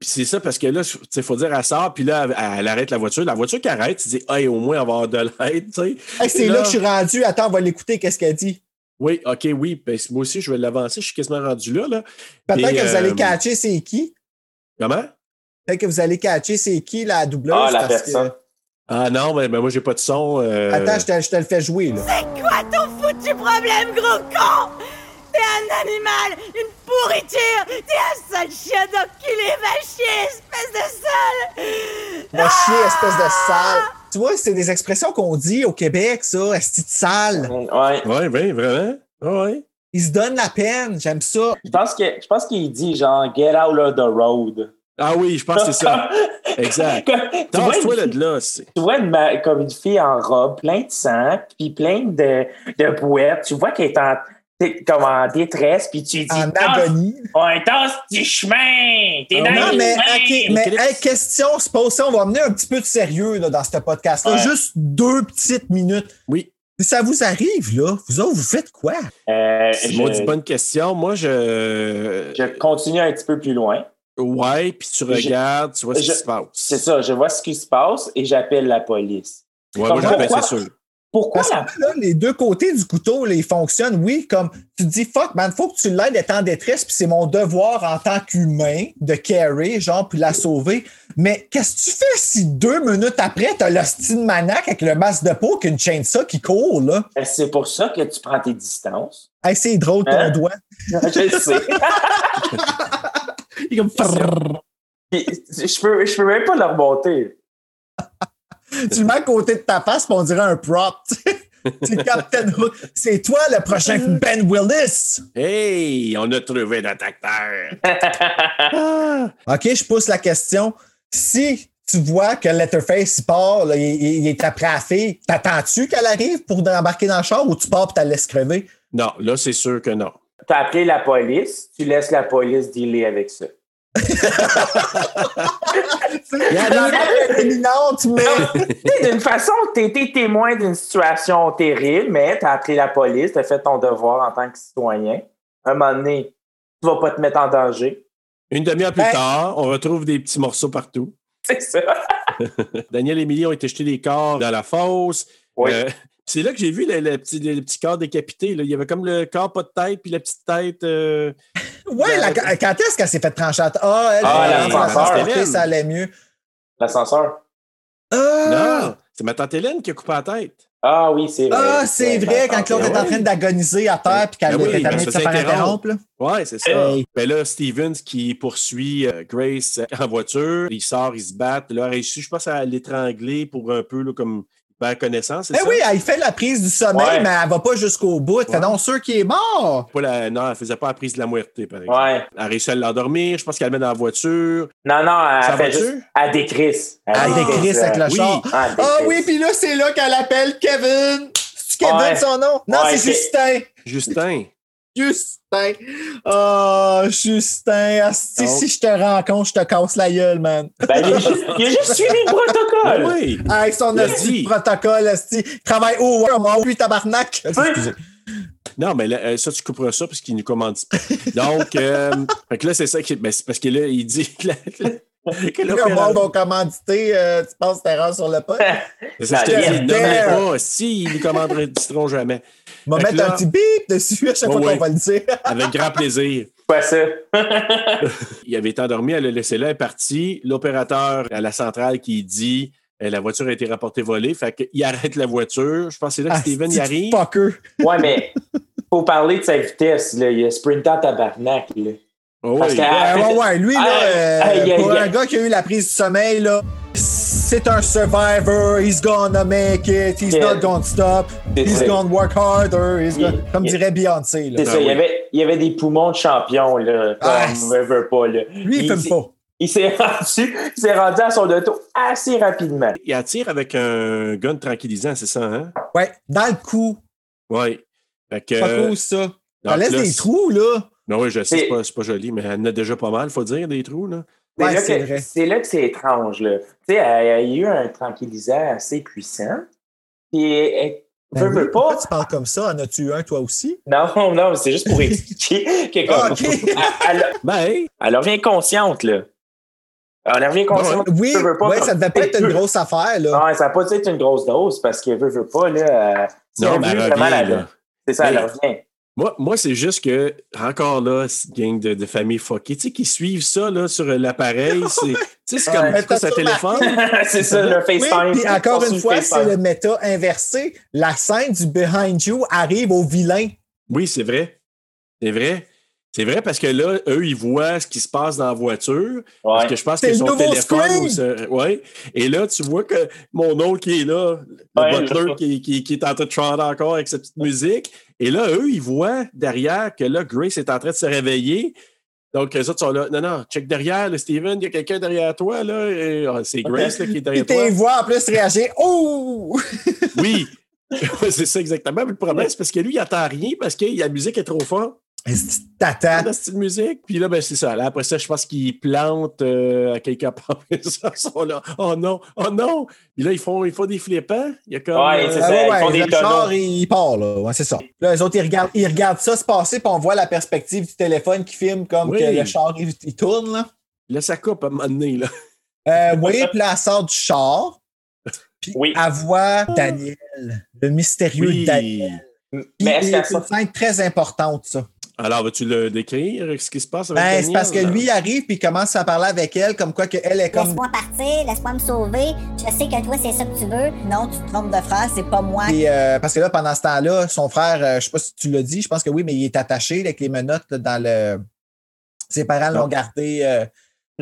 puis c'est ça parce que là, il faut dire, elle sort, puis là, elle, elle arrête la voiture. La voiture qui arrête, tu dis, hey, au moins, elle va avoir de l'aide, tu sais. Hey, c'est là que je suis rendu. Attends, on va l'écouter, qu'est-ce qu'elle dit. Oui, OK, oui. Ben, moi aussi, je vais l'avancer. Je suis quasiment rendu là. là. Peut-être que vous allez euh, catcher c'est qui. Comment? Peut-être que vous allez catcher c'est qui la doubleuse. Ah, la parce que- personne. Ah non, ben, ben, moi, j'ai pas de son. euh, Attends, je te, je te le fais jouer, là. C'est quoi ton foutu problème, gros con? T'es un animal, une pourriture T'es un sale chien d'enculé, va chier, espèce de sale Va chier, espèce de sale. Tu vois, c'est des expressions qu'on dit au Québec, ça, esti de sale. Ouais. Oui, oui, vraiment. Oui. Ils se donnent la peine, j'aime ça. Je pense que je pense qu'il dit genre get out of the road. Ah oui, je pense que c'est ça. Exact. tu, vois Tasse-toi une, de là. c'est- tu vois une comme une fille en robe, plein de sang, puis plein de, de bouettes. Tu vois qu'elle est en, t'es comme en détresse, puis tu dis En agonie. ouais, tasse du chemin. T'es dans Non, mais, chemin. OK, mais hey, question se pose, ça, on va amener un petit peu de sérieux là, dans ce podcast-là. Ouais. Juste deux petites minutes. Oui. Si ça vous arrive, là, vous autres, vous faites quoi? Euh, C'est je, une bonne question. Moi, je. je continue un petit peu plus loin. Ouais, puis tu Je- regardes, tu vois ce je- qui se passe. C'est ça, je vois ce qui se passe et j'appelle la police. Ouais, moi, j'appelle, c'est sûr. Pourquoi Parce que la... là, les deux côtés du couteau, là, ils fonctionnent. Oui, comme tu te dis, fuck, man, faut que tu l'aides, être en détresse, puis c'est mon devoir en tant qu'humain de carry, genre, puis la sauver. Mais qu'est-ce que tu fais si deux minutes après, t'as l'hostie de maniaque avec le masque de peau qu'une chaîne ça qui court, là? Ben, C'est pour ça que tu prends tes distances. Hey, c'est drôle, ton Hein? doigt. Je le sais. Il est comme frrrr. Puis, je peux, je peux même pas le remonter. Tu le mets à côté de ta face, puis on dirait un prop. C'est Captain Hook. C'est toi le prochain Ben Willis. Hey, on a trouvé notre acteur. OK, je pousse la question. Si tu vois que Letterface il part, là, il, il- il est après la fille, t'attends-tu qu'elle arrive pour embarquer dans le char ou tu pars et tu la laisses crever? Non, là, c'est sûr que non. T'as appelé la police, tu laisses la police dealer avec ça. Il y a mais. Tu sais, D'une façon, t'as été témoin d'une situation terrible, mais t'as appelé la police, t'as fait ton devoir en tant que citoyen. Un moment donné, tu vas pas te mettre en danger. Une demi-heure plus Ben- tard, on retrouve des petits morceaux partout. C'est ça. Daniel et Émilie ont été jetés des corps dans la fosse. Oui. Euh, c'est là que j'ai vu le, le petit, le petit corps décapité. là. Il y avait comme le corps pas de tête, puis la petite tête. euh, Ouais, la- quand est-ce qu'elle s'est fait trancher à Ah, elle, Ah, elle, l'ascenseur. elle, ça allait mieux. L'ascenseur. Ah, Non, c'est ma tante Hélène qui a coupé la tête. Ah oui, c'est vrai. Ah, c'est Ouais, vrai, quand l'autre est en train d'agoniser à terre puis qu'elle Ben oui, est amenée ça de se faire interrompre. Ouais, c'est ça. Hey. Ben là, Stevens qui poursuit euh, Grace en voiture, il sort, il se bat. Là, il a réussi, je pense, à l'étrangler pour un peu, là, comme perd connaissance. c'est ça? oui, elle fait la prise du sommeil, Ouais. mais elle va pas jusqu'au bout. Fait Ouais. non, sûr qu'il est mort. Pas la- non, elle faisait pas la prise de la muerté, par exemple. Ouais. Elle a réussi à l'endormir. Je pense qu'elle le met dans la voiture. Non, non, elle Ça fait juste. Elle décrisse. Elle décrisse avec le oui. char. Ah, elle Ah oui, puis là, c'est là qu'elle appelle Kevin. C'est Kevin Ouais. son nom? Non, Ouais, c'est c'est- Justin. Justin. Justin. Oh, Justin. Asti, Donc- si je te rencontre, je te casse la gueule, man. Ben, il, a juste, il a juste suivi le protocole. oui. Avec son asti protocole, asti. Il Travaille au on lui, tabarnak. Excusez. Non, mais là, euh, ça, tu couperas ça parce qu'il nous commande pas. Donc, euh, fait que là, c'est ça qui. Ben, c'est parce que là, il dit que, la- que Le monde va commanditer, euh, tu penses terreur sur le poste? C'est ça, je te dis, nomme pas. Si, il nous commanderont jamais. On va mettre un petit bip dessus à chaque fois ouais. qu'on va le dire. Avec grand plaisir. Pas ça. Il avait été endormi, elle l'a laissé là, elle est partie. L'opérateur à la centrale qui dit euh, la voiture a été rapportée volée. Fait qu'il arrête la voiture. Je pense que c'est là que Steven y arrive. Fucker? Ouais, mais faut parler de sa vitesse. Là. Il a sprinté en tabarnak. Là. Oh, oui. Ouais, ouais, ouais. Lui, là, Ah, euh, ah, il y a- pour il un gars qui a eu la prise du sommeil, là, c'est un survivor. He's gonna make it. He's Yeah. not gonna stop. C'est He's ça. gonna work harder. He's Yeah. gonna- Comme Yeah. dirait Beyoncé. Là. C'est ça, il y, avait, il y avait des poumons de champion. Là, Ah, comme veut, veut pas. Là. Lui, il il, fume pas. il s'est rendu, il s'est rendu à son auto assez rapidement. Il attire avec un gun tranquillisant, c'est ça, hein? Ouais, dans le cou. Fait que. Pas cool, ça. Ça laisse là, des trous, là. Non, oui, je sais, C'est- pas, pas joli, mais elle en a déjà pas mal, faut dire, des trous, là. C'est Ouais, là c'est que- vrai. c'est là que c'est étrange. Là. Tu sais, elle- il y a eu un tranquillisant assez puissant. Puis, elle, Ben oui, veut pourquoi pas. tu parles comme ça? En as-tu un, toi aussi? Non, non, c'est juste pour expliquer que comme, Ah, ok. elle, elle- Ben, elle revient consciente, là. Elle revient consciente. Oui, veut, veut pas, ouais, ça devait pas être une grosse affaire, là. Non, ça n'a pas dû être une grosse dose parce qu'elle veut, veut pas, là. euh, si non, elle mais elle revient, là. C'est ça, elle Ben, revient. Moi, moi c'est juste que, encore là, cette gang de, de familles fuckées, tu sais, qui suivent ça là, sur l'appareil, c'est tu sais, c'est comme un T'as téléphone. c'est ça, le Oui, FaceTime. puis encore une fois, c'est le méta inversé. La scène du Behind You arrive au vilain. Oui, c'est vrai. C'est vrai. C'est vrai parce que là, eux, ils voient ce qui se passe dans la voiture. Parce que je pense que son téléphone. ce- ouais. Et là, tu vois que mon oncle qui est là, le Ouais, butler qui, qui, qui est en train de chanter encore avec sa petite musique. Et là, eux, ils voient derrière que là, Grace est en train de se réveiller. Donc, eux autres sont là. Non, non, check derrière, là, Steven, il y a quelqu'un derrière toi, là. Et, ah, c'est Grace là, qui est derrière t'es toi. vois en plus réagir. Oh! Oui. c'est ça exactement. Mais le problème, c'est parce que lui, il n'entend rien parce que la musique est trop forte. Tata. dans cette musique. Puis là, ben, c'est ça. Là, après ça, je pense qu'ils plantent euh, à quelque part. Ils sont là. Oh non, oh non. Puis là, ils font, ils font des flippants. Il y a comme. Ouais, c'est euh, ça. Ah ouais, ils ouais, font des le char, tonneaux. il part, là. Ouais, c'est ça. Là, les autres, ils regardent, ils regardent ça se passer, puis on voit la perspective du téléphone qui filme comme Oui. que le char, il, il tourne, là. Là, ça coupe à un moment donné. Là. Euh, oui, puis là, elle sort du char. Puis Oui. elle voit Daniel, le mystérieux Oui. Daniel. Puis Mais est-ce une scène très importante, ça. Alors, vas-tu le décrire, ce qui se passe avec Ben, c'est parce que là? lui il arrive puis il commence à parler avec elle comme quoi qu'elle est comme Laisse-moi partir, laisse-moi me sauver. Je sais que toi, c'est ça que tu veux. Non, tu te trompes de frère, c'est pas moi. Et, euh, parce que là, pendant ce temps-là, son frère, euh, je sais pas si tu l'as dit, je pense que oui, mais il est attaché là, avec les menottes là, dans le. Ses parents l'ont gardé euh,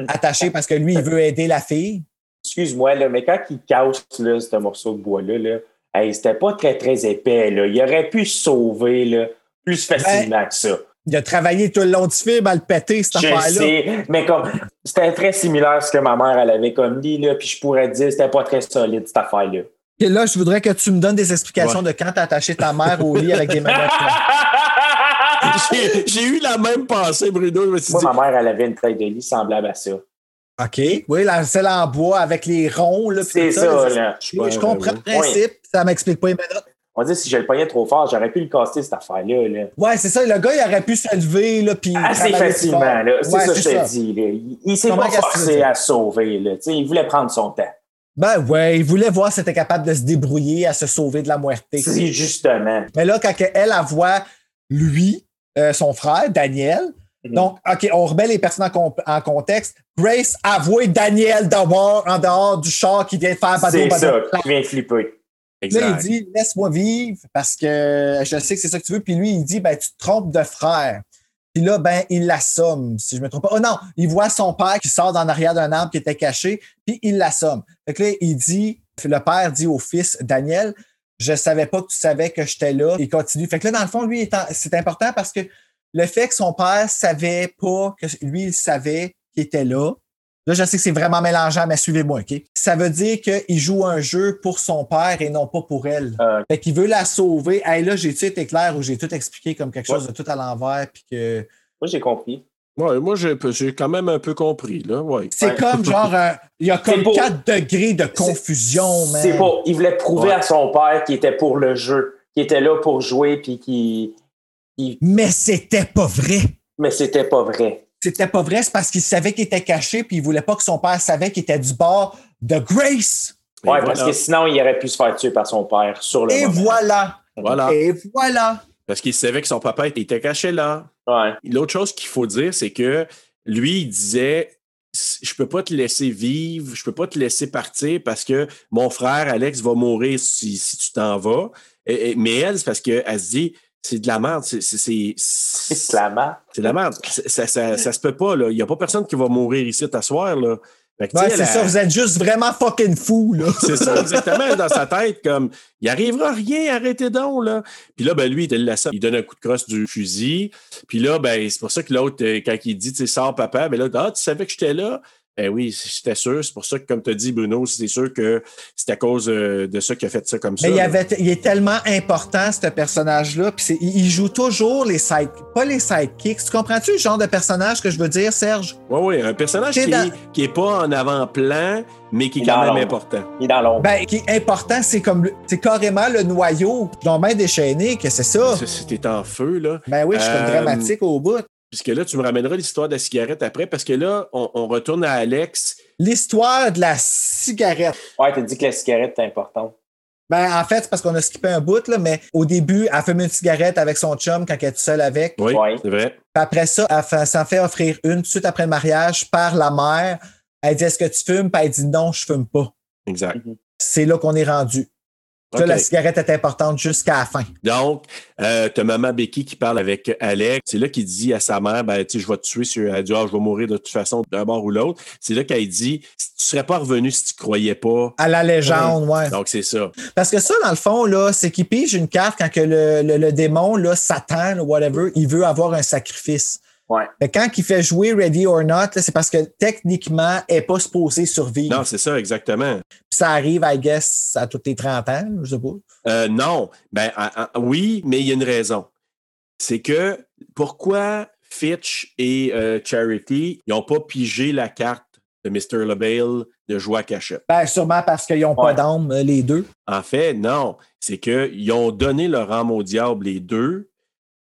attaché parce que lui, il veut aider la fille. Excuse-moi, là, mais quand il casse là, ce morceau de bois-là, là, hey, c'était pas très, très épais. Là. Il aurait pu se sauver là, plus facilement que ça. Il a travaillé tout le long du film à le péter, cette Je affaire-là. sais, mais comme c'était très similaire à ce que ma mère elle avait comme dit, là, puis je pourrais te dire c'était pas très solide cette affaire-là. Et là, je voudrais que tu me donnes des explications Ouais. de quand t'as attaché ta mère au lit avec des menottes. là. J'ai- eu la même pensée, Bruno. Je me suis Moi, dit, ma mère, elle avait une taille de lit semblable à ça. OK. Oui, la celle en bois avec les ronds. C'est ça, là. Oui, je comprends le principe. Ça m'explique pas les menottes. On dit si je le pognais trop fort, j'aurais pu le casser cette affaire-là. Là. Ouais, c'est ça. Le gars, il aurait pu se lever, là, puis. Assez travailler facilement, là. C'est Ouais, ça que je te dis. Là. Il, il s'est pas forcé à sauver. Là. Il voulait prendre son temps. Ben ouais, il voulait voir si était capable de se débrouiller à se sauver de la muerte. C'est justement. Mais là, quand elle, elle voit lui, euh, son frère, Daniel, Mhm. donc, OK, on remet les personnes en, contexte. Grace avoue Daniel dehors, en dehors du char qui vient de faire C'est ça qui vient flipper. Là, il dit Laisse-moi vivre parce que je sais que c'est ça que tu veux. Puis lui, il dit ben, Tu te trompes de frère. Puis là, ben, il l'assomme, si je me trompe pas. Oh non, il voit son père qui sort dans l'arrière d'un arbre qui était caché, puis il l'assomme. Fait que là, il dit Le père dit au fils Daniel Je savais pas que tu savais que j'étais là. Il continue. Fait que là, dans le fond, lui, c'est important parce que le fait que son père savait pas que lui, il savait qu'il était là, Là, je sais que c'est vraiment mélangeant, mais suivez-moi, OK? Ça veut dire qu'il joue un jeu pour son père et non pas pour elle. Euh, Fait qu'il veut la sauver. Hey, là, j'ai-tu été clair ou j'ai tout expliqué comme quelque chose de tout à l'envers? Puis que. moi, j'ai compris. Ouais, moi, j'ai j'ai quand même un peu compris. là. Ouais. C'est Ouais. comme genre, un- il y a comme C'est pour- 4 degrés de confusion. C'est pas. Il voulait prouver Ouais. à son père qu'il était pour le jeu, qu'il était là pour jouer, puis qu'il. qu'il- Mais c'était pas vrai. Mais c'était pas vrai. C'était pas vrai, c'est parce qu'il savait qu'il était caché, puis il voulait pas que son père savait qu'il était du bord de Grace. Voilà. parce que sinon, il aurait pu se faire tuer par son père sur le Et moment. voilà. Voilà. Et voilà. Parce qu'il savait que son papa était caché là. Ouais. L'autre chose qu'il faut dire, c'est que lui, il disait Je peux pas te laisser vivre, je peux pas te laisser partir parce que mon frère Alex va mourir si, si tu t'en vas. Et- et- mais elle, c'est parce qu'elle se dit c'est de la merde, c'est c'est- c'est- C'est la merde. c'est de la merde. Ça, ça, ça, ça se peut pas, là. Il n'y a pas personne qui va mourir ici t'asseoir, là. C'est ça, vous êtes juste vraiment fucking fou, là. c'est ça, exactement, dans sa tête, comme, il arrivera rien, arrêtez donc, là. Puis là, ben, lui, il, la il donne un coup de crosse du fusil. Puis là, ben, c'est pour ça que l'autre, euh, quand il dit, tu sais, sors papa, ben là, ah, tu savais que j'étais là? Eh oui, j'étais sûr. C'est pour ça que, comme tu as dit, Bruno, c'est sûr que c'est à cause euh, de ça qu'il a fait ça comme ça. Mais il, avait, il est tellement important, ce personnage-là. Puis c'est- il, joue toujours les side, pas les sidekicks. Tu comprends-tu le genre de personnage que je veux dire, Serge? Oui, oui, un personnage qui, dans- est, qui est pas en avant-plan, mais qui est quand même important. Il est dans l'ombre. Ben, qui est important, c'est comme, c'est carrément le noyau. Donc, même déchaîné, que c'est ça. C'était en feu, là. Ben oui, je suis comme Euh, dramatique au bout. Puisque là, tu me ramèneras l'histoire de la cigarette après, parce que là, on, on retourne à Alex. L'histoire de la cigarette. Ouais, t'as dit que la cigarette est importante. Ben, en fait, c'est parce qu'on a skippé un bout, là, mais au début, elle fume une cigarette avec son chum quand elle est seule avec. Oui, Ouais. c'est vrai. Puis après ça, elle fait- s'en fait offrir une tout de suite après le mariage par la mère. Elle dit Est-ce que tu fumes? Puis elle dit non, je fume pas. Exact. C'est là qu'on est rendu. Ça, la cigarette est importante jusqu'à la fin. Donc, euh, t'as maman Becky qui parle avec Alex. C'est là qu'il dit à sa mère, ben, tu je vais te tuer sur, elle dit, Ah, je vais mourir de toute façon d'un bord ou l'autre. C'est là qu'elle dit, tu serais pas revenu si tu croyais pas. À la légende, ouais. Donc, c'est ça. Parce que ça, dans le fond, là, c'est qu'il pige une carte quand que le, le- le démon, là, Satan, là, whatever, il veut avoir un sacrifice. Ouais. Fait quand il fait jouer Ready or Not, c'est parce que techniquement, elle n'est pas supposée survivre. Non, c'est ça, exactement. Puis ça arrive, I guess, à tous les 30 ans, je sais pas. Euh, non, ben ah, ah, oui, mais il y a une raison. C'est que pourquoi Fitch et euh, Charity n'ont pas pigé la carte de Mr. LaBelle de jouer à cachette? Ben, sûrement parce qu'ils n'ont Ouais. pas d'âme, euh, les deux. En fait, non. C'est qu'ils ont donné leur âme au diable, les deux,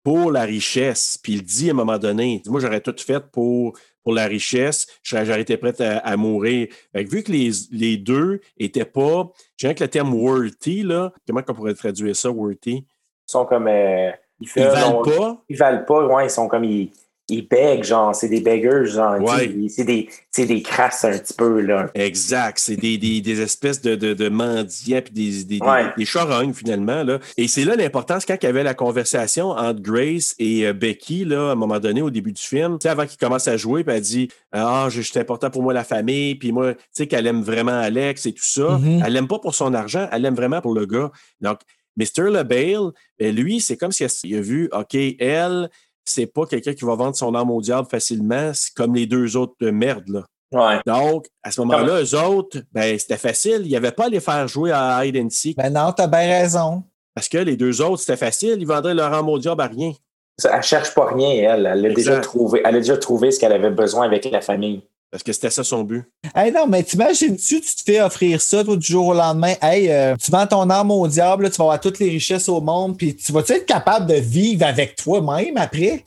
pour la richesse. Puis il dit à un moment donné, moi, j'aurais tout fait pour, pour la richesse, j'aurais été prête à, à mourir. Fait que vu que les, les deux étaient pas, j'ai que le terme worthy, là, comment on pourrait traduire ça, worthy? Ils sont comme. euh, ils, Ils valent pas? Ils valent pas, ouais, ils sont comme. Ils, ils bèguent, genre, c'est des beggars, genre. Ouais. C'est des, c'est des crasses un petit peu, là. Exact. C'est des, des, des espèces de, de, de mendiants puis des, des, des- Ouais. des charognes, finalement. Là. Et c'est là l'importance quand il y avait la conversation entre Grace et euh, Becky, là, à un moment donné, au début du film, tu sais, avant qu'il commence à jouer, puis elle dit Ah, je- c'est important pour moi la famille, puis moi, tu sais, qu'elle aime vraiment Alex et tout ça. Mhm. Elle l'aime pas pour son argent, elle l'aime vraiment pour le gars. Donc, Mr. LeBale, ben, lui, c'est comme s'il a, il a vu, OK, elle, c'est pas quelqu'un qui va vendre son âme au diable facilement, c'est comme les deux autres de merde, là. Ouais. Donc, à ce moment-là, eux autres, ben, c'était facile. Il n'y avait pas à les faire jouer à Hide and Seek. Ben non, t'as bien raison. Parce que les deux autres, c'était facile. Ils vendraient leur âme au diable à rien. Ça, Elle cherche pas rien, elle. Elle a, déjà trouvé, elle a déjà trouvé ce qu'elle avait besoin avec la famille. Parce que c'était ça son but. Hey non, mais t'imagines-tu, tu te fais offrir ça, toi, du jour au lendemain? Hey, euh, tu vends ton âme au diable, là, tu vas avoir toutes les richesses au monde, puis tu vas-tu être capable de vivre avec toi-même après?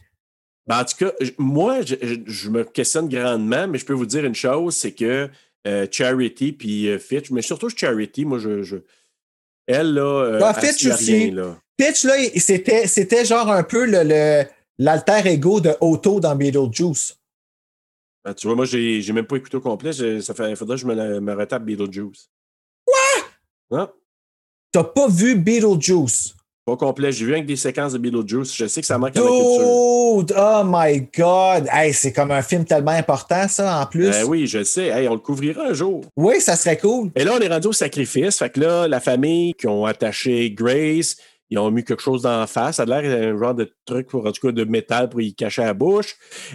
Ben, en tout cas, moi, je, je- je me questionne grandement, mais je peux vous dire une chose, c'est que euh, Charity puis euh, Fitch, mais surtout Charity, moi, je... je- elle, là, Ah, Fitch aussi. rien, là. C'était, c'était genre un peu le- l'alter ego de Otto dans Beetlejuice. Ben, tu vois, moi, j'ai j'ai même pas écouté au complet. Je- ça fait, faudrait que je me, me retape Beetlejuice. Quoi? Non, T'as pas vu Beetlejuice? pas complet. J'ai vu avec des séquences de Beetlejuice. Je sais que ça manque à ma culture. Oh my God! Hey, c'est comme un film tellement important, ça, en plus. Ben oui, je sais. Hey, on le couvrira un jour. Oui, ça serait cool. Et là, on est rendu au sacrifice. Fait que là, la famille qui ont attaché Grace, ils ont mis quelque chose la face. Ça a l'air un genre de truc, pour, en tout cas, de métal pour y cacher la bouche.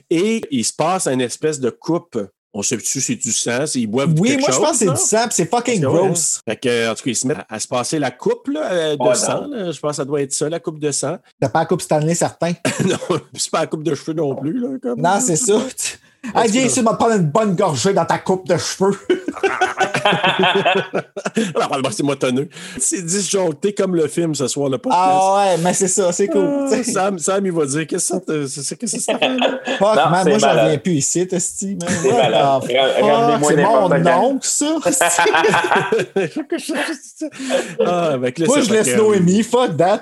Et il se passe une espèce de coupe. On sait plus si c'est du sang, s'ils boivent Oui, quelque moi, je chose, pense que c'est du sang, puis c'est fucking gross. Fait que, en tout cas, ils se mettent à, à se passer la coupe là, euh, de Oh, sang. là. Je pense que ça doit être ça, la coupe de sang. T'as pas la coupe Stanley, certain. non, c'est pas la coupe de cheveux non plus. Là, comme- Non, c'est ça. Hey, viens ici, te prendre une bonne gorgée dans ta coupe de cheveux. Alors, moi, c'est motonneux. C'est disjoncté comme le film ce soir, le podcast. ah ouais, mais c'est ça, c'est cool. Ah, Sam, Sam, il va dire qu'est-ce que c'est- que affaire-là? Fuck, Non, man, moi, j'en reviens plus ici, Testi. C'est mon oncle, ça. ah, avec là, Moi, ça je laisse Noémie. Fuck that.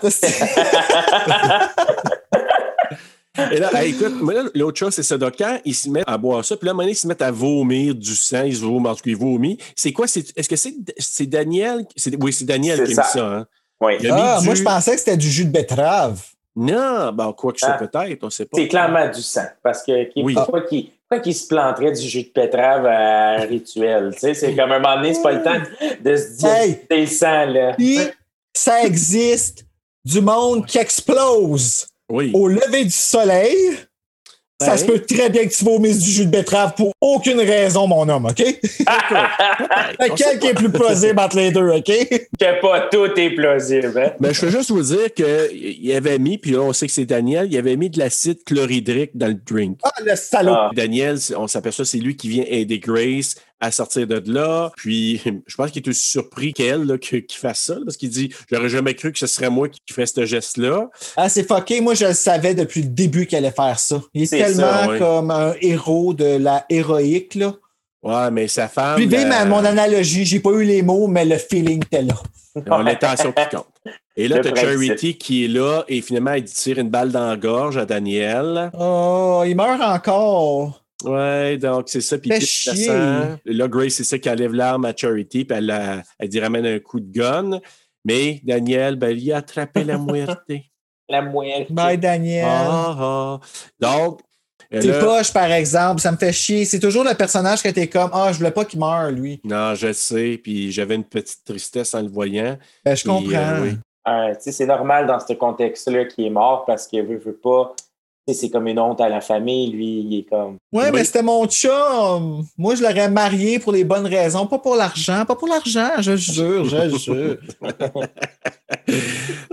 Et là, hey, écoute, l'autre chose, c'est ça. Donc, quand ils se mettent à boire ça, puis là, à un moment donné, ils se mettent à vomir du sang, ils se vomissent, en tout cas, ils vomissent. C'est quoi? c'est- Est-ce que c'est c'est Daniel? Oui, c'est Daniel qui a mis ça. Hein? Oui. Ah, du- moi, je pensais que c'était du jus de betterave. Non, ben, quoi que ce soit, Ah. peut-être, on sait pas. C'est clairement du sang. Parce que qui- Oui. pourquoi qu'il se planterait du jus de pétrave à un rituel? Tu sais, c'est comme un moment donné, c'est pas le temps de se dire Hey. c'est le sang, là. Puis, ça existe du monde qui explose Oui. au lever du soleil. Ça Ouais. se peut très bien que tu vomisses du jus de betterave pour aucune raison, mon homme, OK? Lequel qui est plus plausible entre les deux, OK? Que pas tout est plausible. Hein? Mais je veux juste vous dire qu'il avait mis, puis là, on sait que c'est Daniel, il avait mis de l'acide chlorhydrique dans le drink. Ah, le salaud! Ah. Daniel, on s'aperçoit, c'est lui qui vient aider Grace à sortir de là. Puis, je pense qu'il est aussi surpris qu'elle, qu'il fasse ça, parce qu'il dit J'aurais jamais cru que ce serait moi qui ferais ce geste-là. Ah, c'est fucké. Moi, je le savais depuis le début qu'elle allait faire ça. Il est, tellement ça, comme un héros de la héroïque, là. Ouais, mais sa femme. Puis, la- mon analogie, j'ai pas eu les mots, mais le feeling était là. on a l'intention qui compte. Et là, Le tu as principe. Charity qui est là, et finalement, elle tire une balle dans la gorge à Daniel. Oh, il meurt encore. Ouais, donc c'est ça. Puis. Là, Grace, c'est ça qui enlève l'arme à Charity, puis elle, elle dit ramène un coup de gun. Mais Daniel, ben, il a attrapé la muerte. La moelle. Bye, Daniel. Ah, ah. Donc, euh, C'est là- poche, par exemple, ça me fait chier. C'est toujours le personnage que t'es comme Ah, je voulais pas qu'il meure, lui. non, je le sais, puis j'avais une petite tristesse en le voyant. Ben, je Puis, comprends. euh, oui. Euh, c'est normal dans ce contexte-là qu'il est mort parce qu'il veut, veut pas. C'est comme une honte à la famille. Lui, il est comme. Ouais, Oui. mais c'était mon chum. Moi, je l'aurais marié pour les bonnes raisons, pas pour l'argent, pas pour l'argent, je jure, je jure.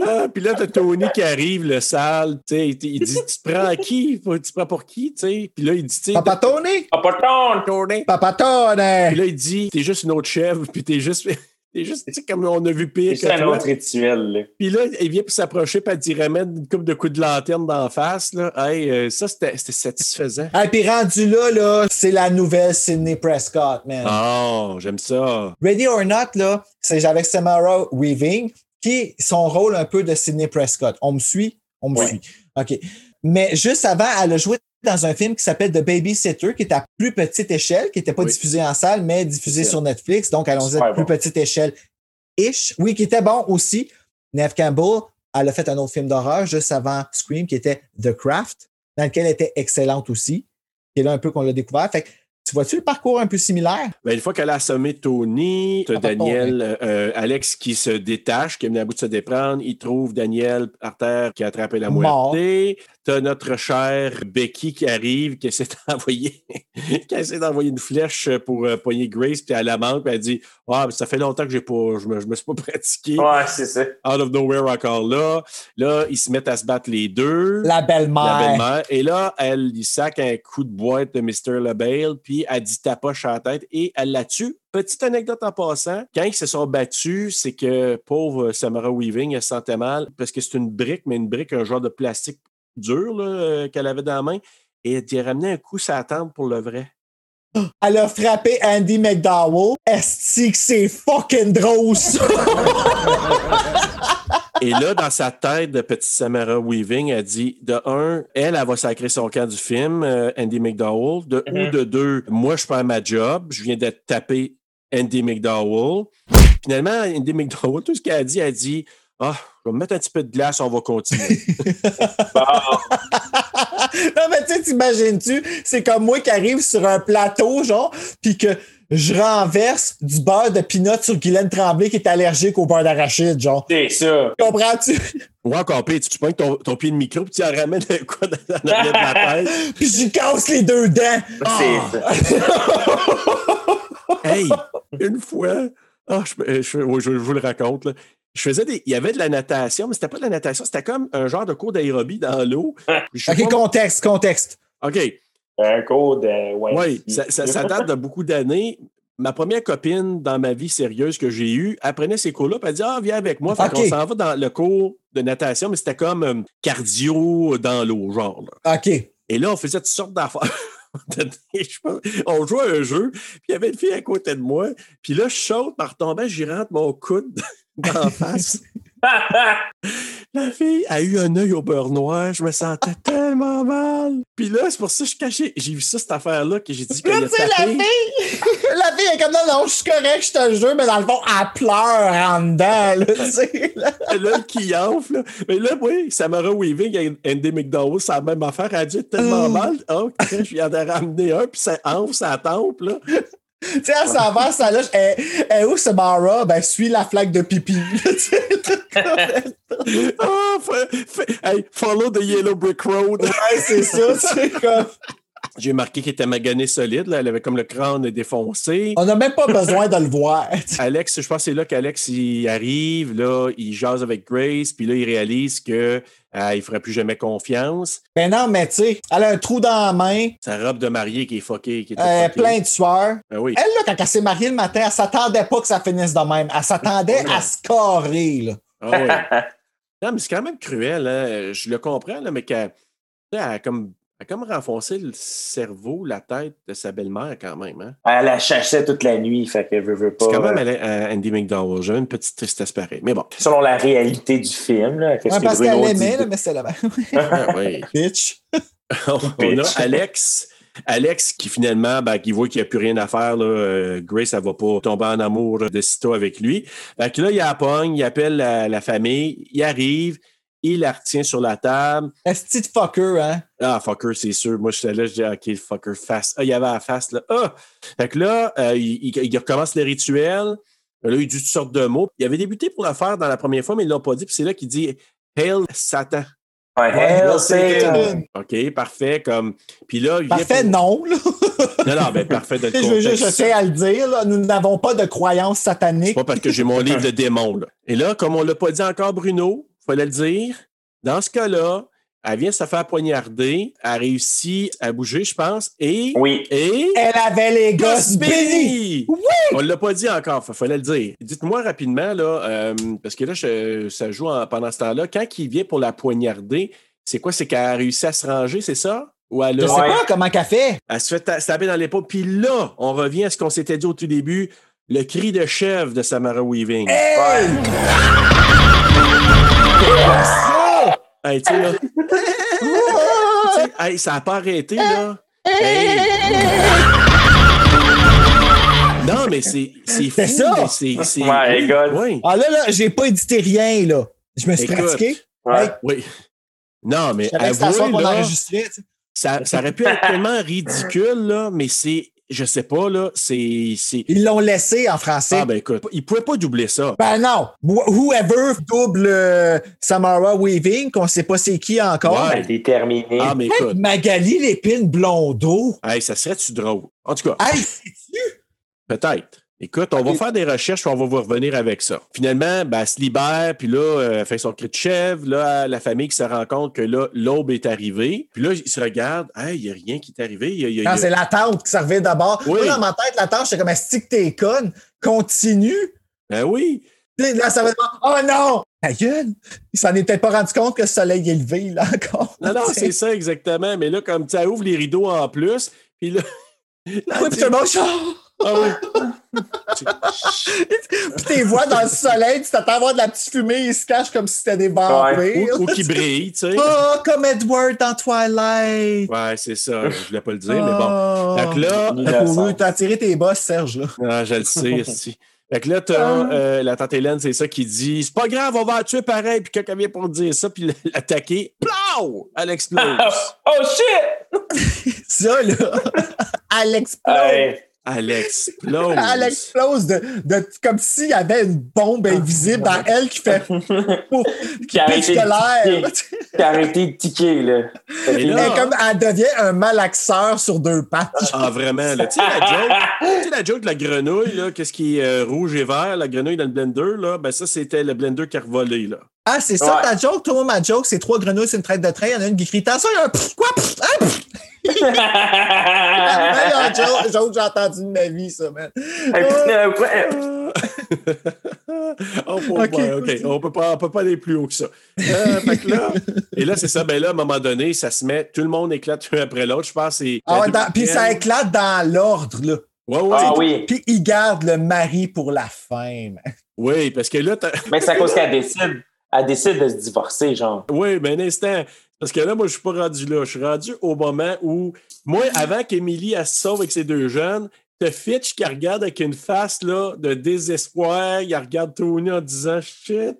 Ah, puis là, t'as Tony qui arrive, le sale, tu sais, il dit Tu te prends à qui? Tu te prends pour qui tu sais? Puis là, il dit tu sais, Papa Tony? Pas tant! Tony. Papa Puis Tony! là, il dit T'es juste une autre chèvre, puis t'es juste. C'est juste, tu sais, comme on a vu pire C'est un autre rituel. là. Puis là, il vient pour s'approcher, puis elle dit remettre une coupe de coups de lanterne d'en face. Là. Hey, euh, ça, c'était satisfaisant. Ah, puis rendu là, là, c'est la nouvelle Sidney Prescott, man. Oh, j'aime ça. Ready or Not, là, c'est avec Samara Weaving, qui est son rôle un peu de Sidney Prescott. On me suit? On me Oui. suit. OK. Mais juste avant, elle a joué dans un film qui s'appelle The Babysitter, qui est à plus petite échelle, qui n'était pas Oui. diffusé en salle, mais diffusé sur Netflix. Donc, allons-y, Super plus bon. petite échelle. Ish. Oui, qui était bon aussi. Neve Campbell, elle a fait un autre film d'horreur juste avant Scream, qui était The Craft, dans lequel elle était excellente aussi. Qui est là un peu qu'on l'a découvert. Fait que, tu vois-tu le parcours un peu similaire? Ben, une fois qu'elle a assommé Tony, t'as Ah, Daniel, euh, Alex qui se détache, qui est venu à bout de se déprendre. Il trouve Daniel par terre qui a attrapé la Mort. Moitié. T'as notre chère Becky qui arrive, qui essaie d'envoyer, qui essaie d'envoyer une flèche pour euh, pogner Grace, puis elle la manque, puis elle dit Ah, mais ça fait longtemps que j'ai pas, je me, je me suis pas pratiqué. Ouais, c'est ça. Out of nowhere encore là. Là, ils se mettent à se battre les deux. La belle-mère. La belle-mère. Et là, elle lui sac un coup de boîte de Mr. LaBelle, puis elle dit tapoche à la tête et elle la tue. Petite anecdote en passant, quand ils se sont battus, c'est que pauvre Samara Weaving, elle se sentait mal parce que c'est une brique, mais une brique, un genre de plastique dur là, euh, qu'elle avait dans la main. Et elle lui a ramené un coup sur la tempe pour le vrai. Elle a frappé Andy McDowell. Est-ce que c'est fucking drôle, ça? Et là, dans sa tête de petite Samara Weaving, elle dit de un, elle, elle va sacrer son camp du film, euh, Andy McDowell. De, Ou Mhm. de deux, moi, je perds ma job, je viens d'être tapé Andy McDowell. Finalement, Andy McDowell, tout ce qu'elle a dit, elle a dit Ah, je vais me mettre un petit peu de glace, on va continuer. non, mais tu sais, t'imagines-tu, c'est comme moi qui arrive sur un plateau, genre, puis que je renverse du beurre de peanut sur Guylaine Tremblay qui est allergique au beurre d'arachide, genre. C'est ça. Comprends-tu? Ou encore pire, tu, tu prends ton, ton pied de micro, puis tu en ramènes un quoi dans dans l'arrière de la tête? puis j'y casse les deux dents. C'est Ah! ça. Hey, une fois, ah, je, je- je vous le raconte. là. Je faisais des. Il y avait de la natation, mais c'était pas de la natation, c'était comme un genre de cours d'aérobie dans l'eau. OK, pas- contexte, contexte. OK. Un code, euh, ouais. Oui, ça, ça- ça date de beaucoup d'années. Ma première copine dans ma vie sérieuse que j'ai eue, elle prenait ces cours-là, puis elle dit Ah, viens avec moi. Fait qu'on s'en va dans le cours de natation, mais c'était comme euh, cardio dans l'eau, genre. là. OK. Et là, on faisait toutes sortes d'affaires. On jouait à un jeu, puis il y avait une fille à côté de moi, puis là, je saute, par retombant, j'y rentre mon coude la face. La fille a eu un œil au beurre noir, je me sentais tellement mal. Puis là, c'est pour ça que je cachais. J'ai vu ça, cette affaire-là, que j'ai dit Là, qu'elle a tu sais, la fille, la fille est comme non, non, je suis correct, je te jure, mais dans le fond, elle pleure en dedans, là, tu sais. là. là, qui enfle. là. Mais là, oui, Samara Weaving et Andy McDowell, c'est la même affaire. Elle a dû être tellement Oh. mal. Oh, je viens de ramener un, puis ça enfle, ça tempe, là. Tu sais, elle s'en va, ça là, elle, elle où Samara? Ben, suis la flaque de pipi. fa- hey, follow the yellow brick road. Ouais, c'est ça, c'est comme. J'ai marqué qu'elle était maganée solide. Là. Elle avait comme le crâne défoncé. On n'a même pas besoin de le voir. Alex, je pense que c'est là qu'Alex il arrive, là, il jase avec Grace, puis là, il réalise que euh, il ferait plus jamais confiance. Ben non, mais tu sais, elle a un trou dans la main, Sa robe de mariée qui est fuckée, qui euh, fuckée. plein de sueur. Ben oui. Elle, là, quand elle s'est mariée le matin, elle s'attendait pas que ça finisse de même. Elle s'attendait à se carrer, là. Ah oui. non, mais c'est quand même cruel. Hein? Je le comprends, là, mais qu'elle elle a comme, a comme renfoncé le cerveau, la tête de sa belle-mère quand même. Hein? Elle la cherchait toute la nuit, fait que veut, veut pas. C'est quand même euh, elle euh, Andy McDowell. J'avais une petite tristesse pareille. Mais bon. Selon la réalité du film, là, qu'est-ce Ouais, que parce qu'elle aimait, là, mais c'est là-bas. Ah, oui. Bitch. on a Alex. Alex qui finalement, ben, qui voit qu'il n'y a plus rien à faire, là, euh, Grace, elle va pas tomber en amour de sitôt avec lui. Fait que là, il la pogne, il appelle la, la famille, il arrive, il la retient sur la table. Est-ce de fucker, hein? Ah, fucker, c'est sûr. Moi, j'étais là, je dis, OK, fucker, face. Ah, il y avait la face, là. Ah! Fait que là, euh, il, il- il recommence le rituel. Là, il dit toutes sortes de mots. Il avait débuté pour le faire dans la première fois, mais il ne l'a pas dit. Puis c'est là qu'il dit Hail Satan. Ouais, Hail Satan. OK, parfait. Comme... Puis là, il Parfait, pour- non, là. Non, non, ben parfait de sais, je veux juste, je tiens à le dire, là, nous n'avons pas de croyance satanique. C'est pas parce que j'ai mon livre de démons. Là. Et là, comme on l'a pas dit encore, Bruno, fallait le dire, dans ce cas-là, Elle vient de se faire poignarder. Elle a réussi à bouger, je pense. Et. Oui. Et. Elle avait les gosses bénis! Oui! On ne l'a pas dit encore, il fallait le dire. Dites-moi rapidement, là, euh, parce que là, je- ça joue en- pendant ce temps-là. Quand il vient pour la poignarder, c'est quoi? C'est qu'elle a réussi à se ranger, c'est ça? Ou elle Je a. sais pas comment qu'elle fait. Elle se fait ta- taper dans l'épaule. Puis là, on revient à ce qu'on s'était dit au tout début. Le cri de chèvre de Samara Weaving. Hey! Hey, tu sais, là. Hey, ça n'a pas arrêté, là. Hey. Non, mais c'est c'est fou. C'est ça. mais c'est- c'est- My oui, God. oui. Ah là, là, j'ai pas édité rien, là. Je me suis Écoute, pratiqué. Ouais. Hey, Oui. Non, mais avouez, là, ça, ça aurait pu être tellement ridicule, là, mais c'est, je sais pas, là, c'est... c'est- Ils l'ont laissé en français. Ah, ben écoute, ils pouvaient pas doubler ça. Ben non. Wh- Whoever double euh, Samara Weaving, qu'on sait pas c'est qui encore. Ouais. Elle est déterminée. Ah, mais Hey, écoute, Magali Lépine Blondeau. hey, ça serait-tu drôle? En tout cas, Hey, sais-tu? Peut-être. Écoute, on va faire des recherches, puis on va vous revenir avec ça. Finalement, ben, elle se libère, puis là, euh, elle fait son cri de chèvre. Là, la famille qui se rend compte que là, l'aube est arrivée. Puis là, ils se regardent. Hey, il n'y a rien qui est arrivé. Y a- il y a- Non, il y a- c'est la tante qui servait d'abord. Oui. Moi, dans ma tête, la tante, j'étais comme, est-ce que t'es conne? Continue. Ben oui. Là, ça va être, oh non! Ta gueule! Il s'en peut-être pas rendu compte que le soleil est levé, là, encore. Non, non, c'est ça exactement. Mais là, comme ça ouvre les rideaux en plus, puis là. là, Oui, puis tout le monde. Ah oui. Puis t'es vois dans le soleil, tu t'attends à voir de la petite fumée, ils se cachent comme si c'était des vampires. Ou, ou qui brille, tu sais. Oh, comme Edward dans Twilight. Ouais, c'est ça. Je voulais pas le dire, mais bon. Oh. Fait que là. T'as tiré tes bosses, Serge, là. Ah, je le sais, esti. Fait que là, t'as Ah. euh, la tante Hélène, c'est ça qui dit C'est pas grave, on va la tuer pareil. Puis quelqu'un vient pour dire ça, puis l'attaquer. Plau! Elle explose. Oh shit! Ça, là. Elle explose. Hey. Elle explose. Elle explose de, de- comme s'il y avait une bombe invisible dans elle qui fait. Qui a pitch arrêté de l'air. Qui a arrêté de tiquer, là. Et là- Elle, comme, elle devient un malaxeur sur deux pattes. Ah, vraiment. là. Tu sais, la joke, tu sais, la joke de la grenouille, là, qu'est-ce qui est euh, rouge et vert, la grenouille dans le blender, là, ben ça, c'était le blender qui a revolé, là. Ah, c'est ça Ouais. ta joke? Toi, ma joke, c'est trois grenouilles sur une traite de train. Il y en a une qui crie Attention, il y a un pff, quoi? pff, pff. La meilleure que j'ai entendue de ma vie, ça, man. Ouais. on, on peut pas, on peut pas aller plus haut que ça. Euh, fait que là, et là, c'est ça. Ben là, à un moment donné, ça se met, tout le monde éclate un après l'autre. Je pense que c'est. Ah, puis ça éclate dans l'ordre, là. Ouais, ouais. Ah oui. Puis il garde le mari pour la fin, man. Oui, parce que là, Mais c'est à cause qu'elle décide. Elle décide de se divorcer, genre. Oui, mais un instant. Parce que là, moi, je suis pas rendu là. Je suis rendu au moment où, moi, avant qu'Émilie se sauve avec ses deux jeunes, t'as Fitch qui regarde avec une face là, de désespoir. Il regarde Tony en disant shit.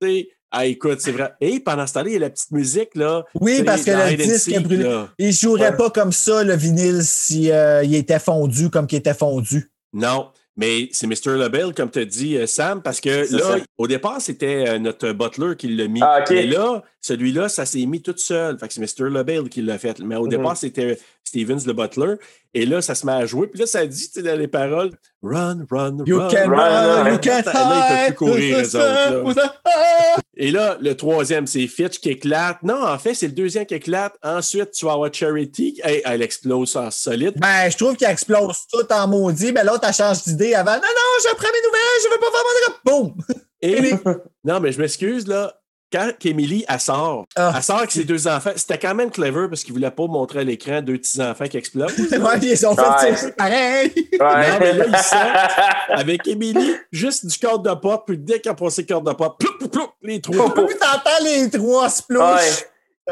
Tu sais, ah, écoute, c'est vrai. Et pendant ce temps-là, il y a la petite musique, là. Oui, parce que le disque a brûlé. là. Il jouerait Ouais. pas comme ça, le vinyle, si euh, il était fondu comme qu'il était fondu. Non, mais c'est Mr. LaBelle, comme tu as dit, euh, Sam, parce que là, ça. au départ, c'était euh, notre butler qui l'a mis. Ah, ok. Mais là, celui-là, ça s'est mis tout seul. Fait que c'est Mr. LaBelle qui l'a fait. Mais au Mhm. départ, c'était Stevens, le butler. Et là, ça se met à jouer. Puis là, ça dit, tu sais, dans les paroles, Run, run, You run. can run, run, you run. can Là, ils peuvent plus courir, eux autres, là. Et là, le troisième, c'est Fitch qui éclate. Non, en fait, c'est le deuxième qui éclate. Ensuite, tu vas avoir Charity. Hey, elle explose en solide. Ben, je trouve qu'il explose tout en maudit, mais l'autre, elle change d'idée avant. Non, non, je prends mes nouvelles, je veux pas faire mon Boum! Et, non, mais je m'excuse, là. Quand Emily, elle sort, Ah. elle sort avec ses deux enfants. C'était quand même clever parce qu'il voulait pas montrer à l'écran deux petits-enfants qui explosent. Ouais, ils ont fait Ouais. pareil. Ouais. Non, mais là, ils sortent avec Emily, juste du cadre de pop, puis dès qu'elle a passé le cadre de pop, ploup, ploup, ploup, les trois. Oui, t'entends les trois splouches.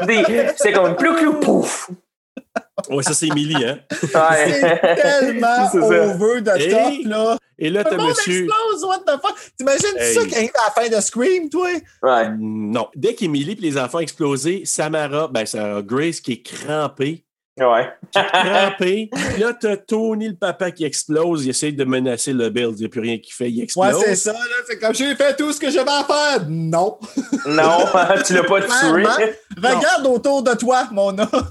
Ouais. C'est comme plou clou pouf. Ouais, ça, c'est Emily, hein. C'est Ouais. tellement C'est ça. over de Et- top, là. Et là, t'as monsieur. explose, what the fuck? T'imagines Hey. ça qui arrive à la fin de Scream, toi? Ouais. Non. Dès qu'Emily et les enfants ont explosé, Samara, ben, c'est Grace qui est crampée. Ouais. Crampée. Puis là, t'as Tony, le papa, qui explose. Il essaie de menacer le Bill. Il n'y a plus rien qui fait. Il Ouais, explose. c'est ça, là. C'est comme j'ai fait tout ce que j'avais à faire. Non. Non, tu l'as pas tué. Regarde autour de toi, mon homme.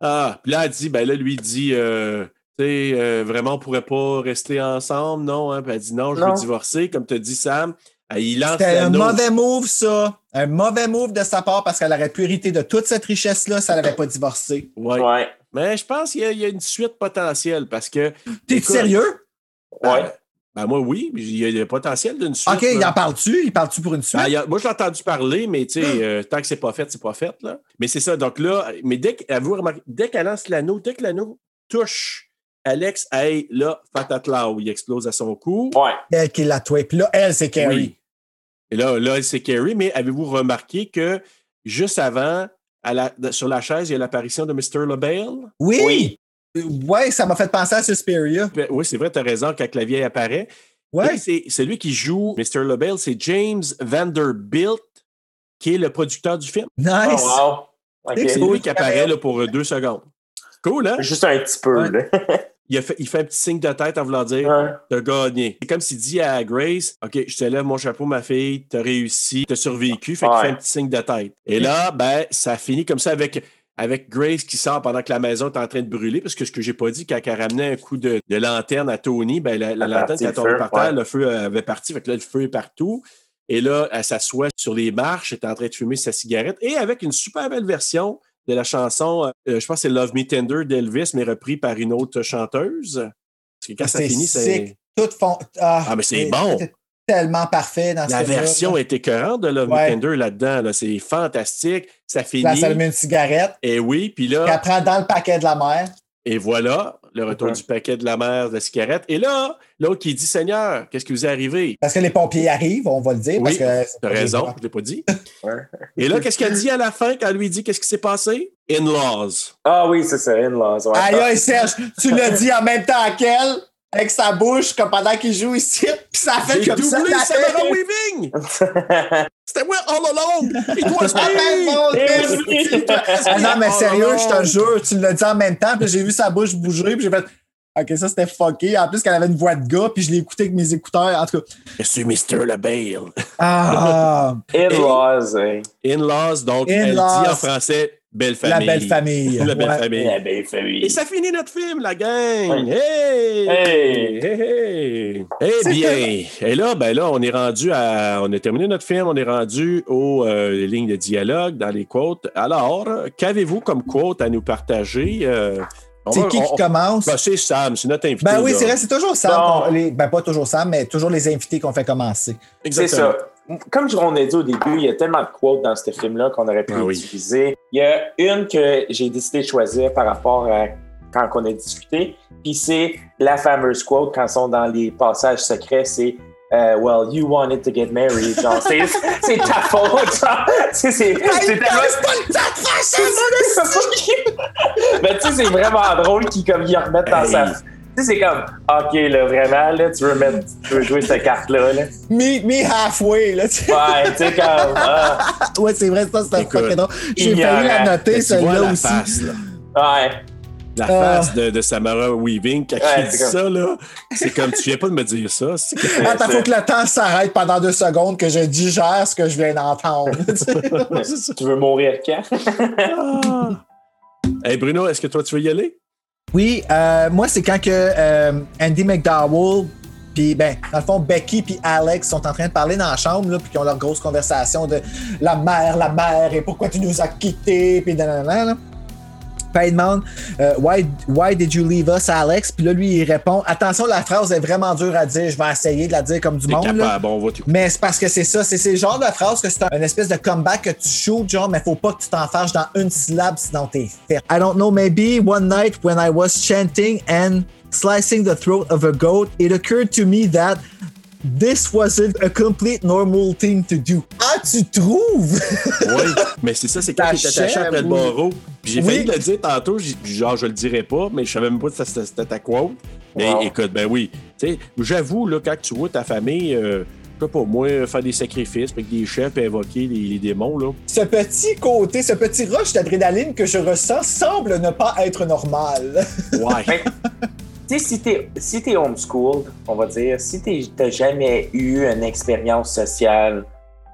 Ah, puis là, elle dit, ben là, lui, il dit, euh, tu sais, euh, vraiment, on pourrait pas rester ensemble, non? Hein? Puis elle dit, non, je Non. veux divorcer, comme tu dit, Sam. Ah, Il lance C'était un mauvais move, ça. Un mauvais move de sa part parce qu'elle aurait pu hériter de toute cette richesse-là si elle n'avait pas divorcé. Ouais. Ouais. Mais je pense qu'il y, y a une suite potentielle parce que. T'es sérieux? Ouais. Ben, moi, oui, il y a le potentiel d'une suite. OK, il en parle-tu? Il parle-tu pour une suite? Ben, a- moi, je l'ai entendu parler, mais tu sais, euh, tant que c'est pas fait, c'est pas fait. Là. Mais c'est ça. Donc là, mais dès qu'elle lance l'anneau, dès que l'anneau touche Alex, hey, là, Fatatlau, il explose à son cou. Ouais. Elle qui l'a. Puis là, elle, c'est Carrie. Oui. Et là, là c'est Carrie, mais avez-vous remarqué que juste avant, à la- sur la chaise, il y a l'apparition de Mr. LaBelle? Oui. Oui. Ouais, ça m'a fait penser à Suspiria. Ben, Oui, c'est vrai, tu as raison, quand la vieille apparaît. Ouais. C'est celui qui joue Mr. LaBelle, c'est James Vanderbilt, qui est le producteur du film. Nice. Oh, wow. C'est lui qui apparaît là, pour euh, deux secondes. Cool, hein? Juste un petit peu, Ouais. là. Il, a fait, il fait un petit signe de tête en voulant dire Ouais. T'as gagné. C'est comme s'il dit à Grace OK, je te lève mon chapeau, ma fille, t'as réussi, t'as survécu. Fait qu'il fait un petit signe de tête. Et là, ben, ça finit comme ça avec. Avec Grace qui sort pendant que la maison est en train de brûler, parce que ce que j'ai pas dit, quand elle ramenait un coup de, de lanterne à Tony, ben la, lanterne, le tombait feu, par terre, ouais. le feu avait parti. Fait que là, le feu est partout. Et là, elle s'assoit sur les marches, elle est en train de fumer sa cigarette, et avec une super belle version de la chanson, euh, je pense que c'est Love Me Tender d'Elvis, mais repris par une autre chanteuse. Parce que quand ça C'est finit, c'est. Tout fond. Ah, Ah, mais c'est bon. Tellement parfait dans La ce version est écœurante de Love Ouais. Me Tender là-dedans. Là. C'est fantastique. Ça finit. Là, ça allume une cigarette. Et oui, puis là, elle prend dans le paquet de la mère. et voilà, le retour du paquet de la mère de la cigarette. Et là, l'autre qui dit Seigneur, qu'est-ce qui vous est arrivé? Parce que les pompiers arrivent, on va le dire. Oui, parce que T'as raison, je l'ai pas dit. Et là, qu'est-ce qu'elle dit à la fin quand elle lui dit qu'est-ce qui s'est passé? In-laws. Ah oui, c'est ça, In-Laws. Ouais. Aïe, aïe, Serge, tu l'as dit en même temps qu'elle, avec sa bouche, comme pendant qu'il joue ici, puis ça a fait comme ça. doublé la Samara. Weaving! C'était moi all along! Dieu, Eh Ah non, mais sérieux, je te jure, tu l'as dit en même temps, puis j'ai vu sa bouche bouger, puis j'ai fait. Ok, ça c'était fucké. En plus, qu'elle avait une voix de gars, puis je l'ai écouté avec mes écouteurs. En tout cas. Je suis Mr. LaBelle. Ah, In-Laws, hein. In-laws, donc elle In-laws. dit en français belle la famille. belle famille. La belle Ouais. famille. La belle famille. Et ça finit notre film, la gang! Ouais. Hey! Hey! Hey, hey! Eh bien, et là, ben là, on est rendu à. On a terminé notre film, on est rendu aux euh, lignes de dialogue, dans les quotes. Alors, qu'avez-vous comme quote à nous partager? Euh, C'est qui on- qui commence? Ben, c'est Sam, c'est notre invité. Ben oui, c'est vrai, c'est toujours Sam. Les- ben pas toujours Sam, mais toujours les invités qu'on fait commencer. C'est Exactement. ça. Comme on a dit au début, il y a tellement de quotes dans ce film-là qu'on aurait pu oui. utiliser. Il y a une que j'ai décidé de choisir par rapport à quand on a discuté. Puis c'est la fameuse quote quand ils sont dans les passages secrets, c'est euh, Well, you wanted to get married. Genre, c'est, c'est ta faute. Genre, sais, c'est, c'est tellement. Mais tu sais, c'est vraiment drôle qu'ils comme, ils remettent dans Hey. sa. Tu sais, c'est comme, OK, là, vraiment, là, tu veux, mettre, tu veux jouer cette carte-là, là. Me, me halfway, là, tu sais. Ouais, tu sais, comme. ah, Ouais, c'est vrai, ça, c'est Écoute, fucking drôle. J'ai failli la noter, celle-là aussi. face, là. ouais. La Ah. face de, de Samara Weaving, quand Ouais, il dit comme- ça, là, c'est comme tu viens pas de me dire ça. Attends, faut que le temps s'arrête pendant deux secondes que je digère ce que je viens d'entendre. Tu veux mourir quand? Ah. Hey Bruno, est-ce que toi tu veux y aller? oui, euh, moi, c'est quand que euh, Andy McDowell, puis ben, dans le fond, Becky puis Alex sont en train de parler dans la chambre, là, puis qu'ils ont leur grosse conversation de la mère, la mère, et pourquoi tu nous as quittés, puis nanana, là. Puis il demande euh, why, why did you leave us, Alex? Puis là, lui, il répond Attention, la phrase est vraiment dure à dire, je vais essayer de la dire comme du monde. capable, on va. Mais c'est parce que c'est ça, c'est c'est le genre de phrase que c'est un, une espèce de comeback que tu shoots, genre, mais faut pas que tu t'en fâches dans une syllabe, sinon t'es fait. I don't know, maybe one night when I was chanting and slicing the throat of a goat, it occurred to me that this wasn't a complete normal thing to do. Ah, tu trouves? Oui, mais c'est ça, c'est quand est attaché après le barreau. Puis j'ai Oui. failli le dire tantôt, genre je le dirais pas, mais je savais même pas que c'était- ta quote. Mais Wow. écoute, ben oui. Tu sais, j'avoue, là, quand tu vois ta famille, euh, pas moi, faire des sacrifices avec des chefs et invoquer les, les démons, là. ce petit côté, ce petit rush d'adrénaline que je ressens semble ne pas être normal. Ouais. Sais, si t'es si t'es homeschooled, on va dire, si t'as jamais eu une expérience sociale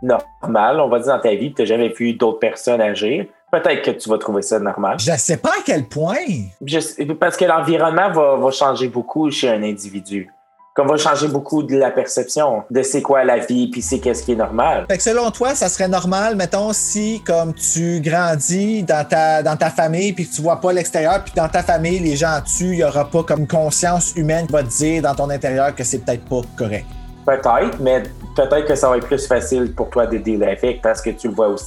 normale, on va dire, dans ta vie, t'as jamais vu d'autres personnes agir, peut-être que tu vas trouver ça normal. Je sais pas à quel point. Je parce que l'environnement va, va changer beaucoup chez un individu. Qu'on va changer beaucoup de la perception de c'est quoi la vie, puis c'est qu'est-ce qui est normal. Fait que selon toi, ça serait normal, mettons, si comme tu grandis dans ta, dans ta famille puis que tu vois pas l'extérieur, puis dans ta famille, les gens dessus, il y aura pas comme une conscience humaine qui va te dire dans ton intérieur que c'est peut-être pas correct. Peut-être, mais peut-être que ça va être plus facile pour toi de dealer avec parce que tu le vois aussi.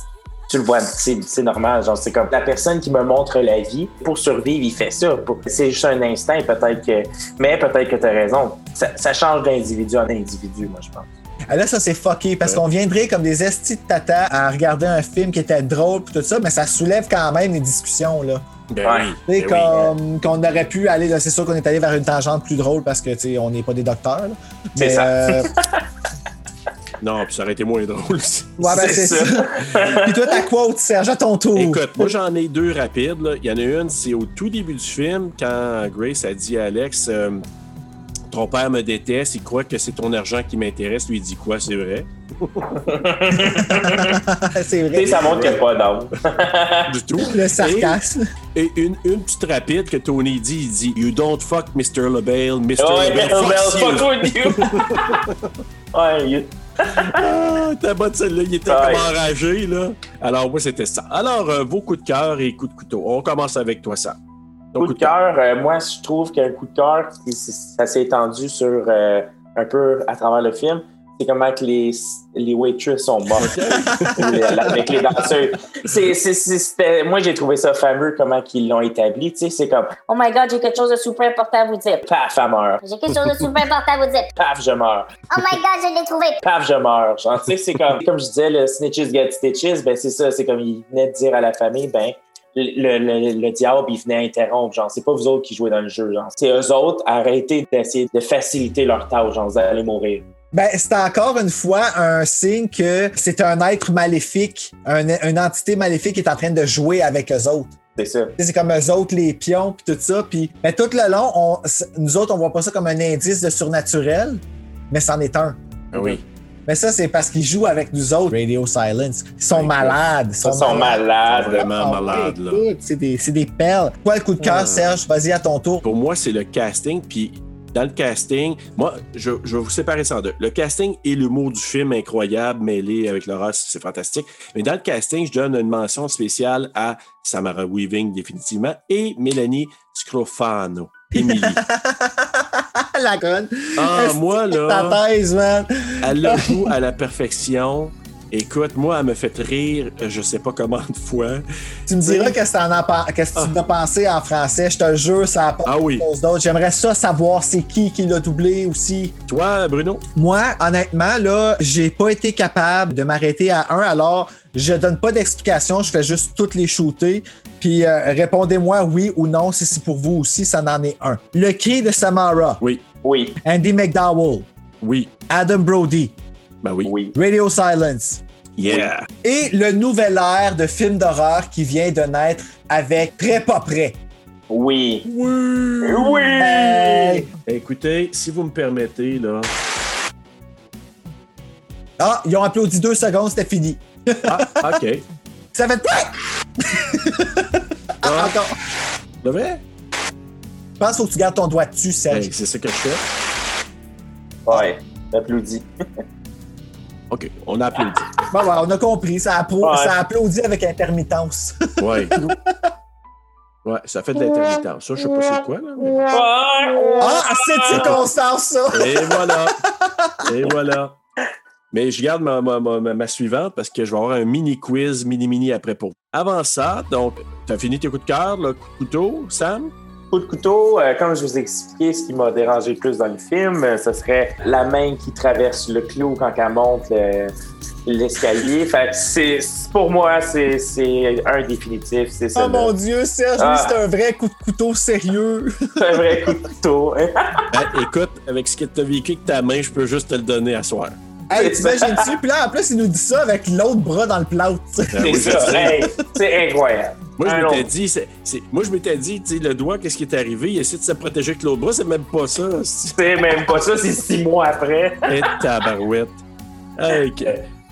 Tu le vois, c'est c'est normal. Genre, c'est comme la personne qui me montre la vie. Pour survivre, il fait ça. C'est juste un instinct, peut-être que. Mais peut-être que tu as raison. Ça, ça change d'individu en individu, moi, je pense. Ah, Là, ça, c'est fucké parce qu'on viendrait comme des estis de tata à regarder un film qui était drôle pis tout ça, mais ça soulève quand même les discussions, là. Ben Ouais. oui. Tu sais, ben oui. comme qu'on aurait pu aller, c'est sûr qu'on est allé vers une tangente plus drôle parce que, tu on n'est pas des docteurs, là. Mais, ça. euh, Non, puis ça aurait été moins drôle ouais, ben, C'est ça. ça. Puis toi, ta quote, Serge, à ton tour. Écoute, moi j'en ai deux rapides. là. Il y en a une, c'est au tout début du film, quand Grace a dit à Alex euh, Ton père me déteste, il croit que c'est ton argent qui m'intéresse. Lui, il dit quoi C'est vrai? C'est vrai. sais, ça montre qu'il n'y a pas d'âme. Du tout. Le sarcasme. Et une, une petite rapide que Tony dit il dit You don't fuck Mr. LaBelle, Mr. LaBelle Bell, fucks you. fuck with you. ouais, you- Ah, t'as bonne celle-là, il était Ouais. comme enragé, là. Alors, moi, c'était ça. Alors, euh, vos coups de cœur et coups de couteau. On commence avec toi, ça. coup de cœur, euh, moi, je trouve qu'un coup de cœur, ça s'est étendu sur euh, un peu à travers le film. C'est comment que les, les waitresses sont mortes avec les danseurs. C'est, moi, j'ai trouvé ça fameux comment qu'ils l'ont établi. Tu sais, c'est comme Oh my god, j'ai quelque chose de super important à vous dire. paf, elle meurt. J'ai quelque chose de super important à vous dire. Paf, je meurs. Oh my god, je l'ai trouvé. Paf, je meurs. Genre, tu sais, c'est comme, comme je disais, le snitches get stitches, ben c'est ça. C'est comme il venait de dire à la famille, ben le, le, le diable, il venait interrompre. Genre, c'est pas vous autres qui jouez dans le jeu. Genre, c'est eux autres, arrêtez d'essayer de faciliter leur tâche. Genre, vous allez mourir. Ben, c'est encore une fois un signe que c'est un être maléfique, un- une entité maléfique qui est en train de jouer avec eux autres. C'est ça. C'est comme eux autres, les pions, puis tout ça. Puis, ben, tout le long, on, nous autres, on voit pas ça comme un indice de surnaturel, mais c'en est un. Ah oui. Mais ça, c'est parce qu'ils jouent avec nous autres, Radio Silence. Ils sont malades. Ils Ils sont malades. Vraiment malade, ouais, là. écoute, C'est des, c'est des perles. Quoi, le coup de cœur, Ah. Serge? Vas-y, à ton tour. Pour moi, c'est le casting. Puis dans le casting, moi, je, je vais vous séparer ça en deux. Le casting et l'humour du film incroyable, mêlé avec l'horreur, c'est fantastique. Mais dans le casting, je donne une mention spéciale à Samara Weaving, définitivement, et Mélanie Scrofano. Émilie. la conne. Ah, moi, Ta là, thèse, man? elle le joue à la perfection. Écoute, moi, elle me fait rire, je sais pas comment de fois. Tu me diras qu'est-ce que qu'est-ce que tu en as pensé en français. Je te jure, ça a pas Ah oui. chose d'autre. J'aimerais ça savoir c'est qui qui l'a doublé aussi. Toi, Bruno? Moi, honnêtement, là, j'ai pas été capable de m'arrêter à un, alors je donne pas d'explication, je fais juste toutes les shooter. Puis euh, répondez-moi oui ou non si c'est pour vous aussi, ça en est un. Le cri de Samara, Oui. Oui. Andy McDowell, Oui. Adam Brody, Ben oui. Oui. Radio Silence. Yeah. Et le nouvel ère de film d'horreur qui vient de naître avec Très pas prêt. Oui. Oui. Oui. Hey! Écoutez, si vous me permettez, là. Ah, ils ont applaudi deux secondes, c'était fini. Ah, OK. Ça fait Ah, Encore. de vrai? Je pense qu'il faut que tu gardes ton doigt dessus, Serge. C'est ça que je fais. Ouais. Applaudis. OK, on a applaudi. Bon, ouais, on a compris. Ça, appro- Ouais. ça applaudit avec intermittence. Ouais. Ouais, ça fait de l'intermittence. Ça, je sais pas c'est quoi, là. mais- ah, cette circonstance, ça! Et voilà. Et voilà. Mais je garde ma, ma, ma, ma suivante parce que je vais avoir un mini quiz, mini-mini après pour. Avant ça, donc, tu as fini tes coups de cœur, le coup de couteau, Sam? Coup de couteau, euh, comme je vous ai expliqué, ce qui m'a dérangé le plus dans le film, euh, ce serait la main qui traverse le clou quand elle monte le- l'escalier. fait que c'est, c'est- pour moi, c'est, c'est un définitif. C'est ça. Oh mon Dieu, Serge, lui, Ah. c'est un vrai coup de couteau sérieux. C'est un vrai coup de couteau. Ben, écoute, avec ce que tu as vécu avec ta main, je peux juste te le donner à soir. Hey, t'imagines-tu? Puis là, en plus, il nous dit ça avec l'autre bras dans le plâtre. C'est ça. Hey, c'est incroyable. Moi, je m'étais dit, c'est, c'est- moi, je m'étais dit, tu sais, le doigt, qu'est-ce qui est arrivé? Il essaie de se protéger avec l'autre bras, c'est même pas ça. C'est même pas ça, c'est six mois après. Et tabarouette. Hey, que-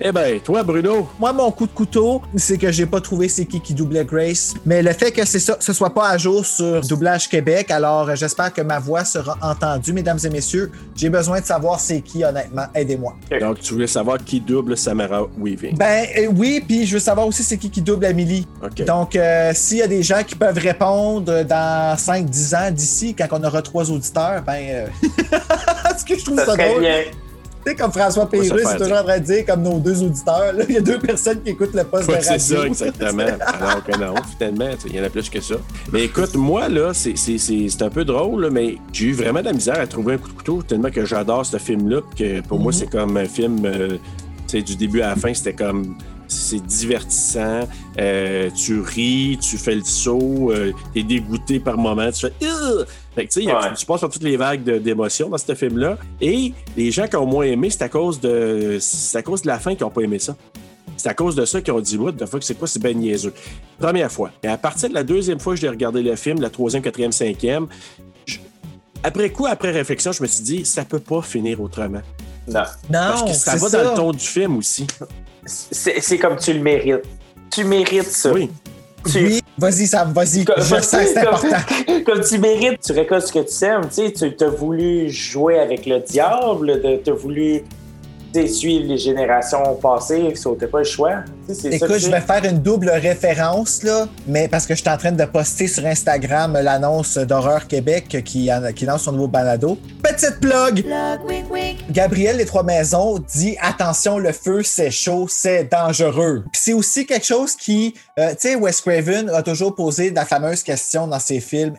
Eh ben, toi, Bruno. Moi, mon coup de couteau, c'est que j'ai pas trouvé c'est qui qui doublait Grace. Mais le fait que c'est ça, ce soit pas à jour sur Doublage Québec, alors euh, j'espère que ma voix sera entendue, mesdames et messieurs. J'ai besoin de savoir c'est qui, honnêtement. Aidez-moi. Donc, tu voulais savoir qui double Samara Weaving? Ben euh, oui, puis je veux savoir aussi c'est qui qui double Amélie. OK. Donc, euh, s'il y a des gens qui peuvent répondre dans 5-10 ans d'ici, quand on aura trois auditeurs, ben. euh, Est-ce que je trouve ça, Ça drôle? bien. Tu sais, comme François Pérusse, c'est toujours en train de dire, comme nos deux auditeurs, il y a deux personnes qui écoutent le poste Ouais, de c'est radio. ça, exactement. Alors que non, finalement, il y en a plus que ça. Mais écoute, moi, là, c'est- c'est c'est- c'est un peu drôle, là, mais j'ai eu vraiment de la misère à trouver un coup de couteau, tellement que j'adore ce film-là, que pour moi, c'est comme un film, euh, tu sais, du début à la fin, c'était comme. C'est divertissant, euh, tu ris, tu fais le saut, euh, t'es dégoûté par moment, tu fais. Fait que, tu Ouais. tu passes par toutes les vagues d'émotions dans ce film-là. Et les gens qui ont moins aimé, c'est à cause de. C'est à cause de la fin qu'ils n'ont pas aimé ça. C'est à cause de ça qu'ils ont dit, what the fuck, c'est quoi, c'est ben niaiseux. Première fois. Et à partir de la deuxième fois que j'ai regardé le film, la troisième, quatrième, cinquième, je- après coup, après réflexion, je me suis dit, ça peut pas finir autrement. Non. Parce Non, que ça va ça. dans le ton du film aussi. C'est c'est comme tu le mérites. Tu mérites ça. Oui. Tu- Oui, vas-y, Sam, vas-y. Comme- Je que c'est comme- important. Comme tu mérites, tu récoltes ce que tu aimes. Tu sais, tu as voulu jouer avec le diable, tu as voulu sais, suivre les générations passées, sauter pas le choix. Écoute, je vais faire une double référence, là, mais parce que je suis en train de poster sur Instagram l'annonce d'Horreur Québec qui, en- qui lance son nouveau balado. Petite plug! Gabriel des Trois Maisons dit Attention, le feu, c'est chaud, c'est dangereux. C'est aussi quelque chose qui, euh, tu sais, Wes Craven a toujours posé la fameuse question dans ses films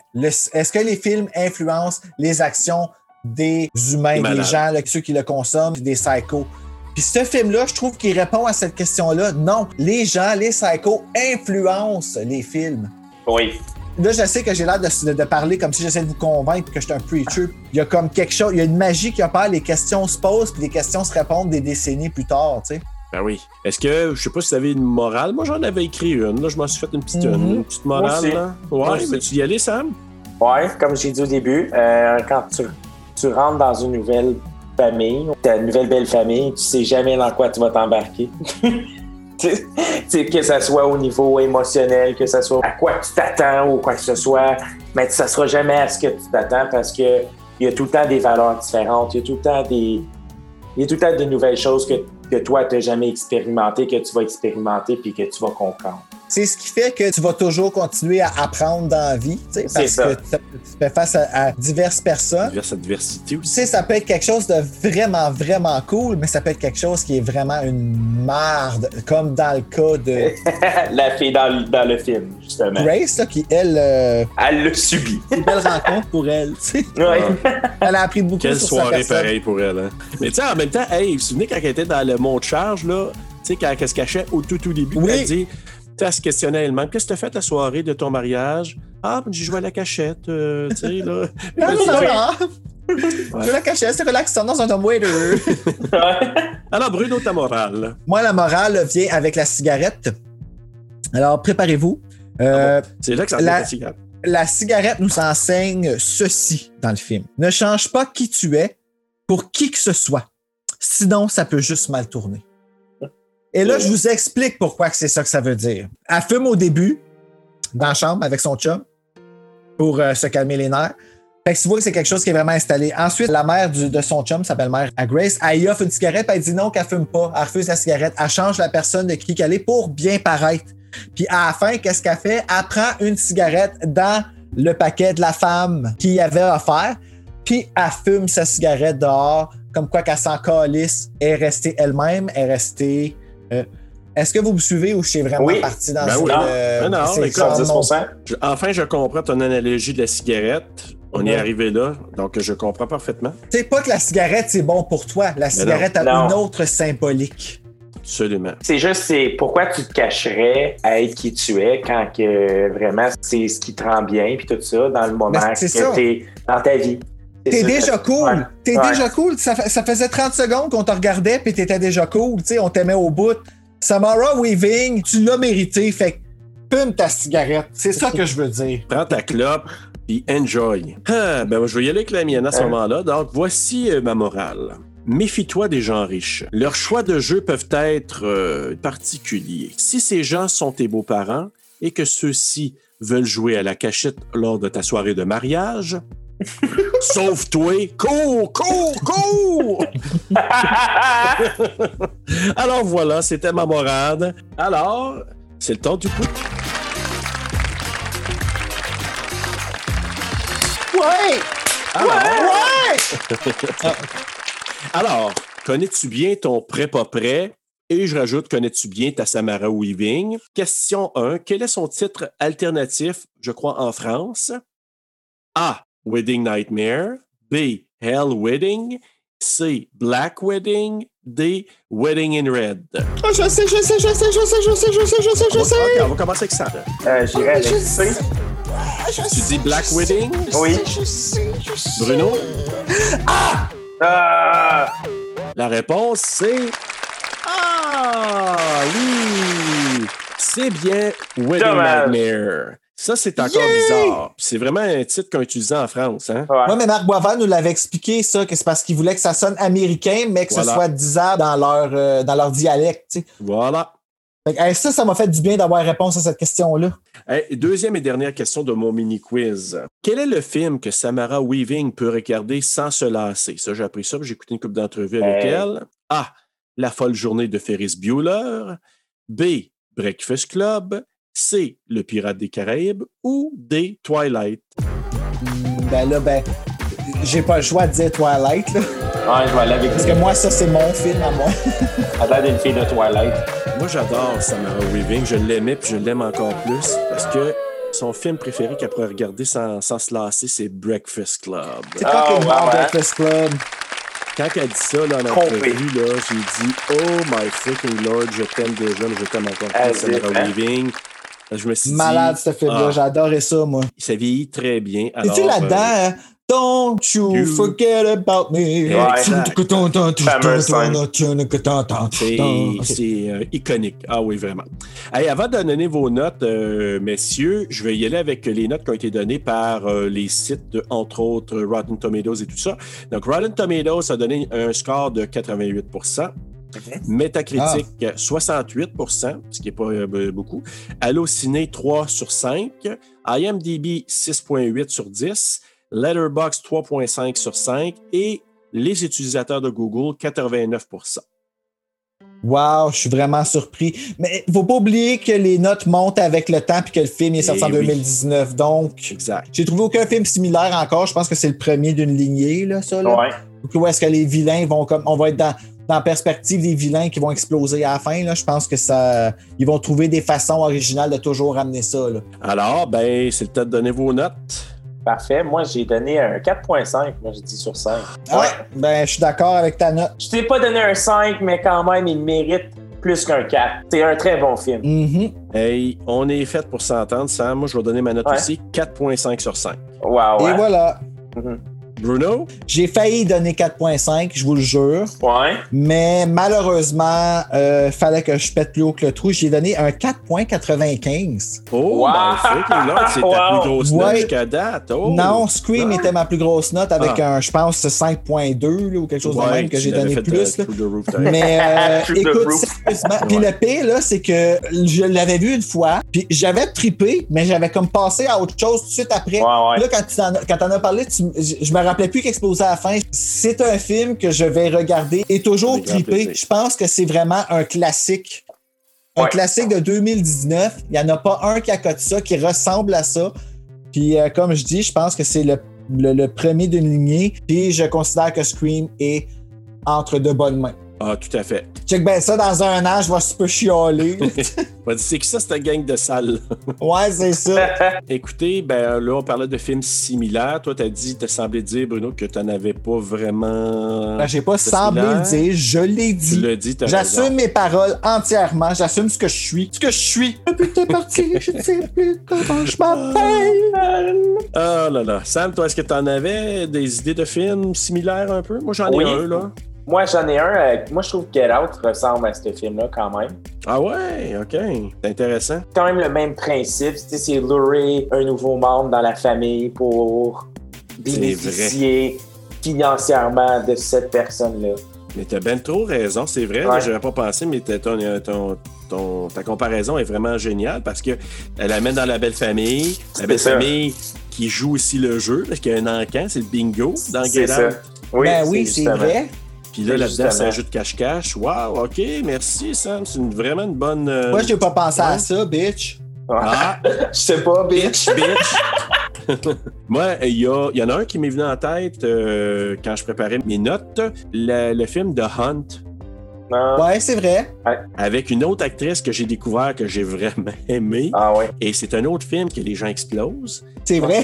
est-ce que les films influencent les actions des humains, Des gens, là, ceux qui le consomment, des psychos? Puis ce film-là, je trouve qu'il répond à cette question-là. Non, les gens, les psychos influencent les films. Oui. Là, je sais que j'ai l'air de, de parler comme si j'essayais de vous convaincre que je suis un preacher. Il y a comme quelque chose, il y a une magie qui opère, les questions se posent, puis les questions se répondent des décennies plus tard, tu sais. Ben oui. Est-ce que, je sais pas si vous avez une morale, moi j'en avais écrit une, là, je m'en suis fait une petite, Mhm. une, une petite Moi morale, aussi. là. Moi Ouais, aussi. veux-tu y aller, Sam? Ouais, comme j'ai dit au début, euh, quand tu, tu rentres dans une nouvelle famille, ta nouvelle belle famille, tu sais jamais dans quoi tu vas t'embarquer. Que ce soit au niveau émotionnel, que ce soit à quoi tu t'attends ou quoi que ce soit, mais ça sera jamais à ce que tu t'attends parce que il y a tout le temps des valeurs différentes, il y a tout le temps des, il y a tout le temps de nouvelles choses que, que toi, tu n'as jamais expérimenté, que tu vas expérimenter puis que tu vas comprendre. C'est ce qui fait que tu vas toujours continuer à apprendre dans la vie, tu parce ça. que tu tu fais face à, à diverses personnes. Diverse adversité Tu aussi. sais, ça peut être quelque chose de vraiment, vraiment cool, mais ça peut être quelque chose qui est vraiment une merde, comme dans le cas de La fille dans, le- dans le film, justement. Grace, là, qui, elle, euh, Elle le subit. une belle rencontre pour elle, tu sais. Ouais. Elle a appris beaucoup Quelle sur sa soirée personne. pareille pour elle, hein? Mais tu sais, en même temps, hey, vous vous souvenez quand elle était dans le mont de charge, là, tu sais, quand elle se cachait au tout, tout début, Oui. elle dit, elle se questionnait elle-même, qu'est-ce que tu as fait la soirée de ton mariage? Ah, ben, j'ai joué à la cachette, euh, tu sais, là. Non, non, non, Ouais. non. Je la cachais, c'est relaxant dans un waiter. Alors, Bruno, ta morale. Moi, la morale vient avec la cigarette. Alors, préparez-vous. Euh, C'est là que ça La- la cigarette. la cigarette nous enseigne ceci dans le film. Ne change pas qui tu es pour qui que ce soit. Sinon, ça peut juste mal tourner. Et là, je vous explique pourquoi c'est ça que ça veut dire. Elle fume au début, dans la chambre avec son chum, pour euh, se calmer les nerfs. Fait que tu vois que c'est quelque chose qui est vraiment installé. Ensuite, la mère du- de son chum s'appelle mère à Grace. Elle y offre une cigarette, puis elle dit non qu'elle fume pas. Elle refuse la cigarette. Elle change la personne de qui qu'elle est pour bien paraître. Puis à la fin, qu'est-ce qu'elle fait? Elle prend une cigarette dans le paquet de la femme qui avait offert, puis elle fume sa cigarette dehors, comme quoi qu'elle s'en calisse, elle est restée elle-même, elle est restée. Euh, Est-ce que vous me suivez ou je suis vraiment Oui. parti dans Ben ce oui. euh, Ben non, c'est écoute, comme mon- 110%. Je- enfin, je comprends ton analogie de la cigarette. On Ouais. est arrivé là, donc je comprends parfaitement. C'est pas que la cigarette, c'est bon pour toi. La cigarette a Non. une autre symbolique. Absolument. C'est juste, c'est pourquoi tu te cacherais à être qui tu es quand que vraiment c'est ce qui te rend bien, puis tout ça, dans le moment Ben, que t'es dans ta vie. T'es déjà cool. Ouais. T'es Ouais. déjà cool. Ça, fa- ça faisait 30 secondes qu'on te regardait puis t'étais déjà cool. Tu sais, on t'aimait au bout. Samara Weaving, tu l'as mérité. Fait que fume ta cigarette. C'est ça que je veux dire. Prends ta clope, puis enjoy. Ah, ben, je vais y aller avec la mienne à ce Hein? moment-là. Donc, voici euh, ma morale. Méfie-toi des gens riches. Leurs choix de jeu peuvent être euh, particuliers. Si ces gens sont tes beaux-parents et que ceux-ci veulent jouer à la cachette lors de ta soirée de mariage, sauve-toi, cours, cours, cours! Alors voilà, c'était ma morade. Alors, c'est le temps du coup. Ouais! Alors, Ouais! Alors, connais-tu bien ton prêt pas prêt? Et je rajoute, connais-tu bien ta Samara Weaving? Question 1. Quel est son titre alternatif, je crois, en France? A. Wedding Nightmare. B. Hell Wedding. C. Black Wedding. D. Wedding in Red. Oh, je sais, je sais, je sais, je sais, je sais, je sais, je sais, je Ok, sais. on va commencer avec ça. Euh, J'irai avec Je C. Tu dis Black Wedding? Oui. Je sais, je sais. Bruno? Ah! La réponse, c'est. Ah! Oui! C'est bien Wedding Dommage. Nightmare. Ça, c'est encore bizarre. C'est vraiment un titre qu'on utilisait en France. Hein? Ouais. Ouais, mais Marc Boisvert nous l'avait expliqué, ça, que c'est parce qu'il voulait que ça sonne américain, mais que Voilà. ce soit disable dans leur, euh, dans leur dialecte. Voilà. Fait que, hey, ça, ça m'a fait du bien d'avoir réponse à cette question-là. Hey, deuxième et dernière question de mon mini-quiz. Quel est le film que Samara Weaving peut regarder sans se lasser? Ça, j'ai appris ça, puis j'ai écouté une couple d'entrevues avec Hey. elle. A. La folle journée de Ferris Bueller. B. Breakfast Club. C. Le Pirate des Caraïbes. Ou D. Twilight? Ben là, ben, j'ai pas le choix de dire Twilight, là. Ouais, je vais aller avec Parce que moi, ça, c'est mon film à moi. À l'air d'une fille de Twilight. Moi, j'adore Samara Weaving. Je l'aimais, puis je l'aime encore plus parce que son film préféré qu'elle pourrait regarder sans, sans se lasser, c'est Breakfast Club. C'est quand Ah, t'es ouais. Breakfast Club? Quand elle dit ça là, en entrevue, là, j'ai dit Oh my freaking lord, je t'aime déjà, mais je t'aime encore plus, Samara hein? Weaving. Je me suis Malade, dit, ce film-là. ah, adoré ça, moi. ça vieillit très bien. Et tu là-dedans, euh, hein? Don't you You- forget about me. Scène. C'est c'est, euh, iconique. Ah oui, vraiment. Hey, avant de donner vos notes, euh, messieurs, je vais y aller avec les notes qui ont été données par euh, les sites, de, entre autres Rotten Tomatoes et tout ça. Donc, Rotten Tomatoes a donné un score de 88 Metacritic, 68% ce qui n'est pas euh, beaucoup. Allociné, 3 sur 5. IMDb, 6.8 sur 10. Letterboxd, 3.5 sur 5. Et les utilisateurs de Google, 89% Wow, je suis vraiment surpris. Mais il faut pas oublier que les notes montent avec le temps puis que le film est sorti Eh en oui. 2019. Donc, Exact. j'ai trouvé aucun film similaire encore. Je pense que c'est le premier d'une lignée, là, ça. Là. Ouais. Donc, Où est-ce que les vilains vont comme. On va être dans, dans la perspective des vilains qui vont exploser à la fin. Là. Je pense que ça. Ils vont trouver des façons originales de toujours ramener ça. Là. Alors, ben, c'est le temps de donner vos notes. Parfait. Moi, j'ai donné un 4.5. Moi, j'ai dit sur 5. Ah, ben, je suis d'accord avec ta note. Je t'ai pas donné un 5, mais quand même, il mérite plus qu'un 4. C'est un très bon film. Mhm. Hey, on est fait pour s'entendre, Sam. Moi, je vais donner ma note Ouais. aussi, 4.5 sur 5. Wow, ouais. Et voilà. Mhm. Bruno? J'ai failli donner 4.5, je vous le jure. Ouais. Mais malheureusement, euh, fallait que je pète plus haut que le trou. J'ai donné un 4.95. Oh, Wow! ben, freaking Lord, c'est ta Wow! plus grosse Ouais. note jusqu'à date. Oh. Non, Scream Ah. était ma plus grosse note avec Ah. un, je pense, 5.2 là, ou quelque chose de Ouais, même que j'ai donné plus. euh, là. roof. Mais euh, écoute, sérieusement. Puis le pire, là, c'est que je l'avais vu une fois, puis j'avais trippé, mais j'avais comme passé à autre chose tout de suite après. Ouais, ouais. Là, quand tu en, quand t'en as parlé, tu- je, je me rappelais plus qu'explosait à la fin. C'est un film que je vais regarder et toujours plaisir. Je pense que c'est vraiment un classique. Un Ouais. classique de 2019. Il n'y en a pas un qui accote ça, qui ressemble à ça. Puis, euh, comme je dis, je pense que c'est le, le- le premier d'une lignée. Puis, je considère que Scream est entre de bonnes mains. Ah, tout à fait. Check ben ça, dans un an, je vais super chialer. On va dire, C'est que ça, c'est un gang de salles. ouais, c'est ça. Écoutez, ben là, on parlait de films similaires. Toi, t'as dit, t'as semblé dire, Bruno, que t'en avais pas vraiment. Ben, J'ai pas semblé le dire, je l'ai Tu dit. l'as dit, t'as J'assume mes paroles entièrement. J'assume ce que je suis. Ce que je suis. Depuis que t'es parti, je ne sais plus comment je m'appelle. Ah là là. Sam, toi, est-ce que t'en avais des idées de films similaires un peu? Moi, j'en ai Oui. un, là. Moi, j'en ai un. euh, moi, je trouve que Get Out ressemble à ce film-là quand même. Ah ouais, OK. C'est intéressant. C'est quand même le même principe. C'est lurer un nouveau membre dans la famille pour bénéficier financièrement de cette personne-là. Mais t'as ben trop raison, c'est vrai. Ouais. J'avais pas pensé, mais t'as- ton, euh, ton- ton- ta comparaison est vraiment géniale parce que elle amène dans la belle famille, la belle ça. famille qui joue aussi le jeu parce qu'il y a un encan, c'est le bingo dans Get ça. Out. Oui, ben oui, c'est vrai. Puis là, là-dedans, c'est un jeu de cache-cache. Wow, OK, merci Sam. C'est une- vraiment une bonne. euh, Moi, j'ai pas pensé à ça, bitch. Ah, Je sais pas, bitch. bitch, bitch. Moi, il y, a- il y en a un qui m'est venu en tête euh, quand je préparais mes notes. Le, le film The Hunt Non. Ouais, c'est vrai. avec une autre actrice que j'ai découvert que j'ai vraiment aimé. Ah ouais. Et c'est un autre film que les gens explosent. C'est vrai.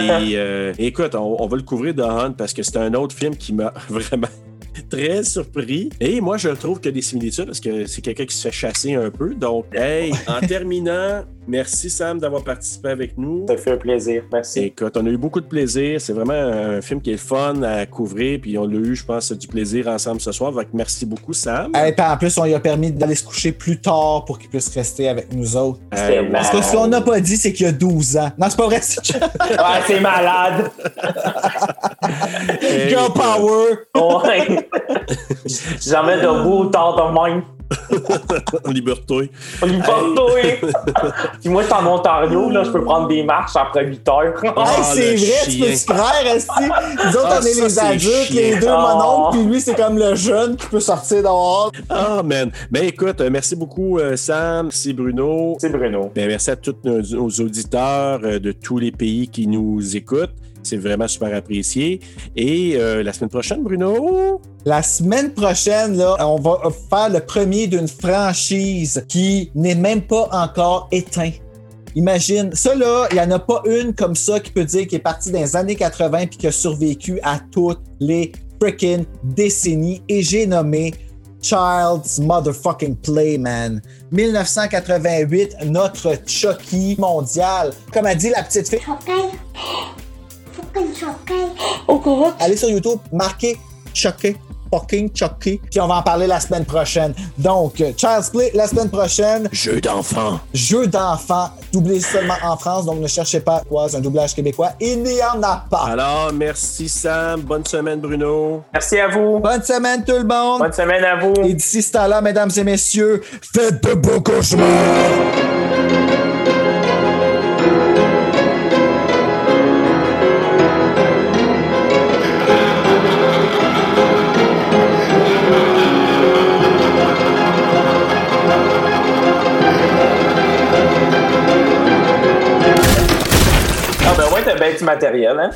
Et, euh, écoute, on, on va le couvrir The Hunt parce que c'est un autre film qui m'a vraiment très surpris. Et moi, je trouve qu'il y a des similitudes parce que c'est quelqu'un qui se fait chasser un peu. Donc, hey, en terminant, merci Sam d'avoir participé avec nous. Ça fait un plaisir. Merci. Écoute, on a eu beaucoup de plaisir. C'est vraiment un film qui est fun à couvrir. Puis on l'a eu, je pense, du plaisir ensemble ce soir. Donc, merci beaucoup, Sam. Et puis en plus, on lui a permis d'aller se coucher plus tard pour qu'il puisse rester avec nous autres. Hey, Parce que ce qu'on n'a pas dit, c'est qu'il y a 12 ans. Non, c'est pas vrai. c'est- Ouais, malade. hey, Girl power. Ouais. Jamais debout tard de même. Liberté. Toi. Puis moi, je suis en Ontario, là, je peux prendre des marches après 8 heures. Hey, Ah, c'est le vrai, tu peux se craire, Esti. Nous autres, Ah, on est ça, les c'est adultes, les deux mononcles, puis lui, c'est comme le jeune qui peut sortir dehors. Ah, man. Ben, écoute, euh, merci beaucoup, euh, Sam. Merci, Bruno. C'est Bruno. Ben, merci à tous nos, nos auditeurs euh, de tous les pays qui nous écoutent. C'est vraiment super apprécié. Et euh, la semaine prochaine, Bruno? La semaine prochaine, là, on va faire le premier d'une franchise qui n'est même pas encore éteint. Imagine, ça là, il n'y en a pas une comme ça qui peut dire qu'il est parti dans les années 80 puis qui a survécu à toutes les freaking décennies. Et j'ai nommé Child's Motherfucking Play, man. 1988, notre Chucky mondial. Comme a dit la petite fille, allez sur YouTube, marquez Chucky, fucking Chucky, puis on va en parler la semaine prochaine. Donc, euh, Child's Play la semaine prochaine, Jeu d'enfant. jeu d'enfant, doublé seulement en France, donc ne cherchez pas quoi, c'est un doublage québécois. Il n'y en a pas. Alors, merci, Sam. Bonne semaine, Bruno. Merci à vous. Bonne semaine tout le monde. Bonne semaine à vous. Et d'ici ce temps-là, mesdames et messieurs, faites de beaux cauchemars. T'as bien du matériel, hein?